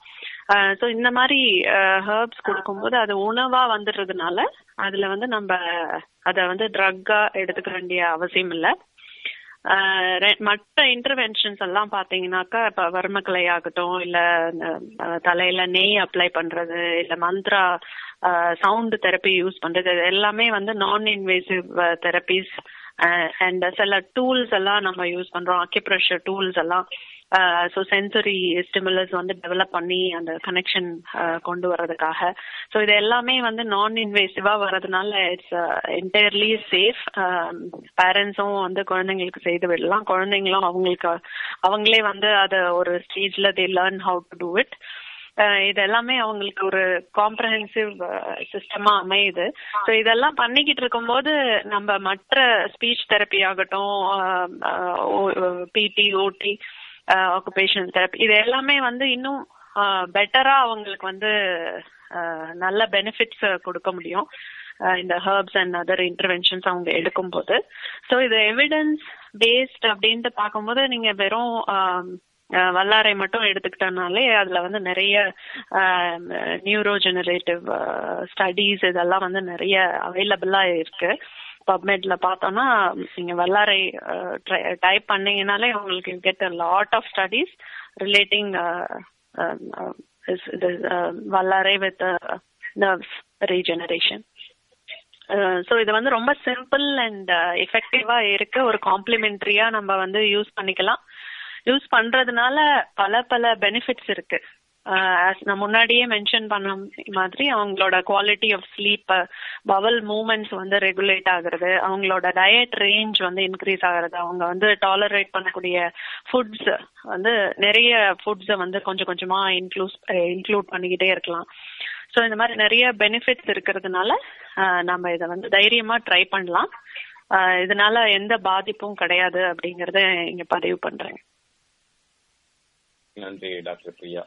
ஸோ இந்த மாதிரி ஹர்ப்ஸ் கொடுக்கும்போது அது உணவா வந்துடுறதுனால அதுல வந்து நம்ம அதை வந்து ட்ரக்கா எடுத்துக்க வேண்டிய அவசியம் இல்லை. மற்ற இன்டர்வென்ஷன்ஸ் எல்லாம் பாத்தீங்கன்னாக்கா இப்ப வர்மக்கலை ஆகட்டும் இல்ல தலையில நெய் அப்ளை பண்றது இல்ல மந்த்ரா சவுண்ட் தெரப்பி யூஸ் பண்றது எல்லாமே வந்து நான் இன்வேசிவ் தெரப்பிஸ் அண்ட் சில டூல்ஸ் எல்லாம் நம்ம யூஸ் பண்றோம். அக்கிப்ரெஷர் டூல்ஸ் எல்லாம். ஸோ சென்சரி ஸ்டிமுலஸ் வந்து டெவலப் பண்ணி அந்த கனெக்ஷன் uh, கொண்டு வர்றதுக்காக. ஸோ இது எல்லாமே வந்து நான் இன்வேசிவா வர்றதுனால இட்ஸ் என்டையர்லி சேஃப் பேரண்ட்ஸும் வந்து குழந்தைங்களுக்கு செய்து விடலாம். குழந்தைங்களும் அவங்களுக்கு அவங்களே வந்து அதை ஒரு ஸ்டேஜ்ல they learn how to do it இது எல்லாமே அவங்களுக்கு ஒரு காம்ப்ரஹென்சிவ் சிஸ்டமா uh, அமையுது. ஸோ இதெல்லாம் பண்ணிக்கிட்டு இருக்கும்போது நம்ம மற்ற ஸ்பீச் தெரப்பி ஆகட்டும் um, uh, பிடி ஓடி ஆக்குபேஷனல் தெரப்பி இது எல்லாமே வந்து இன்னும் பெட்டரா அவங்களுக்கு வந்து நல்ல பெனிஃபிட்ஸ் கொடுக்க முடியும். இந்த ஹர்ப்ஸ் அண்ட் அதர் இன்டர்வென்ஷன்ஸ் அவங்க எடுக்கும் போது ஸோ இது எவிடன்ஸ் பேஸ்ட் அப்படின்ட்டு பார்க்கும்போது நீங்க வெறும் வல்லாரை மட்டும் எடுத்துக்கிட்டனாலே அதுல வந்து நிறைய நியூரோ ஜெனரேட்டிவ் ஸ்டடீஸ் இதெல்லாம் வந்து நிறைய அவைலபிளா இருக்கு. பப்மெட்ல பார்த்தோம்னா நீங்க வல்லாரை டைப் பண்ணீங்கனாலே உங்களுக்கு get a lot of studies relating vallarai with nerves regeneration so இது வந்து ரொம்ப சிம்பிள் அண்ட் எஃபெக்டிவா இருக்கு ஒரு காம்ப்ளிமெண்ட்ரியா நம்ம வந்து யூஸ் பண்ணிக்கலாம். யூஸ் பண்றதுனால பல பல பெனிஃபிட்ஸ் இருக்கு. நான் முன்னாடியே மென்ஷன் பண்ண மாதிரி அவங்களோட quality of sleep bowel movements வந்து ரெகுலேட் ஆகுறது அவங்களோட டயட் ரேஞ்ச் வந்து இன்க்ரீஸ் ஆகுறது அவங்க வந்து டாலரேட் பண்ணக்கூடிய ஃபுட்ஸ் வந்து நிறைய ஃபுட்ஸை வந்து கொஞ்சம் கொஞ்சமா இன்க்ளூஸ் இன்க்ளூட் பண்ணிக்கிட்டே இருக்கலாம். ஸோ இந்த மாதிரி நிறைய பெனிஃபிட்ஸ் இருக்கிறதுனால நம்ம இதை வந்து தைரியமா ட்ரை பண்ணலாம். இதனால எந்த பாதிப்பும் கிடையாது அப்படிங்கறத இங்க பதிவு பண்றேன். நன்றி டாக்டர் பிரியா.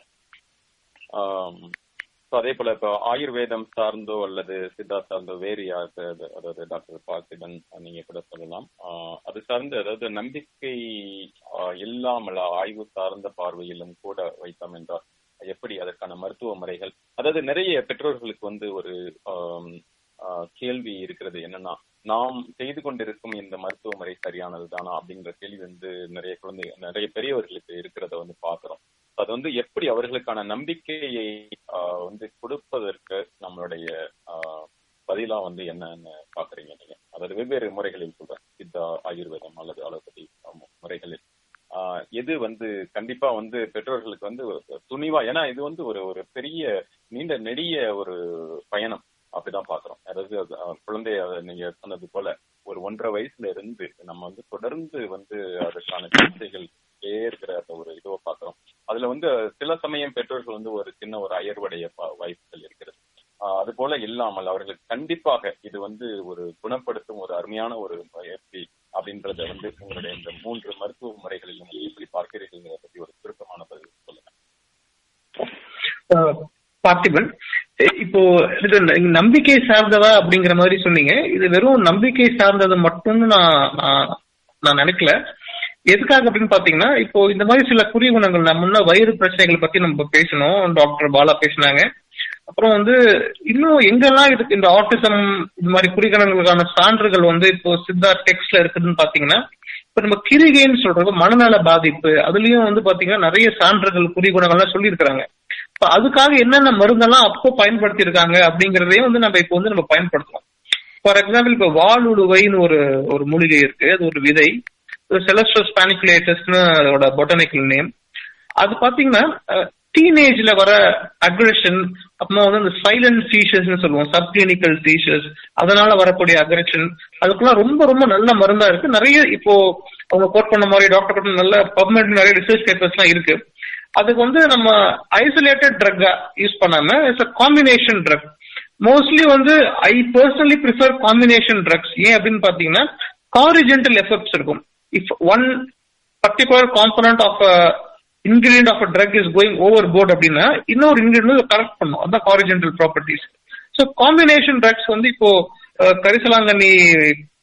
அதே போல இப்போ ஆயுர்வேதம் சார்ந்தோ அல்லது சித்தா சார்ந்தோ வேறு யாருக்கு அதாவது டாக்டர் பார்த்திபன் நீங்க கூட சொல்லலாம். ஆஹ் அது சார்ந்து அதாவது நம்பிக்கை இல்லாமல் ஆய்வு சார்ந்த பார்வையிலும் கூட வைத்தோம் என்றால் எப்படி அதற்கான மருத்துவ முறைகள் அதாவது நிறைய பெற்றோர்களுக்கு வந்து ஒரு ஆஹ் கேள்வி இருக்கிறது என்னன்னா நாம் செய்து கொண்டிருக்கும் இந்த மருத்துவ முறை சரியானது தானா அப்படிங்கிற கேள்வி வந்து நிறைய குழந்தை நிறைய பெரியவர்களுக்கு இருக்கிறத வந்து பாக்குறோம் அது வந்து எப்படி அவர்களுக்கான நம்பிக்கையை ஆஹ் வந்து கொடுப்பதற்கு நம்மளுடைய ஆஹ் பதிலா வந்து என்னன்னு பாக்குறீங்க நீங்க. அதாவது வெவ்வேறு முறைகளில் சொல்றேன் சித்தா ஆயுர்வேதம் அல்லது அலோபதி முறைகளில். ஆஹ் எது வந்து கண்டிப்பா வந்து பெற்றோர்களுக்கு வந்து துணிவா ஏன்னா இது வந்து ஒரு ஒரு பெரிய நீண்ட நெடிய ஒரு பயணம். அப்படிதான் பாக்குறோம். அதாவது குழந்தைய நீங்க சொன்னது போல ஒரு ஒன்றரை வயசுல இருந்து நம்ம வந்து தொடர்ந்து வந்து அதற்கான சிகிச்சைகள் இருக்கிற அந்த ஒரு இதுவை பாக்குறோம். அதுல வந்து சில சமயம் பெற்றோர்கள் வந்து ஒரு சின்ன ஒரு அயர்வடைய வாய்ப்புகள் இருக்கிறது. அது போல இல்லாமல் அவர்களுக்கு கண்டிப்பாக இது வந்து ஒரு குணப்படுத்தும் ஒரு அருமையான ஒரு முயற்சி அப்படின்றத வந்து உங்களுடைய இந்த மூன்று மருத்துவ முறைகளிலும் எப்படி பார்க்கிறீர்கள் பற்றி ஒரு சுருக்கமான பதில் சொல்லுங்க. பார்த்திபன் இப்போ இது நம்பிக்கை சார்ந்ததா அப்படிங்கிற மாதிரி சொன்னீங்க. இது வெறும் நம்பிக்கை சார்ந்தது மட்டும்னு நான்- நான் நினைக்கல. எதுக்காக அப்படின்னு பாத்தீங்கன்னா இப்போ இந்த மாதிரி சில குறி குணங்கள் நம்ம வயிறு பிரச்சனைகளை பத்தி நம்ம பேசணும் டாக்டர் பாலா பேசினாங்க. அப்புறம் வந்து இன்னும் எங்கெல்லாம் இதுக்கு இந்த ஆட்டிசம் இந்த மாதிரி குறிகணங்களுக்கான சான்றுகள் வந்து இப்போ சித்தா டெக்ஸ்ட்ல இருக்குதுன்னு பாத்தீங்கன்னா இப்ப நம்ம கிரிகைன்னு சொல்றது மனநல பாதிப்பு அதுலயும் வந்து பாத்தீங்கன்னா நிறைய சான்றுகள் குறிகுணங்கள்லாம் சொல்லியிருக்கிறாங்க. இப்ப அதுக்காக என்னென்ன மருந்தெல்லாம் அப்போ பயன்படுத்தி இருக்காங்க அப்படிங்கறதையும் வந்து நம்ம இப்போ வந்து நம்ம பயன்படுத்தலாம். ஃபார் எக்ஸாம்பிள் இப்ப வாலுழுவைன்னு ஒரு ஒரு மூலிகை இருக்கு அது ஒரு விதை. செலஸ்டோஸ் பானிகுலேட்டஸ்னு அதோட பொட்டானிக்கல் நேம் அது பாத்தீங்கன்னா டீனேஜ்ல வர அக்ரெஷன் அப்புறமா வந்து அந்த சைலண்ட் சீஷர்ஸ்னு சொல்லுவோம் சப் கிளினிக்கல் சீஷர்ஸ் அதனால வரக்கூடிய அக்ரெஷன் அதுக்கெல்லாம் ரொம்ப ரொம்ப நல்ல மருந்தா இருக்கு. நிறைய இப்போ அவங்க கோட் பண்ண மாதிரி டாக்டர் பண்ண நல்ல பப்மெட் நிறைய ரிசர்ச் பேப்பர்ஸ் எல்லாம் இருக்கு. அதுக்கு வந்து நம்ம ஐசோலேட்டட் ட்ரக்கா யூஸ் பண்ணாம it's a combination drug mostly வந்து I personally prefer combination drugs ஏன் அப்படின்னு பாத்தீங்கன்னா காரிஜென்டல் எஃபெக்ட்ஸ் இருக்கும். If one particular component of ingredient of drug is going over board அப்படின்னா இன்னொரு இன்கிரீடியன்ட் கரெக்ட் பண்ணும். அதான் corrigental properties so combination drugs வந்து இப்போ கரிசலாங்கண்ணி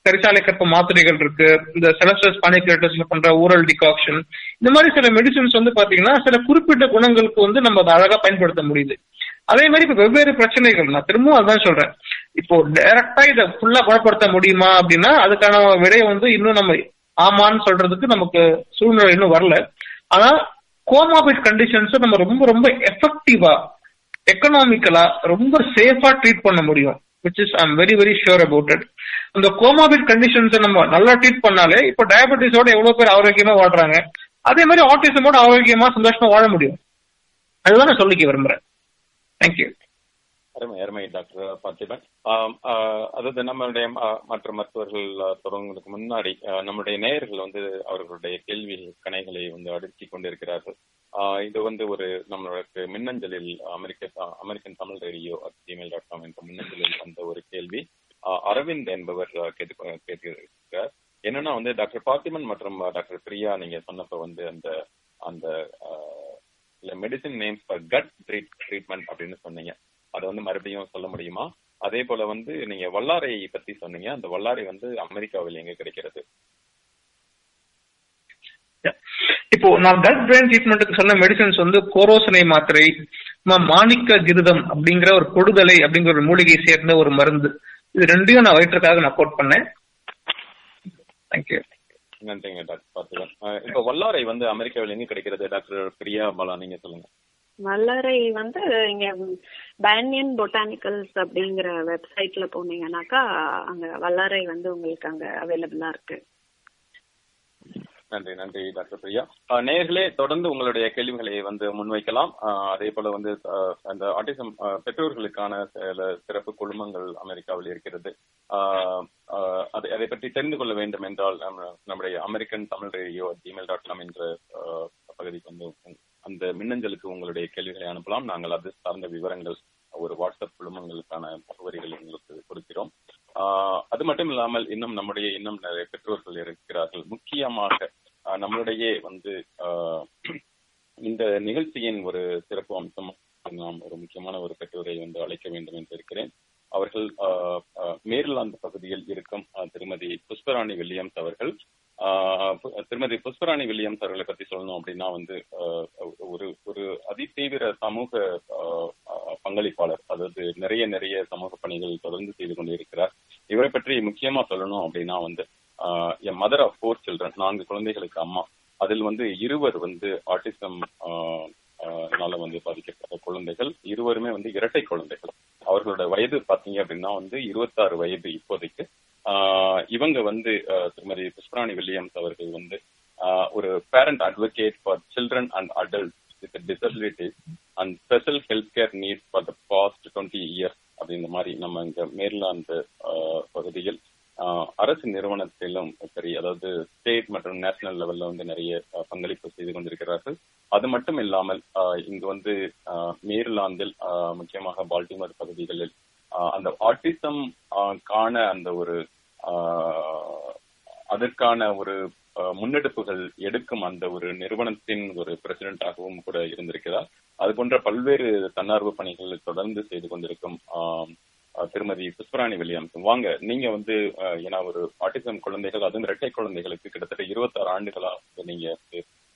கரிசாலை கற்ப மாத்திரைகள் இருக்கு. இந்த செலஸ்டஸ் பானிகுலேட்டர்ஸ்ல பண்ற ஊரல் டிகாக்ஷன் இந்த மாதிரி சில மெடிசின்ஸ் வந்து பாத்தீங்கன்னா சில குறிப்பிட்ட குணங்களுக்கு வந்து நம்ம அதை அழகா பயன்படுத்த முடியுது. அதே மாதிரி இப்ப வெவ்வேறு பிரச்சனைகள் நான் திரும்பவும் அதான் சொல்றேன். இப்போ டைரக்டா இதை ஃபுல்லா குணப்படுத்த முடியுமா அப்படின்னா அதுக்கான விடையை வந்து இன்னும் நம்ம ஆமான்னு சொல்றதுக்கு நமக்கு சூழ்நிலை இன்னும் வரல. ஆனா கோமாபிட் கண்டிஷன்ஸ் நம்ம ரொம்ப ரொம்ப எஃபெக்டிவா எக்கனாமிக்கலா ரொம்ப சேஃபா ட்ரீட் பண்ண முடியும். Which is I'm very very sure about it அந்த கோமாபிட் கண்டிஷன்ஸை நம்ம நல்லா ட்ரீட் பண்ணாலே இப்போ டயபெட்டிஸோட எவ்வளவு பேர் ஆரோக்கியமா வாழ்றாங்க? அதே மாதிரி ஆட்டிசமோட ஆரோக்கியமா சந்தோஷமா வாழ முடியும். அதுதான் நான் சொல்லிக்க விரும்புறேன். தேங்க்யூ அருமை அருமை டாக்டர் பார்த்திபன் ஆஹ், அதாவது நம்மளுடைய மற்ற மருத்துவர்கள் தொடங்குவதற்கு முன்னாடி நம்முடைய நேயர்கள் வந்து அவர்களுடைய கேள்வி கணைகளை வந்து அடுக்கி கொண்டிருக்கிறார்கள். இது வந்து ஒரு நம்மளுக்கு மின்னஞ்சலில் அமெரிக்க American Tamil radio Gmail dot com என்ற மின்னஞ்சலில் வந்த ஒரு கேள்வி. அரவிந்த் என்பவர் கேட்டு கேட்டிருக்கிறார். என்னன்னா வந்து டாக்டர் பாத்திமன் மற்றும் டாக்டர் பிரியா நீங்க சொன்னப்ப வந்து அந்த அந்த medicine names for gut treatment அப்படின்னு சொன்னீங்க. அதை வந்து மறுபடியும் சொல்ல முடியுமா? அதே போல வந்து நீங்க வல்லாரை பத்தி சொன்னீங்க. அந்த வல்லாரை வந்து அமெரிக்காவில் எங்க கிடைக்கிறது? இப்போ நான் கட் பிரெயின் ட்ரீட்மெண்ட்டுக்கு சொன்ன மெடிசன்ஸ் வந்து கோரோசனை மாத்திரை மாணிக்க கிருதம் அப்படிங்கிற ஒரு கொடுதலை அப்படிங்கிற ஒரு மூலிகை சேர்ந்த ஒரு மருந்து. இது ரெண்டையும் நான் வயிற்றுக்காக நான் கோட் பண்ணேன். தேங்க்யூ நன்றிங்க டாக்டர். பார்த்துதான் இப்போ வல்லாரை வந்து அமெரிக்காவில் எங்க கிடைக்கிறது டாக்டர் பிரியா பாலா நீங்க சொல்லுங்க. மலரை வந்து இங்க பேனியன் பொட்டானிக்கல்ஸ் அப்படிங்கிற வெப்சைட்ல போனீங்கன்னாக்கா அங்க வல்லரை வந்து உங்களுக்கு அங்க அவைலபிளா இருக்கு. நன்றி நன்றி டாக்டர் பிரியா. நேர்களே தொடர்ந்து உங்களுடைய கேள்விகளை வந்து முன்வைக்கலாம். அதே போல வந்து அந்த ஆட்டிசம் பெற்றோர்களுக்கான சில சிறப்பு குழுமங்கள் அமெரிக்காவில் இருக்கிறது. அதை அதை பற்றி தெரிந்து கொள்ள வேண்டும் என்றால் நம்முடைய American Tamil radio Gmail dot com என்ற பகுதிக்கு வந்து அந்த மின்னஞ்சலுக்கு உங்களுடைய கேள்விகளை அனுப்பலாம். நாங்கள் அது சார்ந்த விவரங்கள் ஒரு வாட்ஸ்அப் குழுமங்களுக்கான முகவரிகள் உங்களுக்கு கொடுக்கிறோம். அது மட்டும் இல்லாமல் இன்னும் நம்முடைய இன்னும் நிறைய பெற்றோர்கள் இருக்கிறார்கள். முக்கியமாக நம்மளுடைய வந்து இந்த நிகழ்ச்சியின் ஒரு சிறப்பு அம்சம் நாம் ஒரு முக்கியமான ஒரு பெற்றோரை வந்து அழைக்க வேண்டும் என்று இருக்கிறேன். அவர்கள் மேரிலாந்து பகுதியில் இருக்கும் திருமதி புஷ்பராணி வில்லியம்ஸ் அவர்கள் திருமதி புஷ்பராணி வில்லியம்ஸ் அவர்களை பத்தி சொல்லணும் அப்படின்னா வந்து ஒரு ஒரு அதிதீவிர சமூக பங்களிப்பாளர் அதாவது நிறைய நிறைய சமூக பணிகள் தொடர்ந்து செய்து கொண்டிருக்கிறார். இவரை பற்றி முக்கியமா சொல்லணும் அப்படின்னா வந்து என் மதர் ஆஃப் ஃபோர் சில்ட்ரன் நான்கு குழந்தைகளுக்கு அம்மா. அதில் வந்து இருவர் வந்து ஆட்டிசம் னால வந்து பாதிக்கப்பட்ட குழந்தைகள். இருவருமே வந்து இரட்டை குழந்தைகள். அவர்களோட வயது பாத்தீங்க அப்படின்னா வந்து இருபத்தாறு வயது இப்போதைக்கு. இவங்க வந்து திருமதி புஷ்பராணி வில்லியம்ஸ் அவர்கள் வந்து ஒரு parent advocate for children and adult with disability and special health care need for the past twenty years அப்படின்ற மாதிரி நம்ம இங்க மேர்லாந்து பகுதியில் அரசு நிறுவனத்திலும் சரி அதாவது ஸ்டேட் மற்றும் நேஷனல் லெவல்ல வந்து நிறைய பங்களிப்பு செய்து கொண்டிருக்கிறார்கள். அது மட்டும் இல்லாமல் இங்கு வந்து மேர்லாந்தில் முக்கியமாக பால்டிமர் பகுதிகளில் அந்த ஆட்டிசம் காண அந்த ஒரு அதற்கான ஒரு முன்னெடுப்புகள் எடுக்கும் அந்த ஒரு நிறுவனத்தின் ஒரு பிரசிடென்டாகவும் கூட இருந்திருக்கிறார். அது போன்ற பல்வேறு தன்னார்வ பணிகளை தொடர்ந்து செய்து கொண்டிருக்கும் திருமதி புஷ்பராணி வில்லியம்ஸ் வாங்க நீங்க வந்து ஏன்னா ஒரு ஆட்டிசம் குழந்தைகள் அதுவும் இரட்டை குழந்தைகளுக்கு கிட்டத்தட்ட இருபத்தாறு ஆண்டுகளா நீங்க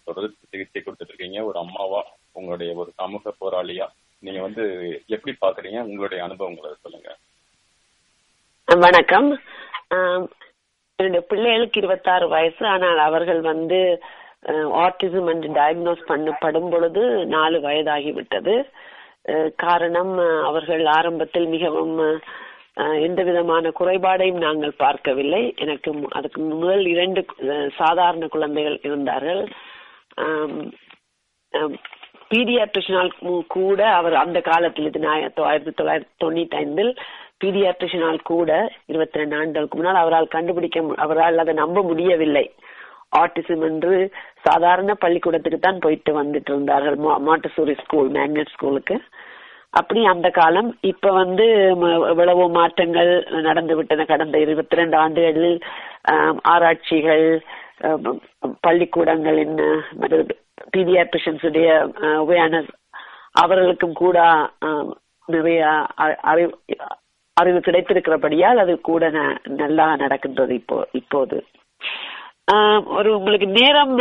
தொடர்ந்து சிகிச்சை கொடுத்துட்டு இருக்கீங்க. ஒரு அம்மாவா உங்களுடைய ஒரு சமூக போராளியா நீங்க வந்து எப்படி பாக்குறீங்க? உங்களுடைய அனுபவங்களை சொல்லுங்க. வணக்கம். என்னுடைய பிள்ளைகளுக்கு இருபத்தாறு வயசு. ஆனால் அவர்கள் வந்து ஆட்டிசம் என்று டயக்னோஸ் பண்ணப்படும் பொழுது நாலு வயதாகிவிட்டது. காரணம் அவர்கள் ஆரம்பத்தில் மிகவும் எந்த விதமான குறைபாடையும் நாங்கள் பார்க்கவில்லை. எனக்கு அதுக்கு முதல் இரண்டு சாதாரண குழந்தைகள் இருந்தார்கள். பீடியாட்ரிஷனால் கூட அவர் அந்த காலத்தில் இது ஆயிரத்தி தொள்ளாயிரத்தி தொண்ணூத்தி ஐந்தில் பீடியாட்ரிஷனால் கூட இருபத்தி ரெண்டு ஆண்டுகளுக்கு முன்னால் அவரால் கண்டுபிடிக்க அவரால் அதை நம்ப முடியவில்லை. ஆட்டிசம் என்று சாதாரண பள்ளிக்கூடத்துக்கு தான் போயிட்டு வந்துட்டு இருந்தார்கள். மாட்டசூரி ஸ்கூல் மேக்னெட் ஸ்கூலுக்கு. அப்படி அந்த காலம் இப்ப வந்து எவ்வளவோ மாற்றங்கள் நடந்து விட்டன. கடந்த இருபத்தி ரெண்டு ஆண்டுகளில் ஆராய்ச்சிகள் பள்ளிக்கூடங்களின் பீடியாட்ரிஷன்ஸுடைய அவேர்னஸ் அவர்களுக்கும் கூட நிறைய அறிவு அறிவு கிடைத்திருக்கிறபடியால் அது கூட நல்லா நடக்கின்றது இப்போ இப்போது. ஒரு உங்களுக்கு நேரம்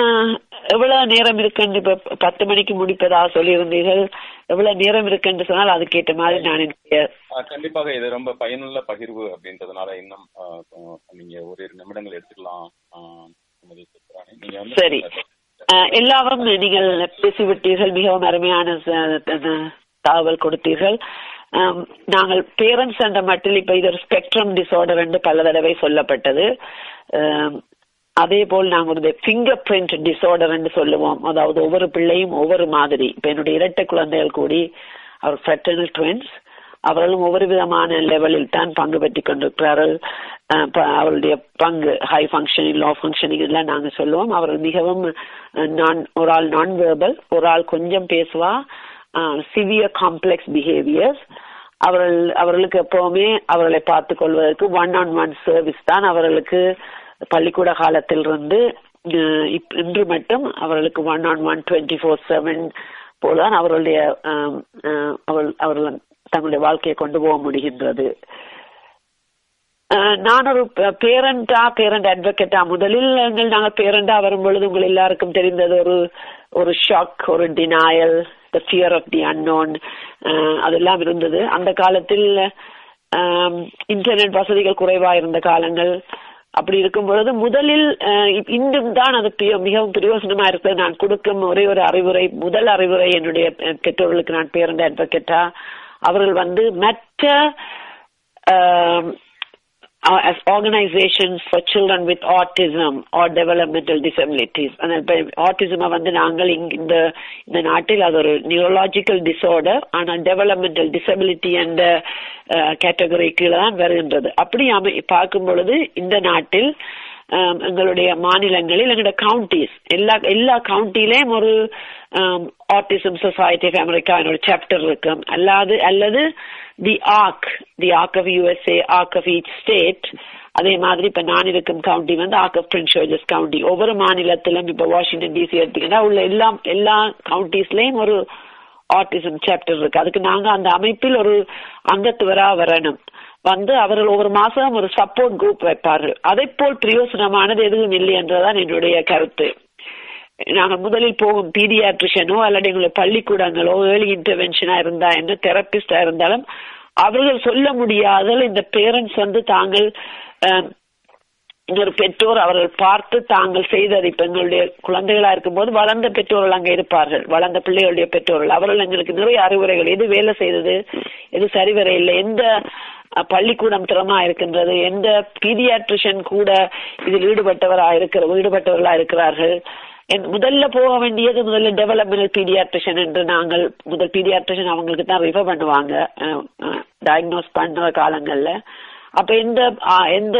எவ்வளவு நேரம் இருக்குன்னு இப்ப பத்து மணிக்கு முடிப்பதா சொல்லியிருந்தீர்கள். எவ்வளவு நேரம் இருக்குன்னு சொன்னால் அதுக்கேற்ற மாதிரி நான் கண்டிப்பாக இது ரொம்ப பயனுள்ள பகிர்வு அப்படின்றதுனால இன்னும் நீங்க ஒரு நிமிடங்கள் எடுத்துக்கலாம். சரி. எல்லாரும் நீங்கள் பேசிவிட்டீர்கள். மிகவும் அருமையான தகவல் கொடுத்தீர்கள். நாங்கள் பேரண்ட்ஸ் என்ற மட்டில் இப்ப இது ஒரு ஸ்பெக்ட்ரம் டிசார்டர் என்று பல தடவை சொல்லப்பட்டது. அதே போல் நாங்கள் ஒரு ஃபிங்கர் பிரிண்ட் டிசார்டர் என்று சொல்லுவோம். அதாவது ஒவ்வொரு பிள்ளையும் ஒவ்வொரு மாதிரி. இப்ப என்னுடைய இரட்டை குழந்தைகள் கூடி அவர் ஃப்ரெட்டர்னல் ட்வின்ஸ் அவர்களும் ஒவ்வொரு விதமான லெவலில் தான் பங்கு பெற்றுக் கொண்டிருக்கிறார்கள். அவருடைய ப- பங்கு ஹை ஃபங்க்ஷனிங் லோ ஃபங்க்ஷனிங் எல்லாம் நாங்கள் சொல்லுவோம். அவர்கள் மிகவும் நான் ஒரு ஆள் நான் வேர்பல் ஒரு ஆள் கொஞ்சம் பேசுவா சிவியர் காம்ப்ளெக்ஸ் பிஹேவியர்ஸ் அவர்கள் அவர்களுக்கு எப்பவுமே அவர்களை பார்த்து கொள்வதற்கு ஒன் ஆன் ஒன் சர்வீஸ் தான் அவர்களுக்கு பள்ளிக்கூட காலத்திலிருந்து இருந்து இப்- இன்று மட்டும் அவர்களுக்கு one on one twenty four seven போலதான் அவர்களுடைய அவர்கள் தங்களுடைய வாழ்க்கையை கொண்டு போக முடிகின்றது. நான் ஒரு பேரண்டா பேரண்ட் அட்வொகேட்டா முதலில் எங்கள் நாங்கள் பேரண்டா வரும் பொழுது உங்கள் எல்லாருக்கும் தெரிந்தது ஒரு ஒரு ஷாக் ஒரு denial the fear of the unknown அதெல்லாம் இருந்தது. அந்த காலத்தில் இன்டர்நெட் வசதிகள் குறைவா இருந்த காலங்கள் அப்படி இருக்கும் பொழுது முதலில் இன்றும் தான் அது மிகவும் பிரயோசனமா இருக்கிறது நான் கொடுக்கும் ஒரே ஒரு அறிவுரை முதல் அறிவுரை என்னுடைய பெற்றோர்களுக்கு நான் பேரண்ட் அட்வொகேட்டா அவர்கள் வந்து மற்ற um, uh, as organizations for children with autism or developmental disabilities. Autism வந்து நாங்கள் இந்த இந்த நாட்டில் அது ஒரு நியூரலாஜிக்கல் டிசார்டர் ஆனா டெவலப்மெண்டல் டிசபிலிட்டி என்ற uh, கேட்டகரி கீழே தான் வருகின்றது. அப்படி பார்க்கும் பொழுது இந்த நாட்டில் எங்களுடைய மாநிலங்களில் எங்களுடைய கவுண்டிஸ் எல்லா எல்லா கவுண்டிலையும் ஒரு ஆட்டிசம் சொசைட்டி ஆஃப் அமெரிக்கா ஒரு சாப்டர் இருக்கும் அல்லாது அல்லது the Arc the Arc of USA Arc of each state அதே மாதிரி இப்ப நான் இருக்கும் கவுண்டி வந்து ஆக் ஆஃப் பிரின்ஸ் ஜார்ஜஸ் கவுண்டி ஒவ்வொரு மாநிலத்திலும் இப்ப வாஷிங்டன் டிசி எடுத்தீங்கன்னா உள்ள எல்லா எல்லா கவுண்டிஸ்லயும் ஒரு ஆட்டிசம் சாப்டர் இருக்கு. அதுக்கு நாங்க அந்த அமைப்பில் ஒரு அங்கத்துவரா வரணும். வந்து அவர்கள் ஒவ்வொரு மாசம் ஒரு சப்போர்ட் குரூப் வைப்பார்கள். அதை போல் பிரயோசனமானது எதுவும் இல்லை என்றுதான் என்னுடைய கருத்து. நாங்கள் முதலில் போகும் பீடியாட்ரிஷனோ அல்லது எங்களுடைய பள்ளிக்கூடங்களோ ஏர்லி இன்டர்வென்ஷனா இருந்தா என்ன தெரபிஸ்டா இருந்தாலும் அவர்கள் சொல்ல முடியாத இந்த பேரண்ட்ஸ் வந்து தாங்கள் இன்னொரு ஒரு பெற்றோர் அவர்கள் பார்த்து தாங்கள் செய்தது. இப்ப எங்களுடைய குழந்தைகளா இருக்கும்போது வளர்ந்த பெற்றோர்கள் அங்க இருப்பார்கள். வளர்ந்த பிள்ளைகளுடைய பெற்றோர்கள். அவர்கள் எங்களுக்கு நிறைய அறிவுரைகள். எது வேலை செய்தது? எது சரிவர இல்லை? எந்த பள்ளிக்கூடம் திறமா இருக்கின்றது. எந்த பீடியாட்ரிஷன் கூட இதில் ஈடுபட்டவரா இருக்கிற ஈடுபட்டவர்களா இருக்கிறார்கள். என் முதல்ல போக வேண்டியது முதல்ல டெவலப்மெண்ட் பீடியாட்ரிஷன் என்று நாங்கள் முதல் பீடியாட்ரிஷன் அவங்களுக்கு தான் ரிஃபர் பண்ணுவாங்க. டயக்னோஸ் பண்ற காலங்கள்ல. அப்ப எந்த எந்த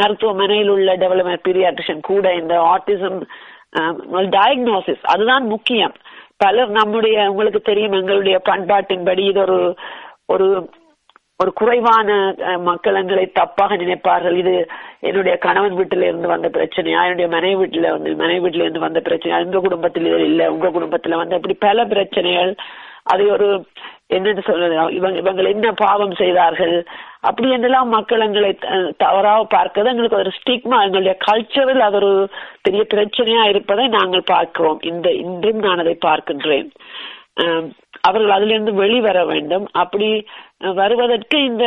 மருத்துவமனையில் உள்ள டெவலப்மெண்ட் பீடியாட்ரிஷன் கூட இந்த ஆட்டிசம் டயக்னோசிஸ் அதுதான் முக்கியம். பலர் நம்முடைய உங்களுக்கு தெரியும் எங்களுடைய பண்பாட்டின்படி இது ஒரு ஒரு ஒரு குறைவான மக்கள் எங்களை தப்பாக நினைப்பார்கள். இது என்னுடைய கணவன் வீட்டில இருந்து வந்த பிரச்சனையா? என்னுடைய மனைவி வீட்டுல வந்து மனைவி வீட்டுல இருந்து வந்த பிரச்சனையா? உங்க குடும்பத்தில் இது இல்ல உங்க குடும்பத்துல வந்து இப்படி பல பிரச்சனைகள். அதை ஒரு என்னன்னு சொல்றது? இவங்க இவங்க என்ன பாவம் செய்தார்கள்? அப்படி என்றெல்லாம் மக்கள் எங்களை தவறாக பார்க்கிறது. எங்களுக்கு ஒரு ஸ்டிக்மா எங்களுடைய கல்ச்சரில் அது ஒரு பெரிய பிரச்சனையா இருப்பதை நாங்கள் பார்க்கிறோம். இந்த இன்றும் நான் அதை பார்க்கின்றேன். அவர்கள் அதிலிருந்து வெளிவர வேண்டும். அப்படி வருவதற்கு இந்த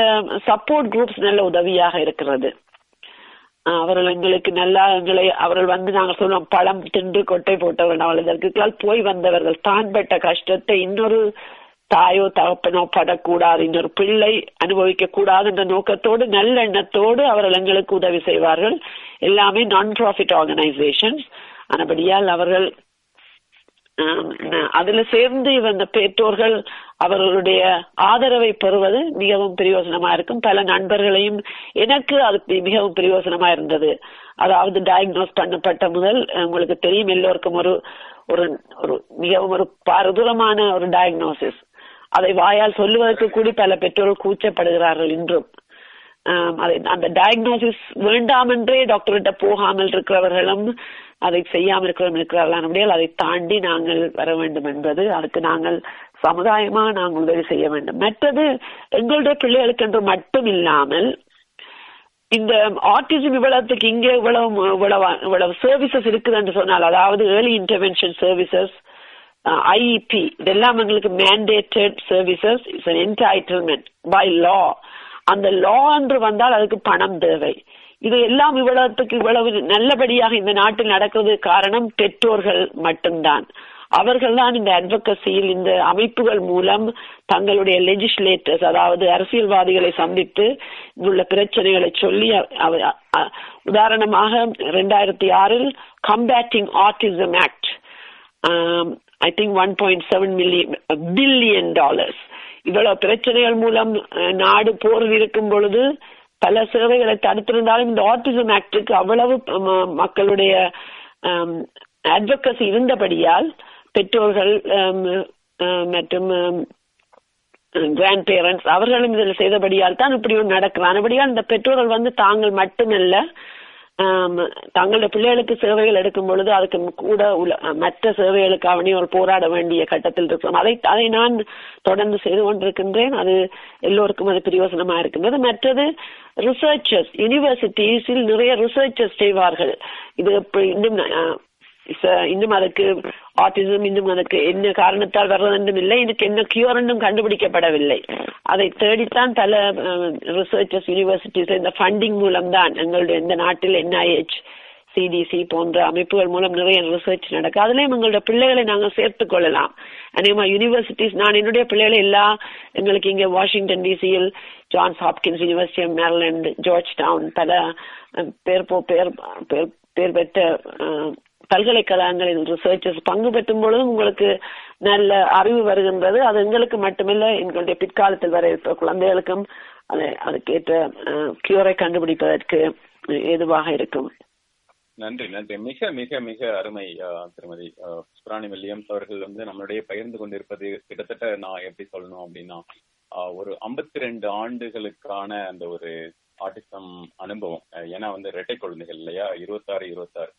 சப்போர்ட் குரூப்ஸ் நல்ல உதவியாக இருக்கிறது. அவர்கள் எங்களுக்கு நல்லா எங்களை அவர்கள் வந்து நாங்கள் சொல்லுவோம் பழம் தின்று கொட்டை போட்டவர்கள் அவர்கள் இதற்குள்ளால் போய் வந்தவர்கள். தான் பட்ட கஷ்டத்தை இன்னொரு தாயோ தகப்பனோ படக்கூடாது. இன்னொரு பிள்ளை அனுபவிக்க கூடாது என்ற நோக்கத்தோடு நல்லெண்ணத்தோடு அவர்கள் எங்களுக்கு உதவி செய்வார்கள். எல்லாமே நான் ப்ராஃபிட் ஆர்கனைசேஷன்ஸ் ஆனபடியால் அவர்கள் அதுல சேர்ந்து இந்த பெற்றோர்கள் அவர்களுடைய ஆதரவை பெறுவது மிகவும் பிரயோஜனமா இருக்கும். பல நண்பர்களையும் எனக்கு அது மிகவும் பிரயோஜனமா இருந்தது. அதாவது டயக்னோஸ் பண்ணப்பட்ட முதல் உங்களுக்கு தெரியும் எல்லோருக்கும் ஒரு ஒரு ஒரு மிகவும் ஒரு பாரதூரமான ஒரு டயக்னோசிஸ் அதை வாயால் சொல்லுவதற்கு கூடி பல பெற்றோர்கள் கூச்சப்படுகிறார்கள் இன்றும். அதை அந்த டயக்னோசிஸ் வேண்டாம் என்றே டாக்டர்கிட்ட போகாமல் இருக்கிறவர்களும் அதை செய்யாமல் இருக்கிறோம் இருக்கிறார்கள். அப்படியே அதை தாண்டி நாங்கள் வர வேண்டும் என்பது அதுக்கு நாங்கள் சமுதாயமா நாங்கள் உதவி செய்ய வேண்டும். மற்றது எங்களுடைய பிள்ளைகளுக்கு என்று மட்டும் இல்லாமல் இந்த ஆர்டிசம் இவ்வளவுக்கு இங்கே இவ்வளவு இவ்வளவு இவ்வளவு சர்வீசஸ் இருக்குது என்று சொன்னால் அதாவது ஏர்லி இன்டர்வென்ஷன் சர்வீசஸ் ஐஇபி இதெல்லாம் எங்களுக்கு mandated services it's an entitlement by law அந்த லா என்று வந்தால் அதுக்கு பணம் தேவை. இது எல்லாம் இவ்வளவுக்கு இவ்வளவு நல்லபடியாக இந்த நாட்டில் நடக்கிறது காரணம் பெற்றோர்கள் மட்டும்தான். அவர்கள் தான் இந்த அட்வொகசியில் இந்த அமைப்புகள் மூலம் தங்களுடைய லெஜிஸ்லேட்டர்ஸ் அதாவது அரசியல்வாதிகளை சந்தித்து இங்குள்ள பிரச்சனைகளை சொல்லி உதாரணமாக ரெண்டாயிரத்தி ஆறில் combating autism act I think one point seven million billion dollars இவ்வளவு பிரச்சனைகள் மூலம் நாடு போர் இருக்கும் பொழுது பல சேவைகளை தடுத்திருந்தாலும் இந்த ஆட்டிசம் ஆக்டுக்கு அவ்வளவு மக்களுடைய அட்வொகசி இருந்தபடியால் பெற்றோர்கள் மற்றும் கிராண்ட் பேரண்ட்ஸ் அவர்களும் இதில் செய்தபடியால் தான் இப்படி ஒன்று நடக்கலாம் அப்படியால் இந்த பெற்றோர்கள் வந்து தாங்கள் மட்டுமல்ல தங்களுடைய பிள்ளைகளுக்கு சேவைகள் எடுக்கும் பொழுது அதுக்கு கூட உள்ள மற்ற சேவைகளுக்கு ஒரு போராட வேண்டிய கட்டத்தில் இருக்கிறோம். அதை அதை நான் தொடர்ந்து செய்து கொண்டிருக்கின்றேன். அது எல்லோருக்கும் அது பிரயோசனமா இருக்கின்றது. மற்றது ரிசர்ச்சர்ஸ் யூனிவர்சிட்டிஸில் நிறைய ரிசர்ச்சர்ஸ் செய்வார்கள். இது இன்னும் ஆஹ், Uh, இன்னும் அதுக்கு ஆட்டிசம் இன்னும் அதுக்கு என்ன காரணத்தால் வர்றதென்றும் இல்லை. இதுக்கு என்ன கியூர் என்றும் கண்டுபிடிக்கப்படவில்லை. அதை தேடித்தான் பல uh, ரிசர்ச்சர்ஸ் யூனிவர்சிட்டிஸ் இந்த ஃபண்டிங் மூலம்தான் எங்களுடைய இந்த நாட்டில் என்ஐஹெச் சிடிசி போன்ற அமைப்புகள் மூலம் நிறைய ரிசர்ச் நடக்கும் அதுலயும் எங்களுடைய பிள்ளைகளை நாங்கள் சேர்த்துக் கொள்ளலாம். அநேகமா யூனிவர்சிட்டிஸ் நான் என்னுடைய பிள்ளைகளை எல்லா எங்களுக்கு இங்கே Washington டிசியில் Johns Hopkins university of Maryland Georgetown பல uh, பேர் போ பேர் பேர் பெற்ற பல்கலைக்கழகங்களில் ரிசர்ச்சர்ஸ் பங்கு பெற்றும் பொழுதும் உங்களுக்கு நல்ல அறிவு வருகின்றது. அது எங்களுக்கு மட்டுமில்லை எங்களுடைய பிற்காலத்தில் வர இருக்கிற குழந்தைகளுக்கும் அது அதுக்கேற்ற கியூரை கண்டுபிடிப்பதற்கு ஏதுவாக இருக்கும். நன்றி நன்றி. மிக மிக மிக அருமை திருமதி சுப்ராணி வில்லியம்ஸ் அவர்கள் வந்து நம்மளுடைய பகிர்ந்து கொண்டிருப்பது கிட்டத்தட்ட நான் எப்படி சொல்லணும் அப்படின்னா ஒரு 52 ரெண்டு ஆண்டுகளுக்கான அந்த ஒரு ஆட்டிசம் அனுபவம். ஏன்னா வந்து இரட்டை குழந்தைகள் இல்லையா? இருபத்தாறு இருபத்தாறு.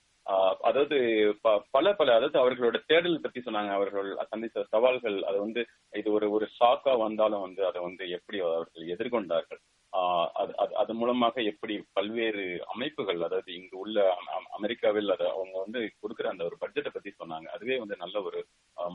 அதாவது ப- பல பல அதாவது அவர்களோட தேடல் பத்தி சொன்னாங்க. அவர்கள் சந்தித்த சவால்கள் அது வந்து இது ஒரு ஒரு ஷாக்கா வந்தாலும் வந்து அதை வந்து எப்படி அவர்கள் எதிர்கொண்டார்கள்? அது அது அது மூலமாக எப்படி பல்வேறு அமைப்புகள் அதாவது இங்கு உள்ள அமெரிக்காவில் அதை அவங்க வந்து கொடுக்குற அந்த ஒரு பட்ஜெட்டை பத்தி சொன்னாங்க. அதுவே வந்து நல்ல ஒரு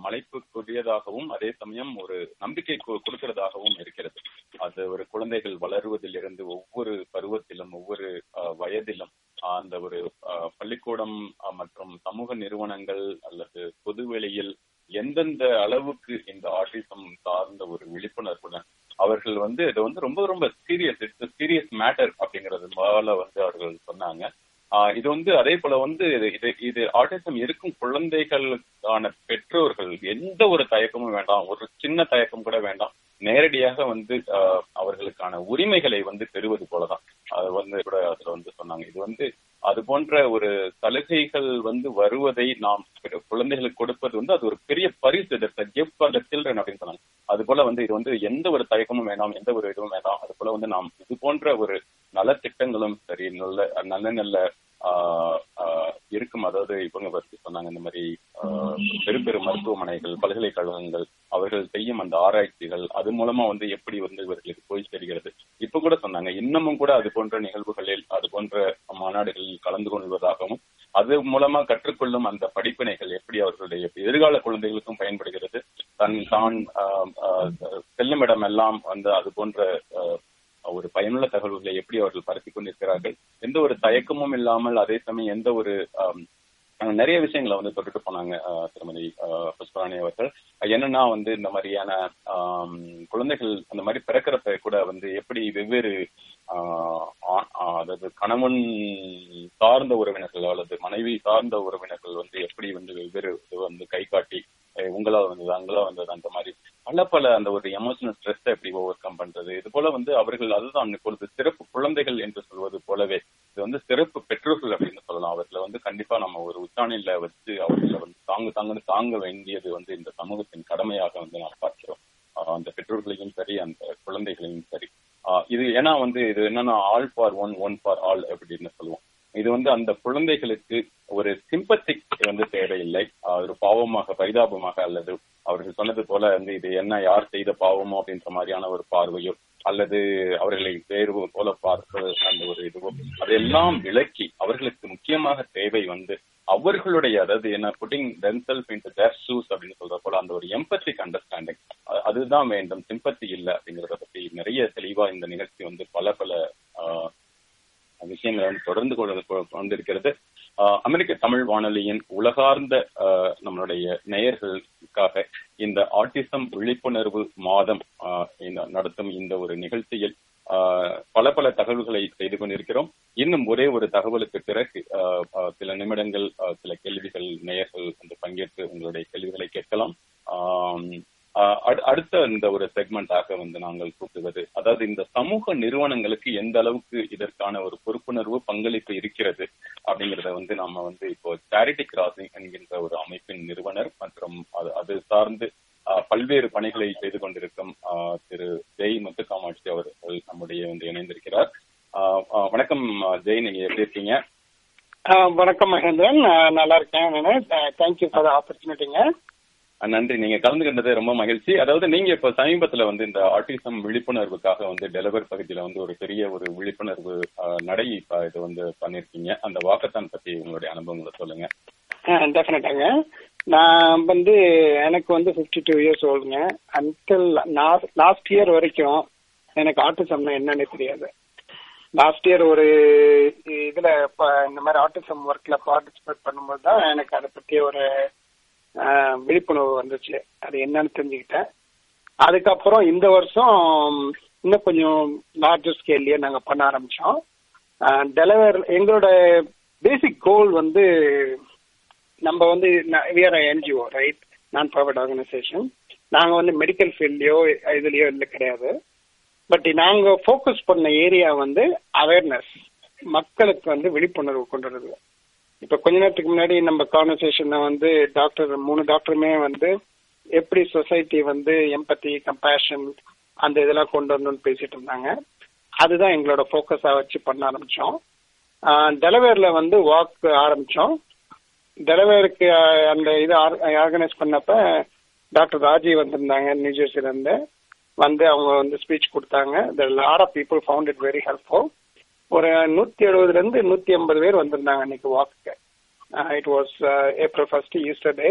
மலைப்புக்குரியதாகவும் அதே சமயம் ஒரு நம்பிக்கை கொடுக்கிறதாகவும் இருக்கிறது. அது ஒரு குழந்தைகள் வளருவதிலிருந்து ஒவ்வொரு பருவத்திலும் ஒவ்வொரு வயதிலும் அந்த ஒரு ஆஹ் பள்ளிக்கூடம் மற்றும் சமூக நிறுவனங்கள் அல்லது பொதுவெளியில் எந்தெந்த அளவுக்கு இந்த ஆட்டிசம் சார்ந்த ஒரு விழிப்புணர்வுடன் அவர்கள் வந்து இது வந்து ரொம்ப ரொம்ப சீரியஸ் இட்ஸ் சீரியஸ் மேட்டர் அப்படிங்கறது முதல்ல வந்து அவர்கள் சொன்னாங்க. ஆஹ் இது வந்து அதே போல வந்து இது இது ஆட்டிசம் இருக்கும் குழந்தைகளுக்கான பெற்றோர்கள் எந்த ஒரு தயக்கமும் வேண்டாம். ஒரு சின்ன தயக்கம் கூட வேண்டாம். நேரடியாக வந்து ஆஹ் அவர்களுக்கான உரிமைகளை வந்து பெறுவது போலதான். அது வந்து கூட அதுல வந்து சொன்னாங்க. இது வந்து அது போன்ற ஒரு சலுகைகள் வந்து வருவதை நாம் குழந்தைகளுக்கு கொடுப்பது வந்து அது ஒரு பெரிய பரிசு. கிஃப்ட் ஃபார் த சில்ட்ரன் அப்படின்னு சொன்னாங்க. அது போல வந்து இது வந்து எந்த ஒரு தயக்கமும் வேண்டாம் எந்த ஒரு இதுவும் வேண்டாம் அது போல வந்து நாம் இது போன்ற ஒரு நலத்திட்டங்களும் சரி நல்ல நல்ல நல்ல இருக்கும். அதாவது இவங்க பத்தி சொன்னாங்க இந்த மாதிரி ஆஹ், பெரு பெரு மருத்துவமனைகள் பல்கலைக்கழகங்கள் அவர்கள் செய்யும் அந்த ஆராய்ச்சிகள் அது மூலமா வந்து எப்படி வந்து இவர்களுக்கு போய் சேர்கிறது. இப்ப கூட சொன்னாங்க இன்னமும் கூட அது போன்ற நிகழ்வுகளில் அது போன்ற மாநாடுகளில் கலந்து கொள்வதாகவும் அது மூலமா கற்றுக்கொள்ளும் அந்த படிப்பினைகள் எப்படி அவர்களுடைய எதிர்கால குழந்தைகளுக்கும் பயன்படுகிறது. தன் தான் ஆஹ், ஆஹ், செல்லும் இடமெல்லாம் வந்து அது போன்ற ஒரு பயனுள்ள தகவல்களை எப்படி அவர்கள் பரப்பிக் கொண்டிருக்கிறார்கள் எந்த ஒரு தயக்கமும் இல்லாமல் அதே சமயம் எந்த ஒரு அஹ் நிறைய விஷயங்களை வந்து தொட்டுட்டு போனாங்க திருமதி புஷ்பராணி அவர்கள். என்னன்னா வந்து இந்த மாதிரியான குழந்தைகள் அந்த மாதிரி பிறக்கிறப்ப கூட வந்து எப்படி வெவ்வேறு ஆஹ், ஆ- அதாவது கணவன் சார்ந்த உறவினர்கள் அல்லது மனைவி சார்ந்த உறவினர்கள் வந்து எப்படி வந்து வெவ்வேறு வந்து கை காட்டி உங்களா வந்தது அங்களா வந்தது அந்த மாதிரி. பல பல அந்த ஒரு எமோஷனல் ஸ்ட்ரெஸ் எப்படி ஓவர் கம் பண்றது? இது போல வந்து அவர்கள் அதுதான் இப்பொழுது சிறப்பு குழந்தைகள் என்று சொல்வது போலவே இது வந்து சிறப்பு பெற்றோர்கள் அப்படின்னு சொல்லலாம். அவர்களை வந்து கண்டிப்பா நம்ம ஒரு உச்சாணியில வச்சு அவர்களை வந்து தாங்க தாங்கன்னு தாங்க வேண்டியது வந்து இந்த சமூகத்தின் கடமையாக வந்து நாம் பார்க்கிறோம். அந்த பெற்றோர்களையும் சரி அந்த குழந்தைகளையும் சரி. இது ஏன்னா வந்து இது என்னன்னா all for one one for all அப்படின்னு சொல்லுவோம். இது வந்து அந்த குழந்தைகளுக்கு ஒரு சிம்பத்திக் வந்து தேவையில்லை. ஒரு பாவமாக பரிதாபமாக அல்லது அவர்கள் சொன்னது போல வந்து இது என்ன யார் செய்த பாவமோ அப்படின்ற மாதிரியான ஒரு பார்வையோ அல்லது அவர்களை தேர்வு போல பார்ப்பது அந்த ஒரு இதுவோ அதையெல்லாம் விளக்கி அவர்களுக்கு முக்கியமாக தேவை வந்து அவர்களுடைய அதாவது என்ன putting themselves into their shoes அப்படின்னு சொல்ற போல அந்த ஒரு எம்பத்திக் அண்டர்ஸ்டாண்டிங் அதுதான் வேண்டும். சிம்பத்தி இல்லை அப்படிங்கறத பத்தி நிறைய தெளிவா இந்த நிகழ்ச்சி வந்து பல பல ஆஹ், விஷயங்களை வந்து தொடர்ந்து கொண்டிருக்கிறது அமெரிக்க தமிழ் வானொலியின் உலகார்ந்த நம்மளுடைய நேயர்களுக்காக இந்த ஆட்டிசம் விழிப்புணர்வு மாதம் நடத்தும் இந்த ஒரு நிகழ்ச்சியில் பல பல தகவல்களை செய்து கொண்டிருக்கிறோம். இன்னும் ஒரே ஒரு தகவலுக்கு பிறகு சில நிமிடங்கள் சில கேள்விகள் நேயர்கள் வந்து பங்கேற்று உங்களுடைய கேள்விகளை கேட்கலாம். ஆஹ் அடுத்த இந்த ஒரு செக்மெண்டாக வந்து நாங்கள் கூப்பிடுவது அதாவது இந்த சமூக நிறுவனங்களுக்கு எந்த அளவுக்கு இதற்கான ஒரு பொறுப்புணர்வு பங்களிப்பு இருக்கிறது அப்படிங்கறத வந்து நாம வந்து இப்போ சேரிட்டி கிராசிங் என்கின்ற ஒரு அமைப்பின் நிறுவனர் மற்றும் அது அது சார்ந்து பல்வேறு பணிகளை செய்து கொண்டிருக்கும் ஆஹ் திரு ஜெய் முத்துக்காமாட்சி அவர்கள் நம்முடைய வந்து இணைந்திருக்கிறார். ஆஹ் வணக்கம் ஜெய் நீங்க எப்படி இருக்கீங்க? வணக்கம் மகேந்திரன். நான் நல்லா இருக்கேன். தேங்க்யூ ஃபார் ஆப்பர்ச்சுனிட்டிங்க நன்றி. நீங்க கலந்துகிட்டது ரொம்ப மகிழ்ச்சி. அதாவது நீங்க இப்ப சமீபத்துல வந்து இந்த ஆட்டிசம் விழிப்புணர்வுக்காக வந்து டெலிவரி பகுதியில வந்து ஒரு பெரிய ஒரு விழிப்புணர்வு நடை இப்ப இது வந்து பண்ணிருக்கீங்க. அந்த வாக்கத்தான் பத்தி உங்களுடைய அனுபவங்களை சொல்லுங்க. டெஃபினட்டாங்க நான் வந்து எனக்கு வந்து ஃபிஃப்டி டூ இயர்ஸ் ஓல்டுங்க அன்டில் லாஸ்ட் இயர் வரைக்கும் எனக்கு ஆட்டிசம்னா என்னன்னு தெரியாது. லாஸ்ட் இயர் ஒரு இதுல இந்த மாதிரி ஆட்டிசம் ஒர்க்ல பார்ட்டிசிபேட் பண்ணும்போது தான் எனக்கு அதை பத்தி ஒரு விழிப்புணர்வு வந்துச்சு. அது என்னன்னு தெரிஞ்சுக்கிட்டேன். அதுக்கப்புறம் இந்த வருஷம் இன்னும் கொஞ்சம் லார்ஜர் ஸ்கேல்லயே நாங்க பண்ண ஆரம்பிச்சோம். டெலிவர் எங்களோட பேசிக் கோல் வந்து நம்ம வந்து VR NGO right non profit organisation நாங்க வந்து மெடிக்கல் ஃபீல்ட்லயோ இதுலயோ இல்லை கிடையாது. பட் நாங்க ஃபோக்கஸ் பண்ண ஏரியா வந்து அவேர்னஸ் மக்களுக்கு வந்து விழிப்புணர்வு கொண்டு வருது இப்ப கொஞ்ச நேரத்துக்கு முன்னாடி நம்ம கான்வர்சேஷன்ல வந்து டாக்டர் மூணு டாக்டருமே வந்து எப்படி சொசைட்டி வந்து எம்பத்தி கம்பேஷன் அந்த இதெல்லாம் கொண்டு வரணும்னு பேசிட்டு இருந்தாங்க. அதுதான் எங்களோட ஃபோக்கஸா வச்சு பண்ண ஆரம்பிச்சோம். டெலவேர்ல வந்து வாக் ஆரம்பிச்சோம். டெலவேருக்கு அந்த இது ஆர்கனைஸ் பண்ணப்ப டாக்டர் ராஜீவ் வந்திருந்தாங்க நியூஜெர்சில இருந்து. வந்து அவங்க வந்து ஸ்பீச் கொடுத்தாங்க. Lot of people found it very helpful ஒரு நூத்தி எழுபதுல இருந்து நூத்தி ஐம்பது பேர் வந்திருந்தாங்க அன்னைக்கு walk it was April first Easter day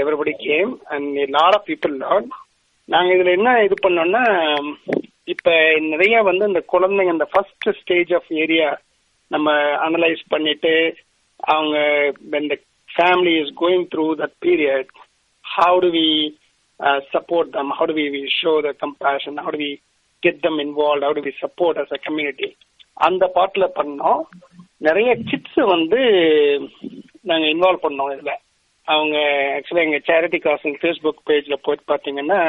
everybody came and lot of people lot நாங்க இதுல என்ன இது பண்ணோம்னா இப்ப நிறைய வந்து இந்த குழந்தைங்க இந்த ஃபர்ஸ்ட் ஸ்டேஜ் ஆஃப் ஏரியா நம்ம அனலைஸ் பண்ணிட்டு அவங்க இந்த family is going through that period how do we support them how do we show the compassion how do we get them involve how do we support as a community அந்த பாட்டுல பண்ணோம். நிறைய kids வந்து நாங்க involve பண்ணோம் இதுல. அவங்க ஆக்சுவலா எங்க சேரிட்டி காசிங் ஃபேஸ்புக் பேஜ்ல போயிட்டு பாத்தீங்கன்னா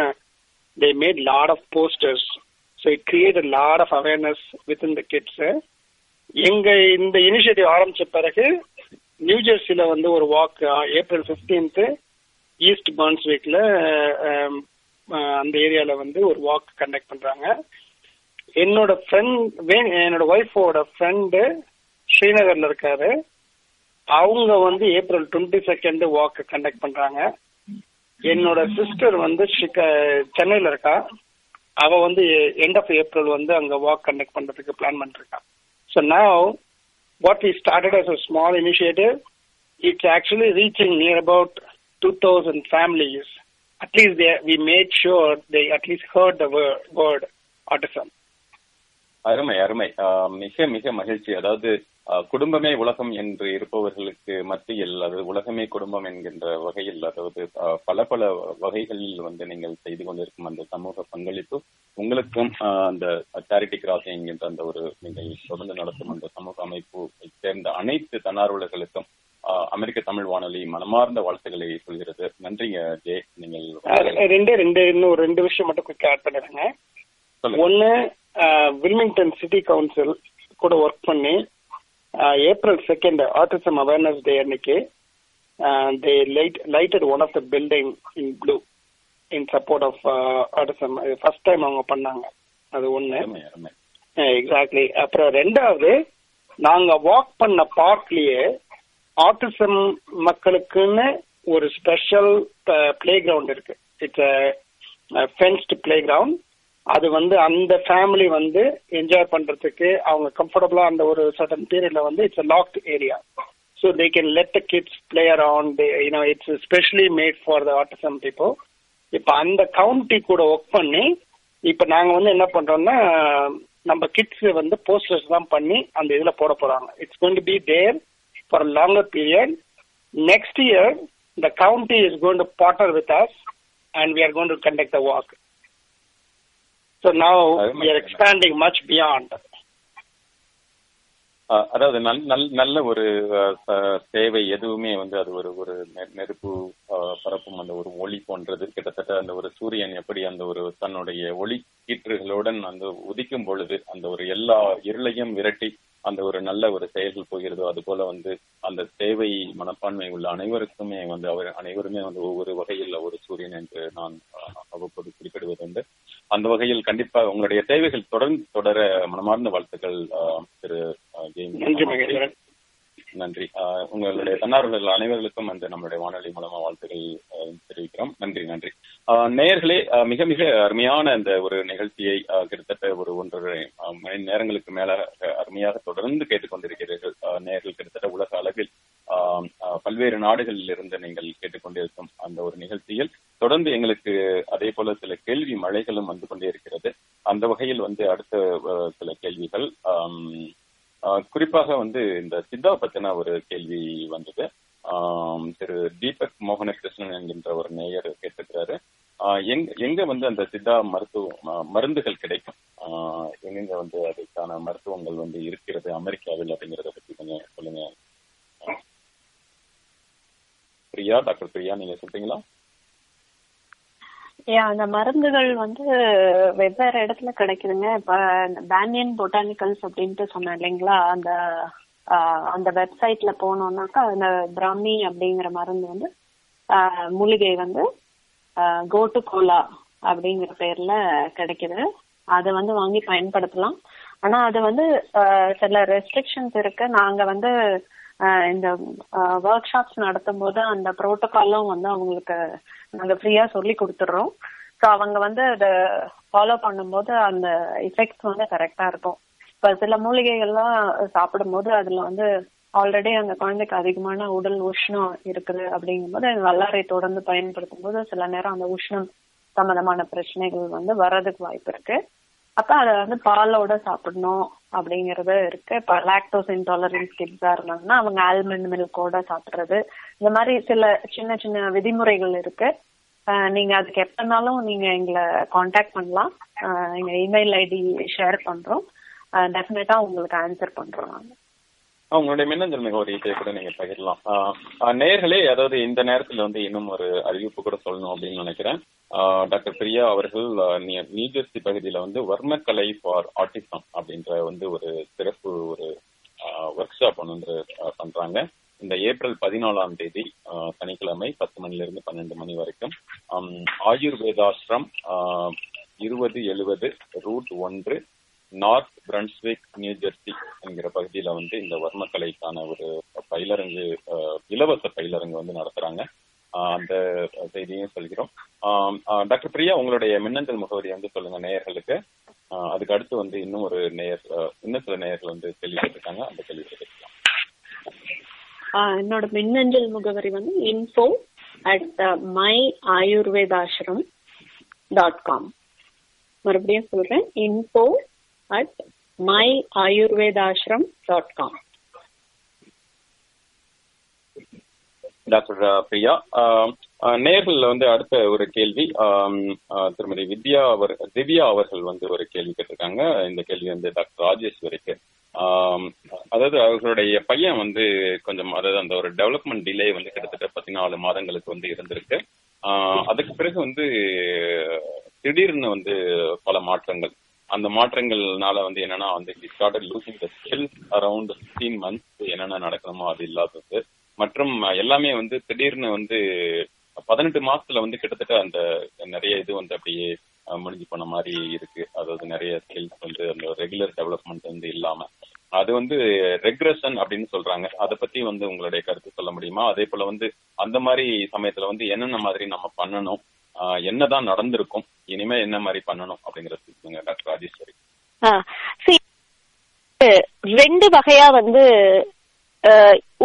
they made lot of posters so it create lot of awareness with in the kids எங்க இந்த இனிஷியேட்டிவ் ஆரம்பிச்ச பிறகு நியூ ஜெர்சில வந்து ஒரு வாக் ஏப்ரல் பிப்டீன்த் ஈஸ்ட் பான்ஸ்விக்ல அந்த ஏரியால வந்து ஒரு வாக் கண்டக்ட் பண்றாங்க. என்னோட ஃப்ரெண்ட் என்னோட ஒய்ஃபோட ஃப்ரெண்டு ஸ்ரீநகர்ல இருக்காரு. அவங்க வந்து April twenty second walk conduct பண்றாங்க. என்னோட சிஸ்டர் வந்து சென்னையில இருக்கா. அவ வந்து எண்ட் ஆஃப் ஏப்ரல் வந்து அங்க வாக் கண்டக்ட் பண்றதுக்கு பிளான் பண்ணிருக்கா. So now what I started as a small initiative it's actually reaching near about two thousand families at least we made sure they at least heard the word autism அருமை அருமை. மிக மிக மகிழ்ச்சி. அதாவது குடும்பமே உலகம் என்று இருப்பவர்களுக்கு மத்தியில் அது உலகமே குடும்பம் என்கின்ற வகையில் அதாவது பல பல வகைகளில் வந்து நீங்கள் செய்து கொண்டிருக்கும் அந்த சமூக பங்களிப்பு உங்களுக்கும் அந்த சேரிட்டி கிராசிங் என்கின்ற அந்த ஒரு நீங்கள் தொடர்ந்து நடத்தும் அந்த சமூக அமைப்பு சேர்ந்த அனைத்து தன்னார்வலர்களுக்கும் அமெரிக்க தமிழ் வானொலி மனமார்ந்த வாழ்த்துக்களை சொல்கிறது. நன்றிங்க ஜே நீங்கள் ரெண்டே ரெண்டு இன்னும் ஒரு ரெண்டு விஷயம் மட்டும் குயிக் ஆட் பண்ணிடுங்க. ஒன்னு வில்மிங்டன் சிட்டி கவுன்சில் கூட ஒர்க் பண்ணி April second autism awareness day அன்னைக்கு they light lighted one of the building in blue in support of autism first time அவங்க பண்ணாங்க. அது ஒண்ணு. எக்ஸாக்ட்லி அப்புறம் ரெண்டாவது நாங்க வாக் பண்ண பார்க்லயே ஆட்டிசம் மக்களுக்குன்னு ஒரு ஸ்பெஷல் பிளே கிரவுண்ட் இருக்கு. இட்ஸ் ஃபென்ஸ்டு பிளே கிரவுண்ட் அது வந்து அந்த ஃபேமிலி வந்து என்ஜாய் பண்றதுக்கு அவங்க கம்ஃபர்டபுளா அந்த ஒரு சர்டன் பீரியட்ல வந்து it's a locked area so they can let the kids play around you know it's specially made for the autism people இப்போ அந்த கவுண்டி கூட ஒர்க் பண்ணி இப்போ நாங்கள் வந்து என்ன பண்றோம்னா நம்ம கிட்ஸ் வந்து போஸ்டர்ஸ் தான் பண்ணி அந்த இதில் போட போறாங்க. It's going to be there for longer period next year the county is going to partner with us and we are going to conduct the walk So now we are expanding much beyond. Ah, அதாவது நல்- நல்- நல்ல ஒரு சேவை எதுவுமே வந்து அது ஒரு ஒரு நெருப்பு பரப்பும் அந்த ஒரு ஒளி போன்றது கிட்டத்தட்ட அந்த ஒரு சூரியன் எப்படி அந்த ஒரு தன்னுடைய ஒளி கீற்றுகளுடன் அந்த உதிக்கும் பொழுது அந்த ஒரு எல்லா இருளையும் விரட்டி அந்த ஒரு நல்ல ஒரு செயல்கள் போகிறதோ அது போல வந்து அந்த சேவை மனப்பான்மை உள்ள அனைவருக்குமே வந்து அவர் அனைவருமே வந்து ஒவ்வொரு வகையில் ஒரு சூரியன் என்று நான் அவ்வப்போது குறிப்பிடுவது உண்டு. அந்த வகையில் கண்டிப்பா உங்களுடைய தேவைகள் தொடர்ந்து தொடர மனமார்ந்த வாழ்த்துக்கள் திரு அஹ், நன்றி. உங்களுடைய தன்னார்வலர்கள் அனைவர்களுக்கும் அந்த நம்மளுடைய வானொலி மூலமா வாழ்த்துக்கள் தெரிவிக்கிறோம். நன்றி நன்றி. நேயர்களே மிக மிக அருமையான அந்த ஒரு நிகழ்ச்சியை கிட்டத்தட்ட ஒரு ஒன்றரை மணி நேரங்களுக்கு மேல அருமையாக தொடர்ந்து கேட்டுக்கொண்டிருக்கிறீர்கள். அஹ், நேயர்கள் கிட்டத்தட்ட உலக அளவில் ஆஹ், பல்வேறு நாடுகளில் இருந்து நீங்கள் கேட்டுக்கொண்டிருக்கும் அந்த ஒரு நிகழ்ச்சியில் தொடர்ந்து எங்களுக்கு அதே போல சில கேள்வி மழைகளும் வந்து கொண்டே இருக்கிறது. அந்த வகையில் வந்து அடுத்த சில கேள்விகள் குறிப்பாக வந்து இந்த சித்தா பத்தின ஒரு கேள்வி வந்தது. திரு தீபக் மோகனகிருஷ்ணன் என்கின்ற ஒரு நேயர் கேட்டிருக்கிறாரு. ஆஹ், எங்க எங்க வந்து அந்த சித்தா மருத்துவ மருந்துகள் கிடைக்கும்? ஆஹ், எங்கெங்க வந்து அதுக்கான மருத்துவங்கள் வந்து இருக்கிறது அமெரிக்காவில் அப்படிங்கறத பத்தி கொஞ்சம் சொல்லுங்க. பிரியா டாக்டர் பிரியா நீங்க சொல்றீங்களா? அந்த மருந்துகள் வந்து வெவ்வேறு இடத்துல கிடைக்குதுங்க. இப்ப பேனியன் பொட்டானிக்கல்ஸ் அப்படின்ட்டு சொன்னேன் இல்லைங்களா? அந்த அந்த வெப்சைட்ல போனோம்னாக்கா அந்த பிராமி அப்படிங்கிற மருந்து வந்து மூலிகை வந்து கோட்டு கோலா அப்படிங்கிற பேர்ல கிடைக்குது. அதை வந்து வாங்கி பயன்படுத்தலாம். ஆனா அது வந்து சில ரெஸ்ட்ரிக்ஷன்ஸ் இருக்கு. நாங்க வந்து இந்த ஒர்க் ஷாப்ஸ் நடத்தும் போது அந்த ப்ரோட்டோகாலும் வந்து அவங்களுக்கு நாங்க ஃப்ரீயா சொல்லி கொடுத்துடுறோம். ஸோ அவங்க வந்து அதை ஃபாலோ பண்ணும்போது அந்த எஃபெக்ட்ஸ் வந்து கரெக்டா இருக்கும். இப்ப சில மூலிகைகள்லாம் சாப்பிடும்போது அதுல வந்து ஆல்ரெடி அந்த குழந்தைக்கு அதிகமான உடல் உஷ்ணம் இருக்குது அப்படிங்கும்போது அந்த வல்லாரை தொடர்ந்து பயன்படுத்தும் போது சில நேரம் அந்த உஷ்ணம் சம்பந்தமான பிரச்சனைகள் வந்து வர்றதுக்கு வாய்ப்பு இருக்கு. அப்ப அதை வந்து பாலோட சாப்பிடணும் அப்படிங்கறது இருக்கு. இப்ப லாக்டோஸ் இன்டாலரன்ஸ் கிட்ஸா இருந்தாங்கன்னா அவங்க ஆல்மண்ட் மில்கோட சாப்பிடுறது. இந்த மாதிரி சில சின்ன சின்ன விதிமுறைகள் இருக்கு. நீங்க அதுக்கு எப்பனாலும் நீங்க எங்களை காண்டாக்ட் பண்ணலாம். எங்க இமெயில் ஐடி ஷேர் பண்றோம். டெஃபினட்டா உங்களுக்கு ஆன்சர் பண்றோம் நாங்க. உங்களுடைய மின்னஞ்சல் முகவரியை கூட நீங்க பகிரலாம். நேர்களே அதாவது இந்த நேரத்துல வந்து இன்னும் ஒரு அறிவிப்பு கூட சொல்லணும் அப்படின்னு நினைக்கிறேன். டாக்டர் பிரியா அவர்கள் நியூஜெர்சி பகுதியில வந்து வர்மக்கலை ஃபார் ஆர்டிசம் அப்படின்ற வந்து ஒரு சிறப்பு ஒரு ஒர்க் ஷாப் ஒன்று வந்து பண்றாங்க. இந்த ஏப்ரல் பதினாலாம் தேதி சனிக்கிழமை பத்து மணிலிருந்து பன்னெண்டு மணி வரைக்கும் ஆயுர்வேதாஸ்ரம் இருபது எழுபது ரூட் ஒன்று நார்த் பிரன்ஸ்விக் நியூஜெர்சி என்கிற பகுதியில வந்து இந்த வர்மக்கலைக்கான ஒரு பயிலரங்கு இலவச பயிலரங்கு வந்து நடத்துறாங்க. அந்த செய்தியும் சொல்கிறோம். ஆஹ், டாக்டர் பிரியா உங்களுடைய மின்னஞ்சல் முகவரி வந்து சொல்லுங்க நேயர்களுக்கு. ஆஹ், அதுக்கு அடுத்து வந்து இன்னும் ஒரு நேயர் இன்னும் சில நேயர்கள் வந்து கேள்விப்பட்டிருக்காங்க அந்த கேள்வி கேட்கலாம். ஆஹ் என்னோட மின்னஞ்சல் முகவரி வந்து info at my Ayurvedashram dot com மறுபடியும் சொல்றேன் info at my Ayurvedashram dot com doctor Priya. ஆஹ், வந்து அடுத்த ஒரு கேள்வி திருமதி வித்யா அவர் திவ்யா அவர்கள் வந்து ஒரு கேள்வி கேட்டிருக்காங்க. இந்த கேள்வி வந்து டாக்டர் ராஜேஸ்வரிக்கு அதாவது அவர்களுடைய பையன் வந்து கொஞ்சம் அதாவது அந்த ஒரு டெவலப்மெண்ட் டிலே வந்து கிட்டத்தட்ட பதினாலு மாதங்களுக்கு வந்து இருந்திருக்கு. அதுக்கு பிறகு வந்து திடீர்னு வந்து பல மாற்றங்கள். அந்த மாற்றங்கள்னால வந்து என்னன்னா வந்து started losing the skills around fifteen months என்னென்ன நடக்கணுமோ அது இல்லாதது. மற்றும் எல்லாமே வந்து திடீர்னு வந்து பதினெட்டு மாசத்துல வந்து கிட்டத்தட்ட அந்த நிறைய இது வந்து அப்படியே முடிஞ்சு போன மாதிரி இருக்கு. அதாவது நிறைய ஸ்கில்ஸ் வந்து அந்த ரெகுலர் டெவலப்மெண்ட் வந்து இல்லாம. அது வந்து ரெக்ரெஷன் அப்படின்னு சொல்றாங்க. அதை பத்தி வந்து உங்களுடைய கருத்து சொல்ல முடியுமா? அதே போல வந்து அந்த மாதிரி சமயத்துல வந்து என்னென்ன மாதிரி நம்ம பண்ணணும்? என்னதான் நடந்திருக்கும்? இனிமே என்ன மாதிரி பண்ணணும்? அப்படிங்கறது சொல்லுங்க டாக்டர் ராஜேஸ்வரி ரெண்டு வகையா வந்து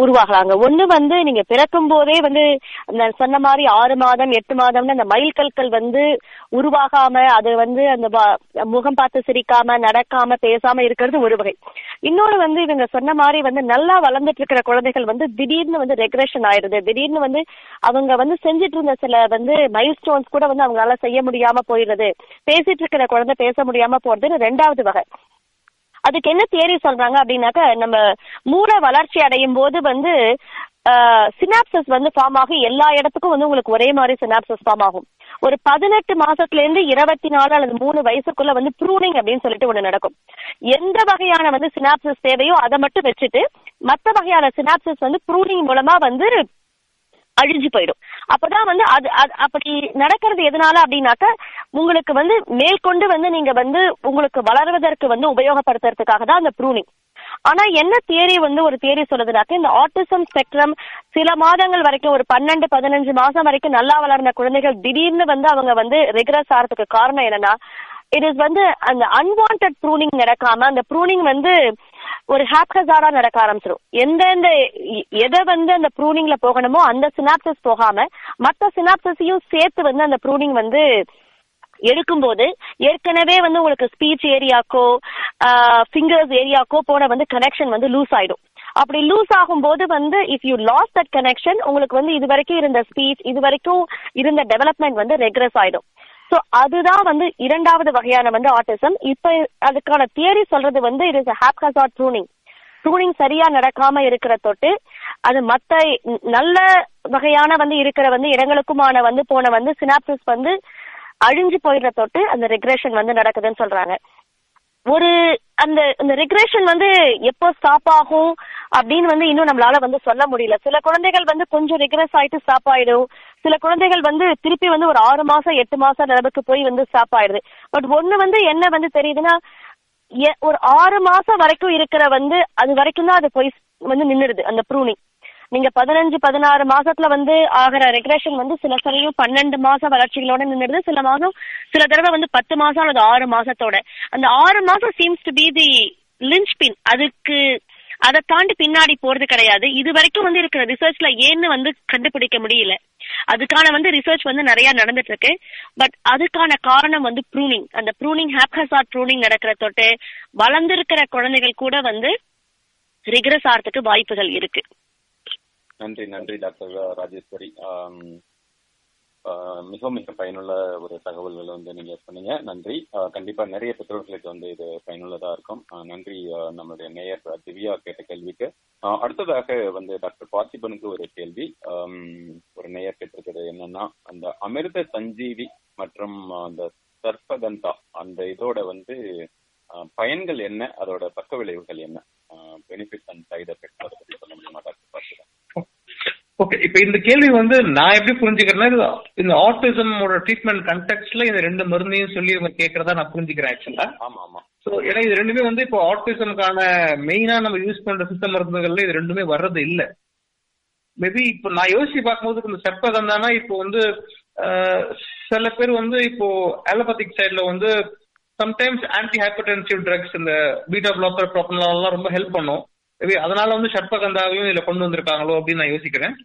உருவாகலாங்க. ஒண்ணு வந்து நீங்க பிறக்கும் போதே வந்து அந்த சொன்ன மாதிரி ஆறு மாதம் எட்டு மாதம்னு அந்த மயில் கற்கள் வந்து உருவாகாம அது வந்து அந்த முகம் பார்த்து சிரிக்காம நடக்காம பேசாம இருக்கிறது ஒரு வகை. இன்னொரு வந்து இவங்க சொன்ன மாதிரி வந்து நல்லா வளர்ந்துட்டு இருக்கிற குழந்தைகள் வந்து திடீர்னு வந்து ரெக்ரெஷன் ஆயிடுது. திடீர்னு வந்து அவங்க வந்து செஞ்சுட்டு இருந்த சில வந்து மைல் ஸ்டோன்ஸ் கூட வந்து அவங்களால செய்ய முடியாம போயிடுறது பேசிட்டு இருக்கிற குழந்தை பேச முடியாம போறதுன்னு ரெண்டாவது வகை. அதுக்கு என்ன தியரி சொல்றாங்க அப்படின்னாக்க நம்ம மூளை வளர்ச்சி அடையும் போது வந்து சினாப்சஸ் வந்து ஃபார்ம் ஆகும் எல்லா இடத்துக்கும் வந்து உங்களுக்கு ஒரே மாதிரி சினாப்சஸ் ஃபார்ம் ஆகும். ஒரு பதினெட்டு மாசத்துல இருந்து இருபத்தி நாலு அல்லது மூணு வயசுக்குள்ள வந்து ப்ரூனிங் அப்படின்னு சொல்லிட்டு ஒண்ணு நடக்கும். எந்த வகையான வந்து சினாப்சஸ் தேவையோ அதை மட்டும் வச்சுட்டு மற்ற வகையான சினாப்சஸ் வந்து ப்ரூனிங் மூலமா வந்து அழிஞ்சு போயிடும். அப்பதான் வந்து அது அது- அப்படி நடக்கிறது எதனால அப்படின்னாக்க உங்களுக்கு வந்து மேற்கொண்டு வந்து நீங்க வந்து உங்களுக்கு வளர்வதற்கு வந்து உபயோகப்படுத்துறதுக்காக தான் அந்த ப்ரூனிங் ஆனா என்ன தியரி வந்து ஒரு தியரி சொல்லுதுனாக்க இந்த ஆட்டிசம் ஸ்பெக்ட்ரம் சில மாதங்கள் வரைக்கும் ஒரு பன்னெண்டு பதினஞ்சு மாசம் வரைக்கும் நல்லா வளர்ந்த குழந்தைகள் திடீர்னு வந்து அவங்க வந்து ரெகுலர்ஸ் ஆகிறதுக்கு காரணம் என்னன்னா இட் இஸ் வந்து அந்த அன்வான்ட் ப்ரூனிங் நடக்காம அந்த ப்ரூனிங் வந்து ஒரு ஹாப்கசாரா நடக்க ஆரம்பிச்சிடும் எந்தெந்த எதை வந்து அந்த ப்ரூனிங்ல போகணுமோ அந்த சினாப்சஸ் போகாம மத்த சினாப்சஸையும் சேர்த்து வந்து அந்த ப்ரூனிங் வந்து எடுக்கும்போது ஏற்கனவே வந்து உங்களுக்கு ஸ்பீச் ஏரியாக்கோ ஃபிங்கர்ஸ் ஏரியாக்கோ போன வந்து கனெக்ஷன் வந்து லூஸ் ஆயிடும். அப்படி லூஸ் ஆகும்போது வந்து if you lose that connection உங்களுக்கு வந்து இது வரைக்கும் இருந்த ஸ்பீச் இது வரைக்கும் இருந்த டெவலப்மெண்ட் வந்து ரெக்ரஸ் ஆயிடும். சோ அதுதான் வந்து இரண்டாவது வகையான வந்து ஆட்டிசம் இப்ப அதுக்கான தியரி சொல்றது வந்து இட் இஸ் ஹாப் ஹாப்காசாட் ட்ரூனிங் ட்ரூனிங் சரியா நடக்காம இருக்கிற தொட்டு அது மத்த நல்ல வகையான வந்து இருக்கிற வந்து இடங்களுக்குமான வந்து போன வந்து சினாப்சிஸ் வந்து அழிஞ்சு போயிடுற தொட்டு அந்த ரெக்ரேஷன் வந்து நடக்குதுன்னு சொல்றாங்க. ஒரு அந்த அந்த ரெக்ரேஷன் வந்து எப்போ ஸ்டாப் ஆகும்? அப்படின்னு வந்து இன்னும் நம்மளால வந்து சொல்ல முடியல. சில குழந்தைகள் வந்து கொஞ்சம் ரெக்ரெஸ் ஆயிட்டு ஸ்டாப் ஆயிடும். சில குழந்தைகள் வந்து திருப்பி வந்து ஒரு ஆறு மாசம் எட்டு மாசம் நிலவுக்கு போய் வந்து ஸ்டாப் ஆயிடுது. பட் ஒண்ணு வந்து என்ன வந்து தெரியுதுன்னா எ- ஒரு ஆறு மாசம் வரைக்கும் இருக்கிற வந்து அது வரைக்கும் தான் அது போய் வந்து நின்றுடுது அந்த ப்ரூனிங் நீங்க பதினஞ்சு பதினாறு மாசத்துல வந்து ஆகிற ரெக்ரேஷன் வந்து சில சமயம் பன்னெண்டு மாசம் வளர்ச்சிகளோட நின்றுது சில மாசம் சில தடவை வந்து பத்து மாசம் அல்லது ஆறு மாசத்தோட. அந்த ஆறு மாசம் seems to be the linchpin அதுக்கு அதை தாண்டி பின்னாடி போறது கிடையாது. இது வரைக்கும் வந்து இருக்கிற ரிசர்ச்ல ஏன்னு வந்து கண்டுபிடிக்க முடியல. அதுக்கான வந்து ரிசர்ச் வந்து நிறைய நடந்துட்டு இருக்கு. பட் அதுக்கான காரணம் வந்து ப்ரூனிங் அந்த ப்ரூனிங் ஹாப்ஹசாட் ப்ரூனிங் நடக்கிற தொட்டு வளர்ந்திருக்கிற குழந்தைகள் கூட வந்து ரிக்ரஸ் ஆகிறதுக்கு வாய்ப்புகள் இருக்கு. நன்றி நன்றி டாக்டர் ராஜேஸ்வரி. மிக மிக பயனுள்ள ஒரு தகவல்களை வந்து நீங்க சொன்னீங்க. நன்றி. கண்டிப்பா நிறைய பெற்றோர்களுக்கு வந்து இது பயனுள்ளதா இருக்கும். நன்றி நம்மளுடைய நேயர் திவ்யா கேட்ட கேள்விக்கு. அடுத்ததாக வந்து டாக்டர் பார்த்திபனுக்கு ஒரு கேள்வி. ஒரு நேயர் கேட்டிருக்கிறது என்னன்னா அந்த அமிர்த சஞ்சீவி மற்றும் அந்த சர்பகந்தா அந்த இதோட வந்து பயன்கள் என்ன? அதோட பக்க விளைவுகள் என்ன? பெனிஃபிட் அண்ட் சைட் எஃபெக்ட் அதை பத்தி சொல்ல முடியுமா டாக்டர் பார்த்திபன் ஓகே இப்ப இந்த கேள்வி வந்து நான் எப்படி புரிஞ்சுக்கிறேன்னா இந்த ஆட்டிசமோட ட்ரீட்மெண்ட் கண்டெக்ட்ல இந்த ரெண்டு மருந்தையும் சொல்லி இவங்க கேட்கறதா நான் புரிஞ்சுக்கிறேன் ஆக்சுவலா ஆமா ஆமா. ஸோ ஏன்னா இது ரெண்டுமே வந்து இப்போ ஆட்டிசமுக்கான மெயினா நம்ம யூஸ் பண்ற சித்த மருந்துகள்ல இது ரெண்டுமே வர்றது இல்ல. மேபி இப்போ நான் யோசிச்சு பார்க்கும்போது இந்த செப்பகந்தானா இப்போ வந்து சில பேர் வந்து இப்போ அலோபதிக் சைட்ல வந்து சம்டைம்ஸ் ஆன்டி ஹைப்பர்டென்சிவ் ட்ரக்ஸ் இந்த பீட்டா பிளாக்கர் ப்ராப்ளம்லாம் ரொம்ப ஹெல்ப் பண்ணும். மேபி அதனால வந்து சர்ப்பகந்தாவையும் இதுல கொண்டு வந்திருக்காங்களோ அப்படின்னு நான் யோசிக்கிறேன்.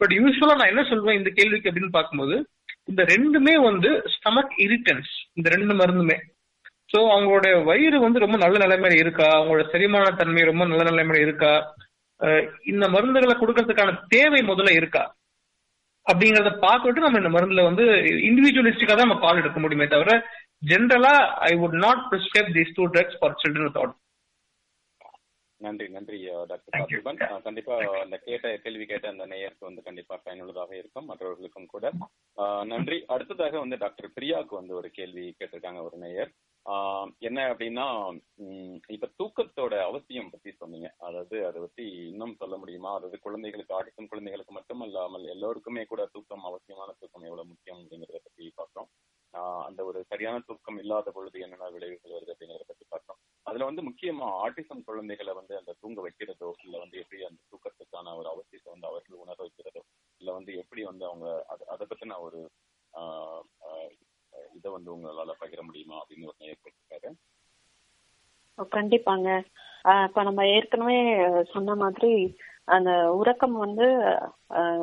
பட் யூஸ்வலா நான் என்ன சொல்வேன் இந்த கேள்விக்கு அப்படின்னு பார்க்கும்போது இந்த ரெண்டுமே வந்து ஸ்டமக் இரிட்டன்ஸ் இந்த ரெண்டு மருந்துமே. சோ அவங்களுடைய வயிறு வந்து ரொம்ப நல்ல நிலைமையில இருக்கா? அவங்களோட செரிமான தன்மை ரொம்ப நல்ல நிலைமையில இருக்கா? இந்த மருந்துகளை கொடுக்கறதுக்கான தேவை முதல்ல இருக்கா? அப்படிங்கறத பார்த்துட்டு நம்ம இந்த மருந்துல வந்து இண்டிவிஜுவலிஸ்டிக்கா தான் நம்ம கால் எடுக்க முடியுமே தவிர ஜென்ரலா I would not prescribe these two drugs for children with நன்றி நன்றி டாக்டர். பார்த்திபன் கண்டிப்பா அந்த கேட்ட கேள்வி கேட்ட அந்த நேயருக்கு வந்து கண்டிப்பா பயனுள்ளதாக இருக்கும் மற்றவர்களுக்கும் கூட. நன்றி. அடுத்ததாக வந்து டாக்டர் பிரியாவுக்கு வந்து ஒரு கேள்வி கேட்டிருக்காங்க ஒரு நேயர். ஆஹ், என்ன அப்படின்னா உம், இப்ப தூக்கத்தோட அவசியம் பத்தி சொன்னீங்க. அதாவது அதை பத்தி இன்னும் சொல்ல முடியுமா? அதாவது குழந்தைகளுக்கு ஆடிக்கும் குழந்தைகளுக்கு மட்டுமல்லாமல் எல்லோருக்குமே கூட தூக்கம் அவசியமான தூக்கம் எவ்வளவு முக்கியம் அப்படிங்கறத பத்தி ஆஹ், அந்த ஒரு சரியான தூக்கம் இல்லாத பொழுது என்னென்ன விளைவுகள் வருது அப்படிங்கிறத பத்தி பார்த்தோம் அதுல வந்து முக்கியமா ஆட்டிசம் குழந்தைகளை வந்து அந்த தூங்க வைக்கிறதோ இல்ல வந்து எப்படி அந்த தூக்கத்துக்கான ஒரு அவசியத்தை வந்து அவர்கள் உணர வைக்கிறதோ இல்ல வந்து எப்படி வந்து அவங்க அதை அதை பத்தின ஒரு ஆஹ், இதை வந்து உங்களால பகிர முடியுமா அப்படின்னு ஒரு ஏற்பட்டிருக்காரு கண்டிப்பாங்க. ஆஹ் இப்ப நம்ம ஏற்கனவே சொன்ன மாதிரி அந்த உறக்கம் வந்து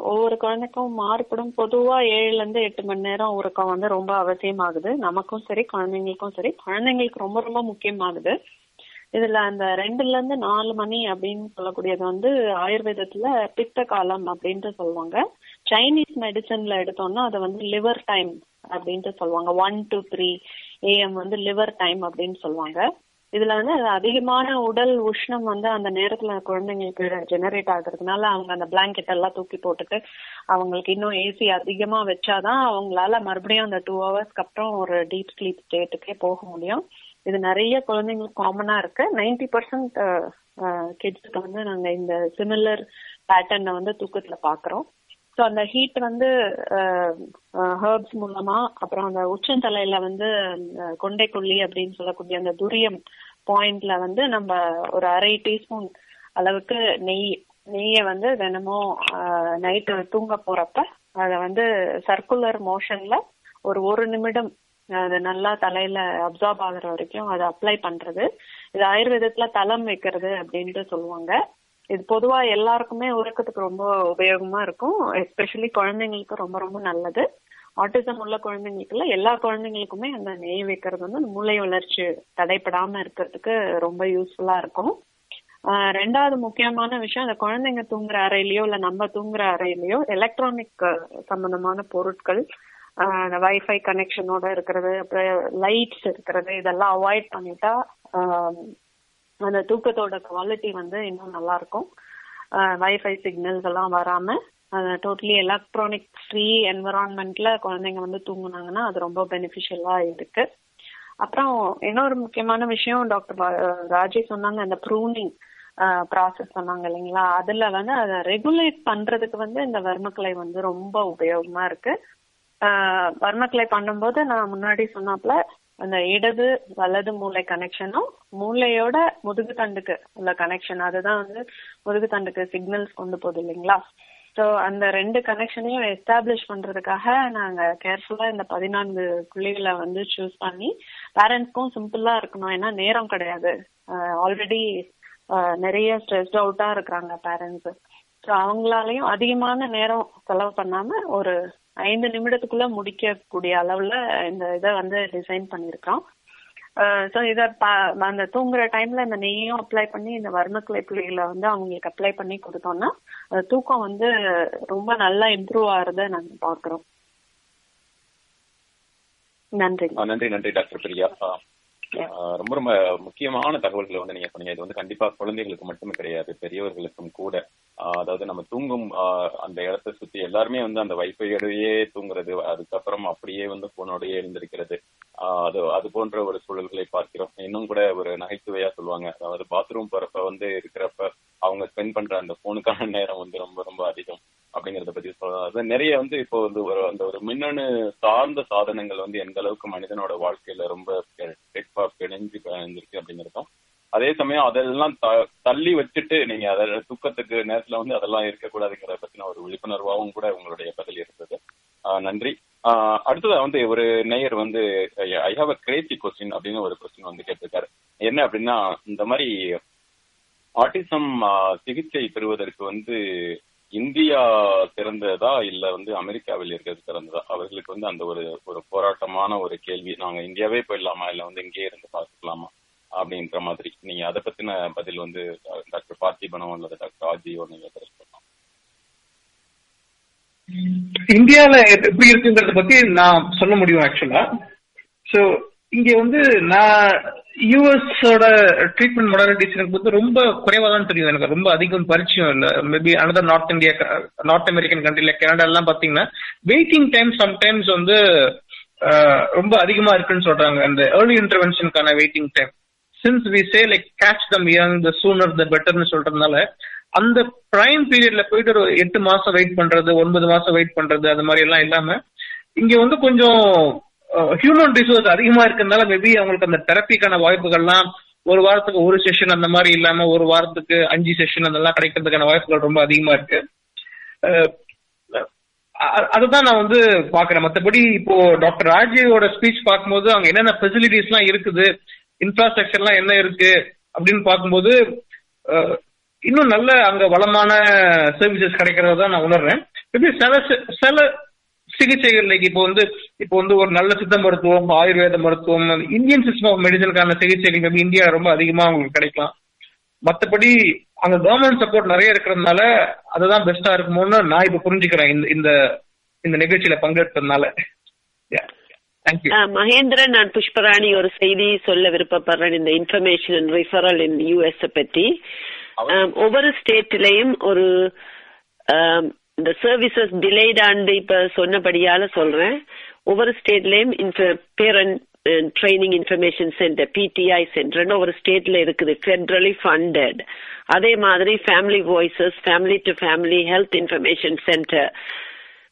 ஒவ்வொரு குழந்தைக்கும் மாறுபடும். பொதுவா ஏழுல இருந்து எட்டு மணி நேரம் உறக்கம் வந்து ரொம்ப அவசியமாகுது. நமக்கும் சரி குழந்தைங்களுக்கும் சரி. குழந்தைங்களுக்கு ரொம்ப ரொம்ப முக்கியமாகுது. இதுல அந்த ரெண்டுல இருந்து நாலு மணி அப்படின்னு சொல்லக்கூடியது வந்து ஆயுர்வேதத்துல பித்த காலம் அப்படின்ட்டு சொல்லுவாங்க. சைனீஸ் மெடிசன்ல எடுத்தோம்னா அதை வந்து லிவர் டைம் அப்படின்ட்டு சொல்லுவாங்க. ஒன் டு த்ரீ ஏஎம் வந்து லிவர் டைம் அப்படின்னு சொல்லுவாங்க. இதுல வந்து அதிகமான உடல் உஷ்ணம் வந்து அந்த நேரத்துல குழந்தைங்களுக்கு ஜெனரேட் ஆகுறதுனால அவங்க அந்த பிளாங்கெட் எல்லாம் தூக்கி போட்டுட்டு அவங்களுக்கு இன்னும் ஏசி அதிகமா வச்சாதான் அவங்களால மறுபடியும் அந்த டூ ஹவர்ஸ்க்கு அப்புறம் ஒரு டீப் ஸ்லீப் ஸ்டேட்டுக்கே போக முடியும். இது நிறைய குழந்தைங்களுக்கு காமனா இருக்கு. நைன்டி பர்சன்ட் கிட்ஸ்க்கு வந்து நாங்க இந்த சிமிலர் பேட்டர்னை வந்து தூக்கத்துல பாக்குறோம். ஸோ அந்த ஹீட் வந்து ஹர்ப்ஸ் மூலமா அப்புறம் அந்த உச்சந்தலையில வந்து கொண்டை கொல்லி அப்படின்னு சொல்லக்கூடிய அந்த துரியம் பாயிண்ட்ல வந்து நம்ம ஒரு அரை டீஸ்பூன் அளவுக்கு நெய் நெய்யை வந்து தினமும் நைட்டு தூங்க போறப்ப அதை வந்து சர்க்குலர் மோஷன்ல ஒரு ஒரு நிமிடம் அது நல்லா தலையில அப்சார்ப் ஆகுற வரைக்கும் அதை அப்ளை பண்றது. இது ஆயுர்வேதத்துல தலம் வைக்கிறது அப்படின்ட்டு சொல்லுவாங்க. இது பொதுவா எல்லாருக்குமே உறக்கத்துக்கு ரொம்ப உபயோகமா இருக்கும். எஸ்பெஷலி குழந்தைங்களுக்கு ரொம்ப ரொம்ப நல்லது. ஆட்டிசம் உள்ள குழந்தைங்களுக்குல எல்லா குழந்தைங்களுக்குமே அந்த நெய் வைக்கிறது வந்து மூளை வளர்ச்சி தடைப்படாம இருக்கிறதுக்கு ரொம்ப யூஸ்ஃபுல்லா இருக்கும். ரெண்டாவது முக்கியமான விஷயம் அந்த குழந்தைங்க தூங்குற அறையிலயோ இல்ல நம்ம தூங்குற அறையிலயோ எலக்ட்ரானிக் சம்பந்தமான பொருட்கள் அந்த வைஃபை கனெக்ஷனோட இருக்கிறது அப்புறம் லைட்ஸ் இருக்கிறது இதெல்லாம் அவாய்ட் பண்ணிட்டா அந்த தூக்கத்தோட குவாலிட்டி வந்து இன்னும் நல்லா இருக்கும் வைஃபை சிக்னல்ஸ் எல்லாம் வராம டோட்டலி எலக்ட்ரானிக் ஃப்ரீ என்வரான்மெண்ட்ல குழந்தைங்க வந்து தூங்குனாங்கன்னா அது ரொம்ப பெனிஃபிஷியலா இருக்கு. அப்புறம் இன்னொரு முக்கியமான விஷயம் டாக்டர் ராஜி சொன்னாங்க அந்த ப்ரூனிங் ப்ராசஸ் சொன்னாங்க இல்லைங்களா? அதுல வந்து அதை ரெகுலேட் பண்றதுக்கு வந்து இந்த வர்மக்கலை வந்து ரொம்ப உபயோகமா இருக்கு. வர்மக்கலை பண்ணும்போது நான் முன்னாடி சொன்னாப்ல அந்த இடது வலது மூளை கனெக்ஷனும் மூளையோட முதுகு தண்டுக்கு உள்ள கனெக்ஷன் அதுதான் வந்து முதுகு தண்டுக்கு சிக்னல்ஸ் கொண்டு போகுது இல்லைங்களா? ஸோ அந்த ரெண்டு கனெக்ஷனையும் எஸ்டாப்ளிஷ் பண்றதுக்காக நாங்க கேர்ஃபுல்லா இந்த பதினான்கு புள்ளிகளை வந்து சூஸ் பண்ணி பேரண்ட்ஸ்க்கும் சிம்பிளா இருக்கணும். ஏன்னா நேரம் கிடையாது. ஆல்ரெடி நிறைய ஸ்ட்ரெஸ்ட் அவுட்டா இருக்கிறாங்க பேரண்ட்ஸ் ஸோ அவங்களாலையும் அதிகமான நேரம் செலவு பண்ணாம ஒரு ஐந்து நிமிடத்துக்குள்ள முடிக்கக்கூடிய அளவுல இந்த இதை வந்து டிசைன் பண்ணிருக்கோம் ஸோ இதை அந்த தூங்குற டைம்ல இந்த நெய்யும் அப்ளை பண்ணி இந்த வர்மக்கலை புள்ளிகளை வந்து அவங்களுக்கு அப்ளை பண்ணி கொடுத்தோம்னா தூக்கம் வந்து ரொம்ப நல்லா இம்ப்ரூவ் ஆகுறத நாங்க பாக்குறோம் நன்றி. நன்றி நன்றி டாக்டர் பிரியா. ரொம்ப ரொம்ப முக்கியமான தகவல்களை வந்து நீங்க சொன்னீங்க. இது வந்து கண்டிப்பா குழந்தைகளுக்கு மட்டுமே கிடையாது பெரியவர்களுக்கும் கூட. அதாவது நம்ம தூங்கும் அந்த இடத்தை சுத்தி எல்லாருமே வந்து அந்த வைஃபையோடயே தூங்குறது அதுக்கப்புறம் அப்படியே வந்து போனோடயே இருந்திருக்கிறது அது அது போன்ற ஒரு சூழல்களை பார்க்கிறோம். இன்னும் கூட ஒரு நகைச்சுவையா சொல்லுவாங்க. அதாவது பாத்ரூம் போறப்ப வந்து இருக்கிறப்ப அவங்க ஸ்பெண்ட் பண்ற அந்த போனுக்கான நேரம் வந்து ரொம்ப ரொம்ப அதிகம் அப்படிங்கறத பத்தி சொல்லலாம். அது நிறைய வந்து இப்போ வந்து ஒரு அந்த ஒரு மின்னணு சார்ந்த சாதனங்கள் வந்து எந்த அளவுக்கு மனிதனோட வாழ்க்கையில ரொம்ப டெக்பா பிணைஞ்சு பிணைஞ்சிருக்கு அப்படிங்கிறதும் அதே சமயம் அதெல்லாம் தள்ளி வச்சுட்டு நீங்க அத தூக்கத்துக்கு நேரத்துல வந்து அதெல்லாம் இருக்கக்கூடாதுங்கிறத பத்தின ஒரு விழிப்புணர்வாகவும் கூட உங்களுடைய பதில் இருந்தது. நன்றி. அடுத்ததா வந்து ஒரு நேயர் வந்து I have a crazy question அப்படின்னு ஒரு கொஸ்டின் வந்து கேட்டிருக்காரு. என்ன அப்படின்னா இந்த மாதிரி ஆட்டிசம் சிகிச்சை பெறுவதற்கு வந்து இந்தியா சிறந்ததா இல்ல வந்து அமெரிக்காவில் இருக்கிறது சிறந்ததா? அவர்களுக்கு வந்து அந்த ஒரு ஒரு போராட்டமான ஒரு கேள்வி. நாங்க இந்தியாவே போயிடலாமா? இல்ல வந்து இங்கேயே இருந்து பார்த்துக்கலாமா? அப்படின்ற மாதிரி. நீங்க அதை பத்தின பதில் வந்து டாக்டர் பார்த்திபனோ அல்லது டாக்டர் ஆஜியோ நீங்க சொல்லலாம் இந்தியால எப்படி இருக்குங்கிறத பத்தி நான் சொல்ல முடியும் ஆக்சுவலா சோ இங்க வந்து நான் யூஎஸோட ட்ரீட்மெண்ட் மொடாலிட்டிஸ் எனக்கு வந்து ரொம்ப குறைவா தான் தெரியும் எனக்கு. ரொம்ப அதிகம் பரிச்சயம் இல்லை. Maybe another north India north American கண்ட்ரில கனடா எல்லாம் பாத்தீங்கன்னா வெயிட்டிங் டைம் சம்டைம்ஸ் வந்து ரொம்ப அதிகமா இருக்குன்னு சொல்றாங்க. அந்த early இன்டர்வென்ஷனுக்கான waiting time since we say like catch them young the sooner the பெட்டர்னு சொல்றதுனால அந்த பிரைம் பீரியட்ல போயிட்டு ஒரு எட்டு மாசம் வெயிட் பண்றது ஒன்பது மாசம் வெயிட் பண்றது அது மாதிரி எல்லாம் இல்லாம இங்க வந்து கொஞ்சம் ஹியூமன் ரிசோர்ஸ் அதிகமா இருக்கிறதுனால மேபி அவங்களுக்கு அந்த தெரப்பிக்கான வாய்ப்புகள்லாம் ஒரு வாரத்துக்கு ஒரு செஷன் அந்த மாதிரி இல்லாம ஒரு வாரத்துக்கு அஞ்சு செஷன் அதெல்லாம் கிடைக்கிறதுக்கான வாய்ப்புகள் ரொம்ப அதிகமா இருக்கு. அதுதான் நான் வந்து பாக்குறேன். மற்றபடி இப்போ டாக்டர் ராஜீவோட ஸ்பீச் பார்க்கும்போது அங்க என்னென்ன ஃபெசிலிட்டிஸ் எல்லாம் இருக்குது இன்ஃப்ராஸ்ட்ரக்சர்லாம் என்ன இருக்கு அப்படின்னு பார்க்கும்போது இன்னும் நல்ல அங்க வளமான சர்வீசஸ் கிடைக்கிறதா நான் உணர்றேன். சில சில சிகிச்சைகள் லைக் இப்போ வந்து இப்போ வந்து ஒரு நல்ல சித்த மருத்துவம் ஆயுர்வேத மருத்துவம் இந்தியன் சிஸ்டம் ஆஃப் மெடிசனுக்கான சிகிச்சைகள் வந்து இந்தியா ரொம்ப அதிகமா அவங்களுக்கு கிடைக்கலாம். மற்றபடி அங்க கவர்மெண்ட் சப்போர்ட் நிறைய இருக்கிறதுனால அதுதான் பெஸ்டா இருக்குமோன்னு நான் இப்ப புரிஞ்சுக்கிறேன். இந்த இந்த இந்த நிகழ்ச்சியில பங்கெடுத்ததுனால மகேந்திரன் நான் புஷ்பராணி ஒரு செய்தி சொல்ல விருப்பப்படுறேன். இந்த இன்ஃபர்மேஷன் ரிஃபரல் இன் யூஎஸ் பற்றி ஒவ்வொரு ஸ்டேட்லயும் ஒரு ஆம், இந்த சர்வீசஸ் டிலேட் ஆண்டு இப்ப சொன்னபடியால சொல்றேன். ஒவ்வொரு ஸ்டேட்லயும் parent training information centre PTI சென்டர்னு ஒரு ஸ்டேட்ல இருக்குது ஃபெட்ரலி ஃபண்டட் அதே மாதிரி family voices family to family health information centre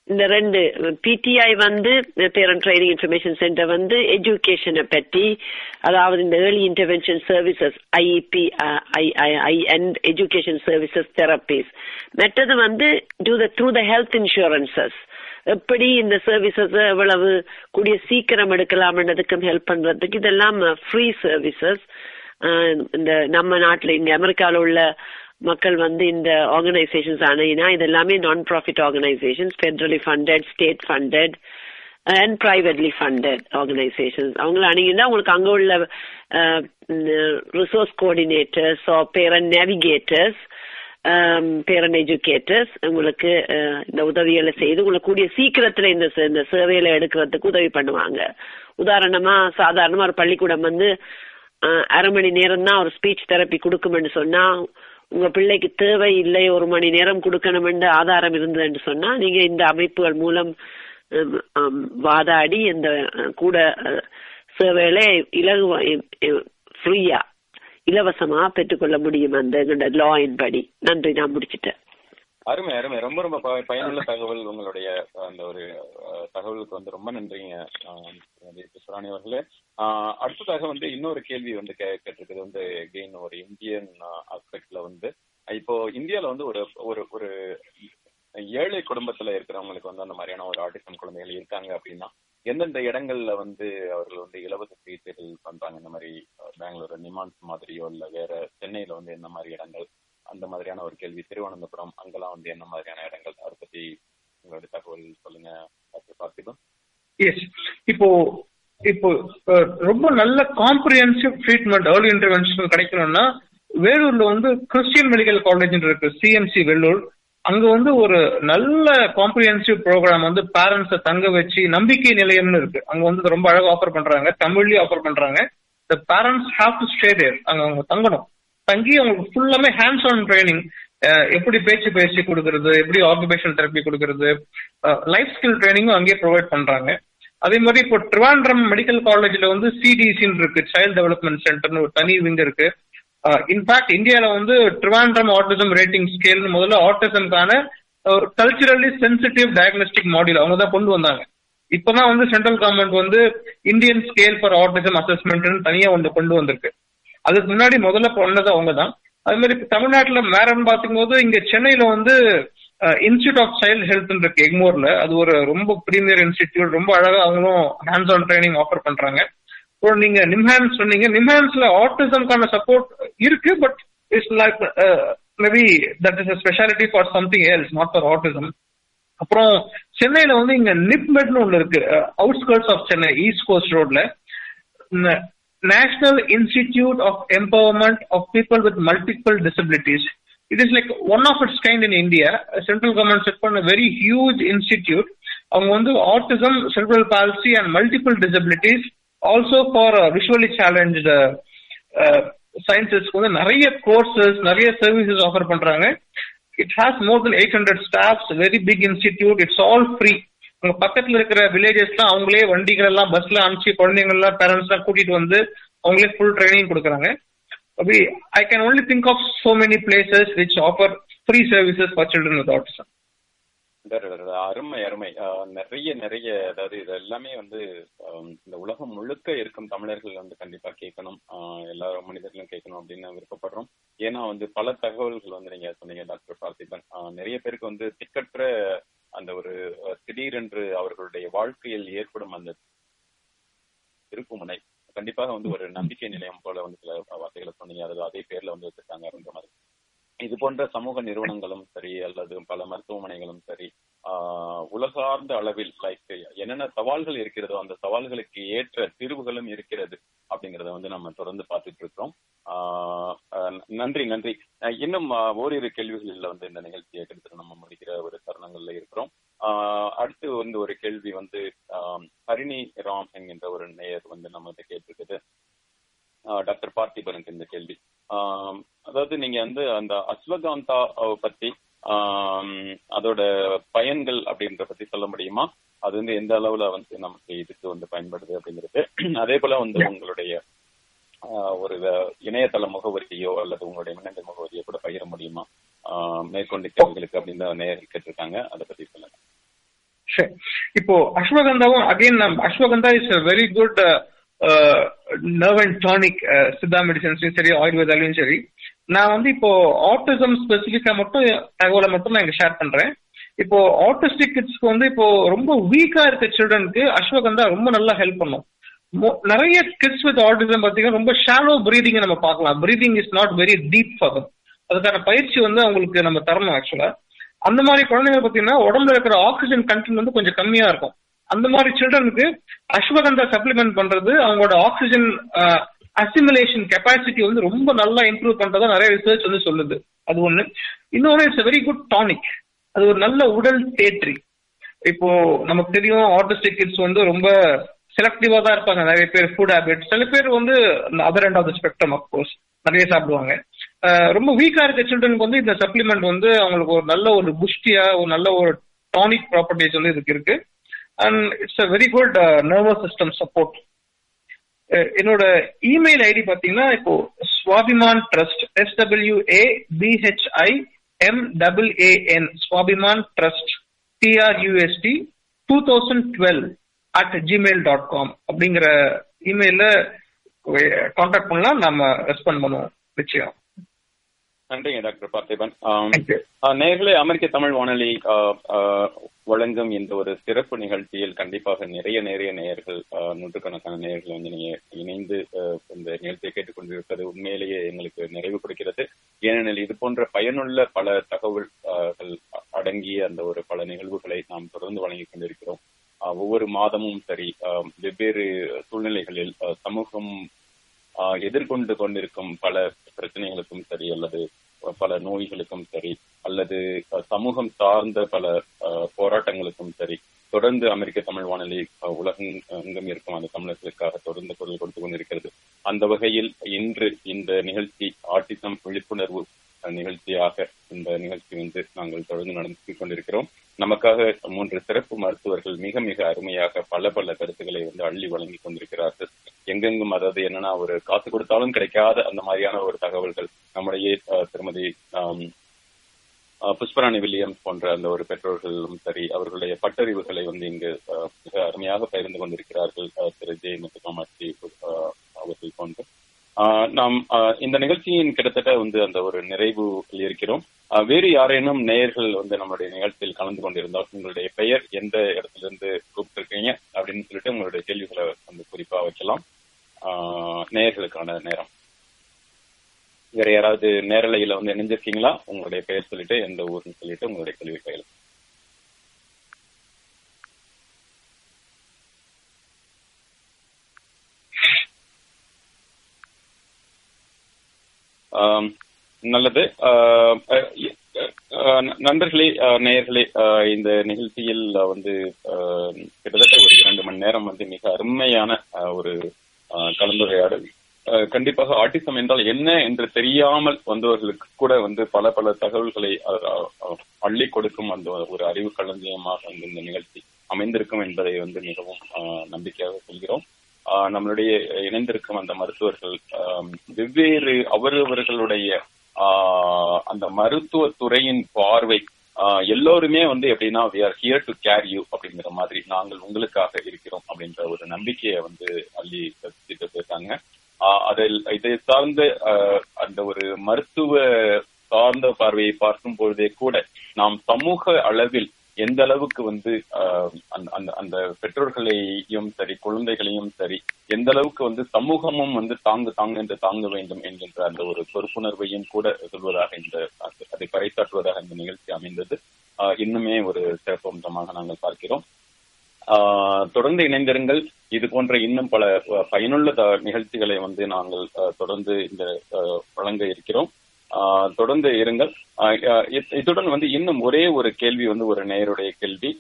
இந்த ரெண்டு பிடிஐ வந்து பேரண்ட் ட்ரைனிங் இன்ஃபர்மேஷன் சென்டர் வந்து எஜுகேஷனை பற்றி அதாவது இந்த early intervention services IEP I and education services therapies மற்றது வந்து to the through the health insurances எப்படி இந்த சர்வீசஸ் எவ்வளவு கூடிய சீக்கிரம் எடுக்கலாம்ன்றதுக்கும் ஹெல்ப் பண்றதுக்கு இதெல்லாம் ஃப்ரீ சர்வீசஸ் இந்த நம்ம நாட்டில் இங்க அமெரிக்காவில் உள்ள மக்கள் வந்து இந்த ஆர்கனைசேஷன்ஸ் அணையினா இது எல்லாமே non profit organisations federally funded state funded and privately funded organisations அவங்கள அணுகினா உங்களுக்கு அங்க உள்ள resource coordinators parent navigators parent educators உங்களுக்கு இந்த உதவிகளை செய்து உங்களுக்கு கூடிய சீக்கிரத்துல இந்த இந்த சேவையில எடுக்கிறதுக்கு உதவி பண்ணுவாங்க. உதாரணமா சாதாரணமா ஒரு பள்ளிக்கூடம் வந்து அரை மணி நேரம் தான் ஒரு ஸ்பீச் தெரப்பி கொடுக்கும்னு சொன்னா உங்க பிள்ளைக்கு தேவை இல்லை ஒரு மணி நேரம் கொடுக்கணும்னு ஆதாரம் இருந்ததுன்னு சொன்னா நீங்க இந்த அமைப்புகள் மூலம் வாதாடி இந்த கூட சேவையில இலகு இலகுவா ஃப்ரீயா இலவசமா பெற்றுக்கொள்ள முடியும் அந்த லாயின் படி. நன்றி நான் முடிச்சிட்டேன். அருமை அருமை. ரொம்ப ரொம்ப ப- பயனுள்ள தகவல் உங்களுடைய அந்த ஒரு தகவலுக்கு வந்து ரொம்ப நன்றிங்க அஹ், அவர்களே. அடுத்ததாக வந்து இன்னொரு கேள்வி வந்து கே கேட்டிருக்குது. வந்து எகெயின் ஒரு இந்தியன் ஆஸ்பெக்ட்ல வந்து இப்போ இந்தியால வந்து ஒரு ஒரு ஒரு ஏழை குடும்பத்துல இருக்கிறவங்களுக்கு வந்து அந்த மாதிரியான ஒரு ஆட்டிசம் குழந்தைகள் இருக்காங்க அப்படின்னா எந்தெந்த இடங்கள்ல வந்து அவர்கள் வந்து இலவச சிகிச்சைகள் பண்றாங்க? இந்த மாதிரி பெங்களூர் நிமான்ஸ் மாதிரியோ இல்ல வேற சென்னையில வந்து எந்த மாதிரி இடங்கள்? அந்த மாதிரியான ஒரு கேள்வி. திருவனந்தபுரம் அங்கெல்லாம் வந்து என்ன மாதிரியான இடங்கள்? அதை பத்தி உங்களுடைய தகவல் சொல்லுங்க டாக்டர் பார்த்திபன். எஸ் இப்போ இப்போ ரொம்ப நல்ல காம்ப்ரிஹென்சிவ் ட்ரீட்மெண்ட் ஏர்லி இன்டர்வென்ஷன் கிடைக்கணும்னா வேலூர்ல வந்து கிறிஸ்டியன் மெடிக்கல் காலேஜ் இருக்கு சிஎம்சி வேலூர். அங்க வந்து ஒரு நல்ல காம்ப்ரிஹென்சிவ் ப்ரோக்ராம் வந்து பேரண்ட்ஸை தங்க வச்சு நம்பிக்கை நிலையம்னு இருக்கு. அங்க வந்து ரொம்ப அழகா ஆஃபர் பண்றாங்க தமிழ்லயும் ஆஃபர் பண்றாங்க. The parents have to stay there அங்க அவங்க தங்கணும். தங்கி அவங்களுக்கு ஃபுல்லாமே ஹேண்ட்ஸ் ஆன் ட்ரைனிங் எப்படி பேச்சு பயிற்சி கொடுக்கறது எப்படி ஆக்குபேஷனல் தெரப்பி கொடுக்கறது லைஃப் ஸ்கில் ட்ரைனிங்கும் அங்கேயே ப்ரொவைட் பண்றாங்க. அதே மாதிரி இப்போ ட்ரிவாண்ட்ரம் மெடிக்கல் காலேஜ்ல வந்து சிடிசின்னு இருக்கு சைல்ட் டெவலப்மெண்ட் சென்டர்னு ஒரு தனி விங் இருக்கு. இன்ஃபேக்ட் இந்தியால வந்து ட்ரிவாண்ட்ரம் ஆட்டிசம் ரேட்டிங் ஸ்கேல்னு முதல்ல ஆட்டிசம்கான ஒரு கல்ச்சுரலி சென்சிட்டிவ் டயக்னோஸ்டிக் மாடியூல் அவங்க தான் கொண்டு வந்தாங்க. இப்பதான் வந்து சென்ட்ரல் கவர்மெண்ட் வந்து இந்தியன் ஸ்கேல் ஃபார் ஆட்டிசம் அசஸ்மெண்ட்னு தனியா ஒன்று கொண்டு வந்திருக்கு. அதுக்கு முன்னாடி முதல்ல பண்ணது அவங்க தான் அது மாதிரி இப்ப தமிழ்நாட்டுல வேறன்னு பார்க்கும்போது இங்க சென்னையில வந்து இன்ஸ்டியூட் ஆஃப் சைல்ட் ஹெல்த் இருக்கு எக்மோர்ல. அது ஒரு ரொம்ப பிரீமியர் இன்ஸ்டிடியூட் ரொம்ப அழகா அவங்களும் ஹேண்ட்ஸ் ஆன் ட்ரைனிங் ஆஃபர் பண்றாங்க. அப்புறம் நீங்க நிம்ஹான்ஸ் சொன்னீங்க. நிம்ஹான்ஸ்ல ஆட்டிசம்கான சப்போர்ட் இருக்கு but it's like maybe that is a speciality for something else not for autism அப்புறம் சென்னையில வந்து இங்க நிப்மெட்னு ஒன்று இருக்கு. Outskirts of Chennai east coast ரோட்ல national institute of empowerment of people with multiple disabilities it is like one of its kind in India central government set பண்ண very huge institute அவங்க வந்து autism cerebral palsy and multiple disabilities also for visually challenge சயின்சஸ்க்கு வந்து நிறைய courses நிறைய services offer பண்றாங்க. It has more than eight hundred staffs very big institute it's all free உங்க பக்கத்துல இருக்கிற வில்லேஜஸ்லாம் அவங்களே வண்டிகள் எல்லாம் பஸ்ல அனுப்பிச்சு குழந்தைங்க எல்லாம் பேரண்ட்ஸ் எல்லாம் கூட்டிட்டு வந்து அவங்களே ஃபுல் ட்ரைனிங் கொடுக்குறாங்க. I can only think of so many places which offer free services for children with autism அருமை அருமை. நிறைய நிறைய அதாவது இது எல்லாமே வந்து இந்த உலகம் முழுக்க இருக்கும் தமிழர்கள் வந்து கண்டிப்பா கேட்கணும். எல்லா மனிதர்களும் கேட்கணும் அப்படின்னு விருப்பப்படுறோம். ஏன்னா வந்து பல தகவல்கள் வந்து நீங்க சொன்னீங்க டாக்டர் பார்த்திபன். நிறைய பேருக்கு வந்து திக்கற்ற அந்த ஒரு திடீரென்று அவர்களுடைய வாழ்க்கையில் ஏற்படும் அந்த திருப்புமுனை கண்டிப்பாக வந்து ஒரு நம்பிக்கை நிலையம் போல வந்து சில வார்த்தைகளை சொன்னீங்க. அதாவது அதே பேர்ல வந்து வச்சிருக்காங்க அப்படின்ற மாதிரி. இது போன்ற சமூக நிறுவனங்களும் சரி அல்லது பல மருத்துவமனைகளும் சரி உலகார்ந்த அளவில் லைக் என்னென்ன சவால்கள் இருக்கிறதோ அந்த சவால்களுக்கு ஏற்ற தீர்வுகளும் இருக்கிறது அப்படிங்கறத வந்து நம்ம தொடர்ந்து பார்த்துட்டு இருக்கிறோம் நன்றி நன்றி. இன்னும் ஓரிரு கேள்விகளில் வந்து இந்த நிகழ்ச்சியை கிட்டத்தட்ட நம்ம முடிக்கிற ஒரு தருணங்கள்ல இருக்கிறோம். அடுத்து வந்து ஒரு கேள்வி வந்து ஹரிணி ராம் என்கின்ற ஒரு நேயர் வந்து நம்ம கேட்டிருக்குது. டாக்டர் பார்த்திபனுக்கு இந்த கேள்வி. அதாவது நீங்க வந்து அந்த அஸ்வகாந்தா பத்தி அதோட பயன்கள் அப்படின்ற பத்தி சொல்ல முடியுமா? அது வந்து எந்த அளவுல வந்து நமக்கு இதுக்கு வந்து பயன்படுது அப்படிங்கிறது. அதே போல வந்து உங்களுடைய ஒரு இணையதள முகவரியோ அல்லது உங்களுடைய மின்னஞ்சல் முகவரியோ கூட பகிர முடியுமா? மேற்கொண்டு கேள்விகளுக்கு அப்படின்னு நேரில் கேட்டிருக்காங்க. அதை பத்தி சொல்லுங்க. சரி இப்போ அஸ்வகந்தாவும் again ashwagandha is very good nerve and tonic Siddha மெடிசன்ஸ்லயும் சரி ஆயுர்வேதாலையும் சரி நான் வந்து இப்போ ஆட்டிசம் ஸ்பெசிபிக்கா மட்டும் தகவலை மட்டும் நான் இங்க ஷேர் பண்றேன். இப்போ ஆட்டிஸ்டிக் கிட்ஸ்க்கு வந்து இப்போ ரொம்ப வீக்கா இருக்க சில்ட்ரனுக்கு அஸ்வகந்தா ரொம்ப நல்லா ஹெல்ப் பண்ணும். நிறைய கிட்ஸ் வித் ஆட்டிசம் பாத்தீங்கன்னா ரொம்ப ஷாலோ பிரீதிங் நம்ம பார்க்கலாம். Breathing is not very deep for அதுக்கான பயிற்சி வந்து அவங்களுக்கு நம்ம தரணும் ஆக்சுவலா அந்த மாதிரி குழந்தைங்க பாத்தீங்கன்னா உடம்புல இருக்கிற ஆக்சிஜன் கண்டென்ட் வந்து கொஞ்சம் கம்மியா இருக்கும். அந்த மாதிரி சில்ட்ரனுக்கு அஸ்வகந்தா சப்ளிமெண்ட் பண்றது அவங்களோட ஆக்சிஜன் அசிமுலேஷன் கெப்பாசிட்டி வந்து ரொம்ப நல்லா இம்ப்ரூவ் பண்றதா நிறைய ரிசர்ச் வந்து சொல்லுது. அது ஒண்ணு. இன்னொன்னு இட்ஸ் வெரி குட் டானிக் அது ஒரு நல்ல உடல் தேற்றி. இப்போ நமக்கு தெரியும் ஆட்டிஸ்டிக் கிட்ஸ் வந்து ரொம்ப செலக்டிவா தான் இருப்பாங்க. நிறைய பேர் ஃபுட் ஹேபிட் சில பேர் வந்து other end of the spectrum course நிறைய சாப்பிடுவாங்க. ரொம்ப வீக்கா இருக்க சில்ட்ரனுக்கு வந்து இந்த சப்ளிமெண்ட் வந்து அவங்களுக்கு ஒரு நல்ல ஒரு புஷ்டியா ஒரு நல்ல ஒரு டானிக் ப்ராப்பர்ட்டிஸ் வந்து இதுக்கு இருக்கு. And it's a very good nervous system support என்னோட இமெயில் ஐடி பாத்தீங்கன்னா இப்போ Swabhiman trust SWA BHI M double AN Swabhiman trust TRUST two thousand twelve at Gmail dot com அப்படிங்கிற இமெயில கான்டாக்ட் பண்ணலாம். நம்ம ரெஸ்பாண்ட் பண்ணுவோம். நிச்சயம். நன்றிங்க டாக்டர் பார்த்திபன். நேயர்களே அமெரிக்க தமிழ் வானொலி வழங்கும் இந்த ஒரு சிறப்பு நிகழ்ச்சியில் கண்டிப்பாக நிறைய நிறைய நேயர்கள் ஆஹ், நூற்றுக்கணக்கான நேயர்கள் வந்து நீங்க இணைந்து இந்த நிகழ்ச்சியை கேட்டுக்கொண்டிருப்பது உண்மையிலேயே எங்களுக்கு நிறைவு கொடுக்கிறது. ஏனெனில் இது போன்ற பயனுள்ள பல தகவல்கள் அடங்கிய அந்த ஒரு பல நிகழ்வுகளை நாம் தொடர்ந்து வழங்கிக் கொண்டிருக்கிறோம். ஒவ்வொரு மாதமும் சரி ஆஹ், வெவ்வேறு சூழ்நிலைகளில் சமூகம் ஆஹ் எதிர்கொண்டு கொண்டிருக்கும் பல பிரச்சனைகளுக்கும் சரி அல்லது பல நோய்களுக்கும் சரி அல்லது சமூகம் சார்ந்த பல அஹ், போராட்டங்களுக்கும் சரி தொடர்ந்து அமெரிக்க தமிழ் வானொலி உலகம் எங்கும் இருக்கும் அந்த தமிழர்களுக்காக தொடர்ந்து குரல் கொடுத்து கொண்டிருக்கிறது. அந்த வகையில் இன்று இந்த நிகழ்ச்சி ஆட்டிசம் விழிப்புணர்வு நிகழ்ச்சியாக இந்த நிகழ்ச்சி வந்து நாங்கள் தொடர்ந்து நடத்தி கொண்டிருக்கிறோம். நமக்காக மூன்று சிறப்பு மருத்துவர்கள் மிக மிக அருமையாக பல பல கருத்துக்களை வந்து அள்ளி வழங்கி கொண்டிருக்கிறார்கள். எங்கெங்கும் அதாவது என்னன்னா ஒரு காசு கொடுத்தாலும் கிடைக்காத அந்த மாதிரியான ஒரு தகவல்கள் நம்முடைய அஹ், திருமதி புஷ்பராணி வில்லியம்ஸ் போன்ற அந்த ஒரு பெற்றோர்களும் சரி அவர்களுடைய பட்டறிவுகளை வந்து இங்கு அஹ், மிக அருமையாக பகிர்ந்து கொண்டிருக்கிறார்கள் அஹ், திரு ஜெய் முத்துகாமாட்சி அஹ், அவர்கள் போன்ற. நாம் இந்த நிகழ்ச்சியின் கிட்டத்தட்ட வந்து அந்த ஒரு நிறைவு இருக்கிறோம். வேறு யாரேனும் நேயர்கள் வந்து நம்மளுடைய நிகழ்ச்சியில் கலந்து கொண்டிருந்தால் உங்களுடைய பெயர் எந்த இடத்துல இருந்து கூப்பிட்டுருக்கீங்க அப்படின்னு சொல்லிட்டு உங்களுடைய கேள்விகளை வந்து குறிப்பா வைக்கலாம். ஆஹ் நேயர்களுக்கான நேரம். வேற யாராவது நேரலையில வந்து இணைஞ்சிருக்கீங்களா? உங்களுடைய பெயர் சொல்லிட்டு எந்த ஊர்னு சொல்லிட்டு உங்களுடைய கேள்வி பயிலும். நல்லது. ஆஹ் அஹ் நண்பர்களே ஆஹ் நேயர்களே இந்த நிகழ்ச்சியில் வந்து ஆஹ் கிட்டத்தட்ட ஒரு இரண்டு மணி நேரம் வந்து மிக அருமையான ஒரு ஆஹ் கலந்துரையாடல். ஆஹ் கண்டிப்பாக ஆட்டிசம் என்றால் என்ன என்று தெரியாமல் வந்தவர்களுக்கு கூட வந்து பல பல தகவல்களை அள்ளி கொடுக்கும் அந்த ஒரு அறிவு களஞ்சியமாக வந்து இந்த நிகழ்ச்சி அமைந்திருக்கும் என்பதை வந்து மிகவும் ஆஹ் நம்பிக்கையாக சொல்கிறோம். நம்மளுடைய இணைந்திருக்கும் அந்த மருத்துவர்கள் வெவ்வேறு அவரவர்களுடைய அந்த மருத்துவ துறையின் பார்வை எல்லோருமே வந்து எப்படின்னா we are here to care you அப்படிங்கிற மாதிரி நாங்கள் உங்களுக்காக இருக்கிறோம் அப்படின்ற ஒரு நம்பிக்கையை வந்து அள்ளி கற்பித்து போயிருக்காங்க. ஆஹ் அதில் இதை சார்ந்த அந்த ஒரு மருத்துவ சார்ந்த பார்வையை பார்க்கும் பொழுதே கூட நாம் சமூக அளவில் எந்த அளவுக்கு வந்து ஆஹ் அந்த- அந்த அந்த பெற்றோர்களையும் சரி குழந்தைகளையும் சரி எந்த அளவுக்கு வந்து சமூகமும் வந்து தாங்கு தாங்க என்று தாங்க வேண்டும் என்கின்ற அந்த ஒரு பொறுப்புணர்வையும் கூட சொல்வதாக இந்த அதை பறைசாற்றுவதாக இந்த நிகழ்ச்சி அமைந்தது. ஆஹ் இன்னுமே ஒரு சிறப்பு அம்சமாக நாங்கள் பார்க்கிறோம். ஆஹ் தொடர்ந்து இணைந்திருங்கள். இது போன்ற இன்னும் பல பயனுள்ள நிகழ்ச்சிகளை வந்து நாங்கள் அஹ், தொடர்ந்து இந்த வழங்க இருக்கிறோம். தொடர்ந்து இருங்கள். இத்துடன் வந்து இன்னும் ஒரே ஒரு கேள்வி வந்து ஒரு நேயருடைய கேள்வி.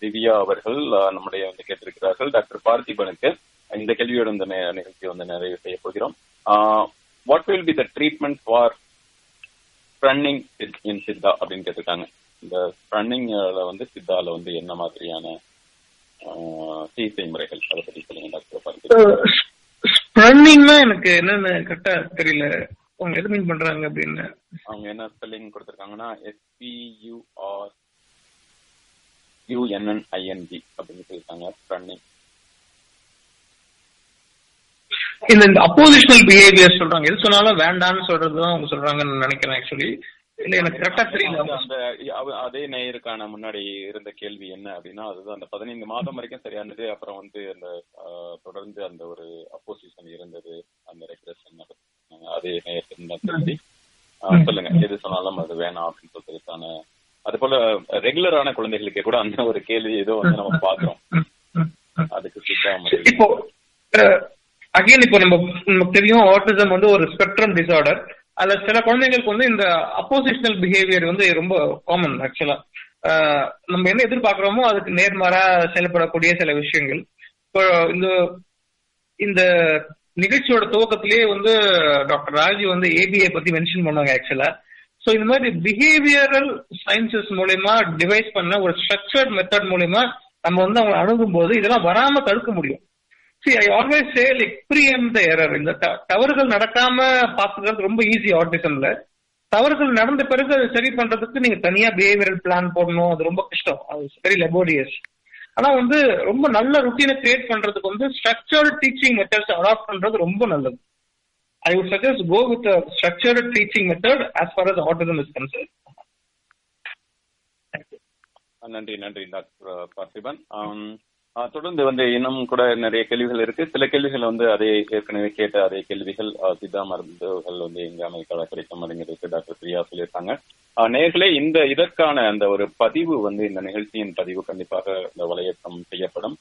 திவ்யா அவர்கள் நம்முடைய வந்து கேட்டிருக்கிறார்கள். டாக்டர் பார்த்திபனுக்கு இந்த கேள்வியோட இந்த நே- வந்து நிறைவு செய்ய போகிறோம். What will be the treatment for ஸ்ப்ரன்னிங் in Siddha அப்படின்னு கேட்டிருக்காங்க. இந்த ஸ்ப்ரன்னிங்ல வந்து சித்தால வந்து என்ன மாதிரியான சிகிச்சை முறைகள்? அதை பத்தி சொல்லுங்க டாக்டர் பார்த்திபன். ஸ்ப்ரன்னிங்னா எனக்கு என்னன்னு கரெக்டா தெரியல. அவங்க எது மீன் பண்றாங்க அப்படின்னு. அவங்க என்ன ஸ்பெல்லிங் கொடுத்திருக்காங்கன்னா எஸ்பியூஆர் யூஎன்என்ஐஎன்ஜி அப்படின்னு சொல்லியிருக்காங்க ஸ்ப்ரன்னிங் இந்த இந்த அப்போசிஷனல் பிஹேவியர் சொல்றாங்க. எது சொன்னாலும் வேண்டாம்னு சொல்றதுதான் அவங்க சொல்றாங்கன்னு நினைக்கிறேன் ஆக்சுவலி இல்ல எனக்கு கரெக்டா தெரியல. அந்த- அதே நேயருக்கான முன்னாடி இருந்த கேள்வி என்ன அப்படின்னா அதுதான் அந்த பதினைந்து மாதம் வரைக்கும் சரியானது அப்புறம் வந்து அந்த தொடர்ந்து அந்த ஒரு அப்போசிஷன் இருந்தது அந்த ரெக்ரெஷன் அதே ஆஹ், சொல்லுங்க. எது சொன்னாலும் அது வேணாம் அப்படின்னு சொல்றதுக்கான அது போல ரெகுலரான குழந்தைகளுக்கு கூட அந்த ஒரு கேள்வி ஏதோ வந்து நம்ம பாக்குறோம். அதுக்கு இப்போ அகைன் இப்போ நம்ம நமக்கு தெரியும் ஆட்டிசம் வந்து ஒரு ஸ்பெக்ட்ரம் டிசார்டர் அதுல சில குழந்தைங்களுக்கு வந்து இந்த அப்போசிஷனல் பிஹேவியர் வந்து ரொம்ப காமன் ஆக்சுவலா நம்ம என்ன எதிர்பார்க்கிறோமோ அதுக்கு நேர்மாறா செயல்படக்கூடிய சில விஷயங்கள். இப்போ இந்த இந்த நிகழ்ச்சியோட துவக்கத்திலேயே வந்து டாக்டர் ராஜி வந்து ஏபிஐ பத்தி மென்ஷன் பண்ணுவாங்க ஆக்சுவலா சோ இந்த மாதிரி பிஹேவியரல் சயின்சஸ் மூலயமா டிவைஸ் பண்ண ஒரு ஸ்ட்ரக்சர்ட் மெத்தட் மூலயமா நம்ம வந்து அவங்க அணுகும் போது இதெல்லாம் வராம தடுக்க முடியும். See I always say like preempt the error இந்த தவறுகள் நடக்காம பாத்துக்கிறது ரொம்ப ஈஸி ஆர்டிசன்ல தவறுகள் நடந்த பிறகு அதை சரி பண்றதுக்கு நீங்க தனியா பிஹேவியரல் பிளான் போடணும். அது ரொம்ப கஷ்டம். அது வெரி லெபோரியஸ் ஆனா வந்து ரொம்ப நல்ல ருட்டீனை கிரியேட் பண்றதுக்கு வந்து ஸ்ட்ரக்சர்ட் டீச்சிங் மெத்தட்ஸ் அடாப்ட் பண்றது ரொம்ப நல்லது. I would suggest go with structured teaching method as far as autism is concern நன்றி நன்றி டாக்டர் பார்த்திபன். தொடர்ந்து வந்து இன்னும் கூட நிறைய கேள்விகள் இருக்கு. சில கேள்விகள் வந்து அதே ஏற்கனவே கேட்ட அதே கேள்விகள் சித்தா மருந்துகள் வந்து எங்க அமெரிக்காவில் கிடைக்கும் அப்படிங்கிறதுக்கு டாக்டர் பிரியா சொல்லியிருக்காங்க. நேர்களே இந்த இதற்கான அந்த ஒரு பதிவு வந்து இந்த நிகழ்ச்சியின் பதிவு கண்டிப்பாக இந்த வலையற்றம் செய்யப்படும்.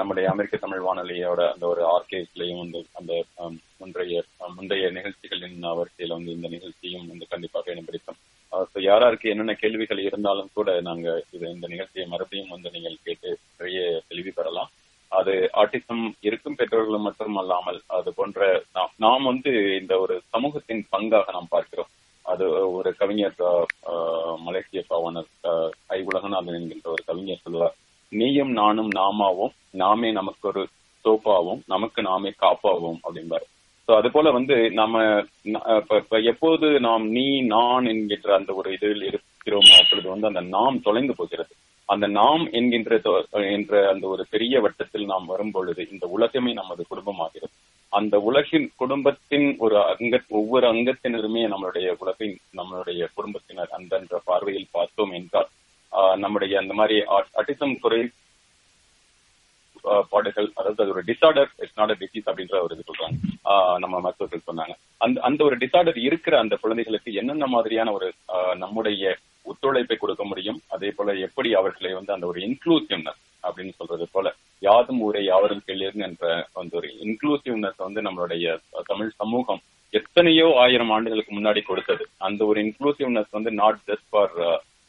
நம்முடைய அமெரிக்க தமிழ் வானொலியோட அந்த ஒரு ஆர்கேஸ்லயும் வந்து அந்த முன்றைய முந்தைய முந்தைய நிகழ்ச்சிகளின் வரிசையில வந்து இந்த நிகழ்ச்சியும் வந்து கண்டிப்பாக இடம்பிடிக்கும் யாராருக்கு என்னென்ன கேள்விகள் இருந்தாலும் கூட நாங்க இது இந்த நிகழ்ச்சியை மறுபடியும் வந்து நீங்கள் கேட்டு நிறைய தெளிவு பெறலாம். அது ஆட்டிசம் இருக்கும் பெற்றோர்களும் மட்டும் அல்லாமல் அது போன்ற நாம் நாம் வந்து இந்த ஒரு சமூகத்தின் பங்காக நாம் பார்க்கிறோம். அது ஒரு கவிஞர் ஆஹ், மலேசிய பாவனர் ஆஹ், ஐ. உலகநாதன் என்கின்ற ஒரு கவிஞர் சொல்லுவார். நீயும் நானும் நாமாவும் நாமே நமக்கு ஒரு சோப்பாவும் நமக்கு நாமே காப்பாவும் அப்படிம்பாரு. சோ அது போல வந்து நம்ம எப்போது நாம் நீ நான் என்கின்ற அந்த ஒரு இதில் இருக்கிறோமோ அப்பொழுது வந்து அந்த நாம் தொலைந்து போகிறது. அந்த நாம் என்கின்ற என்ற அந்த ஒரு பெரிய வட்டத்தில் நாம் வரும் பொழுது இந்த உலகமே நமது குடும்பமாகிறது. அந்த உலகின் குடும்பத்தின் ஒரு அங்க ஒவ்வொரு அங்கத்தினருமே நம்மளுடைய உலகின் நம்மளுடைய குடும்பத்தினர் அந்தன்ற பார்வையில் பார்த்தோம் என்றால் நம்முடைய அந்த மாதிரி அட்டிசம் குறை பாடல்கள் அதாவது அது ஒரு disorder it's not a disease அப்படின்ற ஒரு இது சொல்றாங்க. நம்ம மருத்துவர்கள் சொன்னாங்க அந்த அந்த ஒரு டிசார்டர் இருக்கிற அந்த குழந்தைகளுக்கு என்னென்ன மாதிரியான ஒரு நம்முடைய ஒத்துழைப்பை கொடுக்க முடியும்? அதே போல எப்படி அவர்களை வந்து அந்த ஒரு இன்க்ளூசிவ்னஸ் அப்படின்னு சொல்றது போல யாதும் ஊரே யாவரும் கேளீர்னு என்ற அந்த ஒரு இன்க்ளூசிவ்னஸ் வந்து நம்மளுடைய தமிழ் சமூகம் எத்தனையோ ஆயிரம் ஆண்டுகளுக்கு முன்னாடி கொடுத்தது. அந்த ஒரு இன்க்ளூசிவ்னஸ் வந்து நாட் ஜஸ்ட் ஃபார்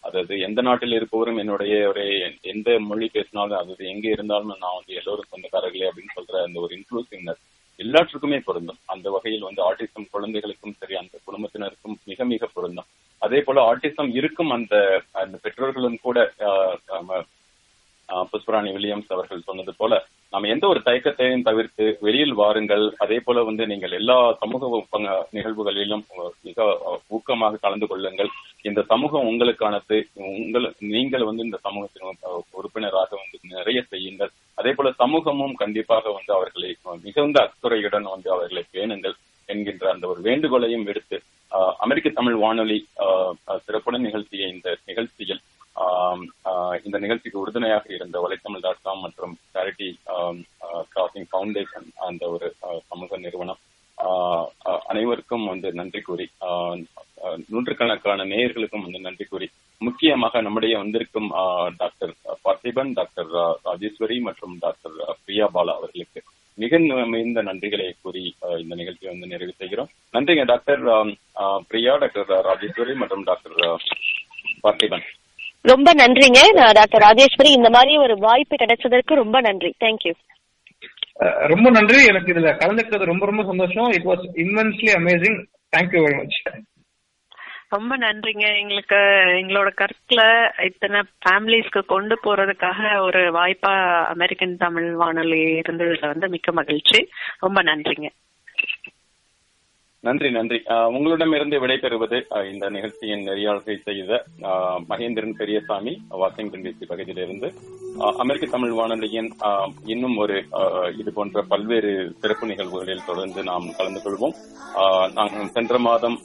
அதாவது எந்த நாட்டில் இருப்பவரும் என்னுடைய ஒரு எந்த மொழி பேசினாலும் அதாவது எங்க இருந்தாலும் நான் வந்து எல்லோரும் சொந்தக்காரர்களே அப்படின்னு சொல்ற அந்த ஒரு இன்க்ளூசிவ்னஸ் எல்லாற்றுக்குமே பொருந்தும். அந்த வகையில் வந்து ஆட்டிசம் குழந்தைகளுக்கும் சரி அந்த குடும்பத்தினருக்கும் மிக மிக பொருந்தும். அதே போல ஆட்டிசம் இருக்கும் அந்த அந்த பெற்றோர்களும் கூட புஷ்பராணி வில்லியம்ஸ் அவர்கள் சொன்னது போல நாம் எந்த ஒரு தயக்கத்தையும் தவிர்த்து வெளியில் வாருங்கள். அதே போல வந்து நீங்கள் எல்லா சமூக நிகழ்வுகளிலும் மிக ஊக்கமாக கலந்து கொள்ளுங்கள். இந்த சமூகம் உங்களுக்கானது. உங்கள் நீங்கள் வந்து இந்த சமூகத்தின் உறுப்பினராக வந்து நிறைய செய்யுங்கள். அதே போல சமூகமும் கண்டிப்பாக வந்து அவர்களை மிகுந்த அக்கறையுடன் வந்து அவர்களை பேணுங்கள் என்கின்ற அந்த ஒரு வேண்டுகோளையும் விடுத்து அமெரிக்க தமிழ் வானொலி சிறப்புடன் நிகழ்த்திய இந்த நிகழ்ச்சியில் இந்த நிகழ்ச்சிக்கு உறுதுணையாக இருந்த ஒலைத்தமிழ் டாட் காம் மற்றும் சேரிட்டி கிராசிங் பவுண்டேஷன் அந்த ஒரு சமூக நிறுவனம் ஆஹ், அனைவருக்கும் வந்து நன்றி கூறி நூற்றுக்கணக்கான நேயர்களுக்கும் வந்து நன்றி கூறி முக்கியமாக நம்முடைய வந்திருக்கும் ஆஹ், டாக்டர் பார்த்திபன் டாக்டர் ரா- ராஜேஸ்வரி மற்றும் டாக்டர் பிரியா பாலா அவர்களுக்கு மிக மிகுந்த நன்றிகளை கூறி இந்த நிகழ்ச்சியை வந்து நிறைவு செய்கிறோம். நன்றிங்க டாக்டர் பிரியா டாக்டர் ராஜேஸ்வரி மற்றும் டாக்டர் பார்த்திபன் ரொம்ப நன்றிங்க. நான் டாக்டர் ராஜேஸ்வரி இந்த மாதிரி ஒரு வாய்ப்பு கிடைச்சதற்கு ரொம்ப நன்றி. தேங்க்யூ ரொம்ப நன்றி. எனக்கு இதுல கலந்துக்கிறது ரொம்ப ரொம்ப சந்தோஷம். It was immensely amazing thank you very much ரொம்ப நன்றிங்க. எங்களுக்கு எங்களோட கருத்துல இத்தனை ஃபேமிலிஸ்க்கு கொண்டு போறதுக்காக ஒரு வாய்ப்பா அமெரிக்கன் தமிழ் வானொலி இருந்ததுல வந்து மிக்க மகிழ்ச்சி. ரொம்ப நன்றிங்க. நன்றி நன்றி. ஆஹ் உங்களிடமிருந்து விடைபெறுவது இந்த நிகழ்ச்சியின் நெறியாளர்கள் செய்த மகேந்திரன் பெரியசாமி வாஷிங்டன் டிசி பகுதியிலிருந்து. ஆஹ் அமெரிக்க தமிழ் வானொலியின் இன்னும் ஒரு இது போன்ற பல்வேறு சிறப்பு நிகழ்வுகளில் தொடர்ந்து நாம் கலந்து கொள்வோம். நாங்கள் சென்ற மாதம்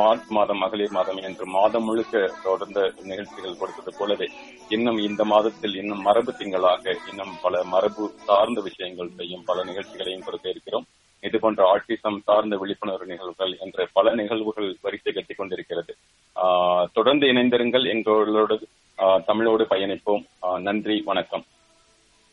மார்ச் மாதம் மகளிர் மாதம் என்று மாதம் முழுக்க தொடர்ந்த நிகழ்ச்சிகள் கொடுத்தது போலவே இன்னும் இந்த மாதத்தில் இன்னும் மரபு திங்களாக இன்னும் பல மரபு சார்ந்த விஷயங்கள் செய்யும் பல நிகழ்ச்சிகளையும் கொடுக்க இருக்கிறோம். இது போன்ற ஆட்டிசம் சார்ந்த விழிப்புணர்வு நிகழ்வுகள் என்ற பல நிகழ்வுகள் வரிசை கட்டிக் கொண்டிருக்கிறது. ஆஹ் தொடர்ந்து இணைந்திருங்கள். எங்களோடு தமிழோடு பயணிப்போம். ஆஹ் நன்றி. வணக்கம்.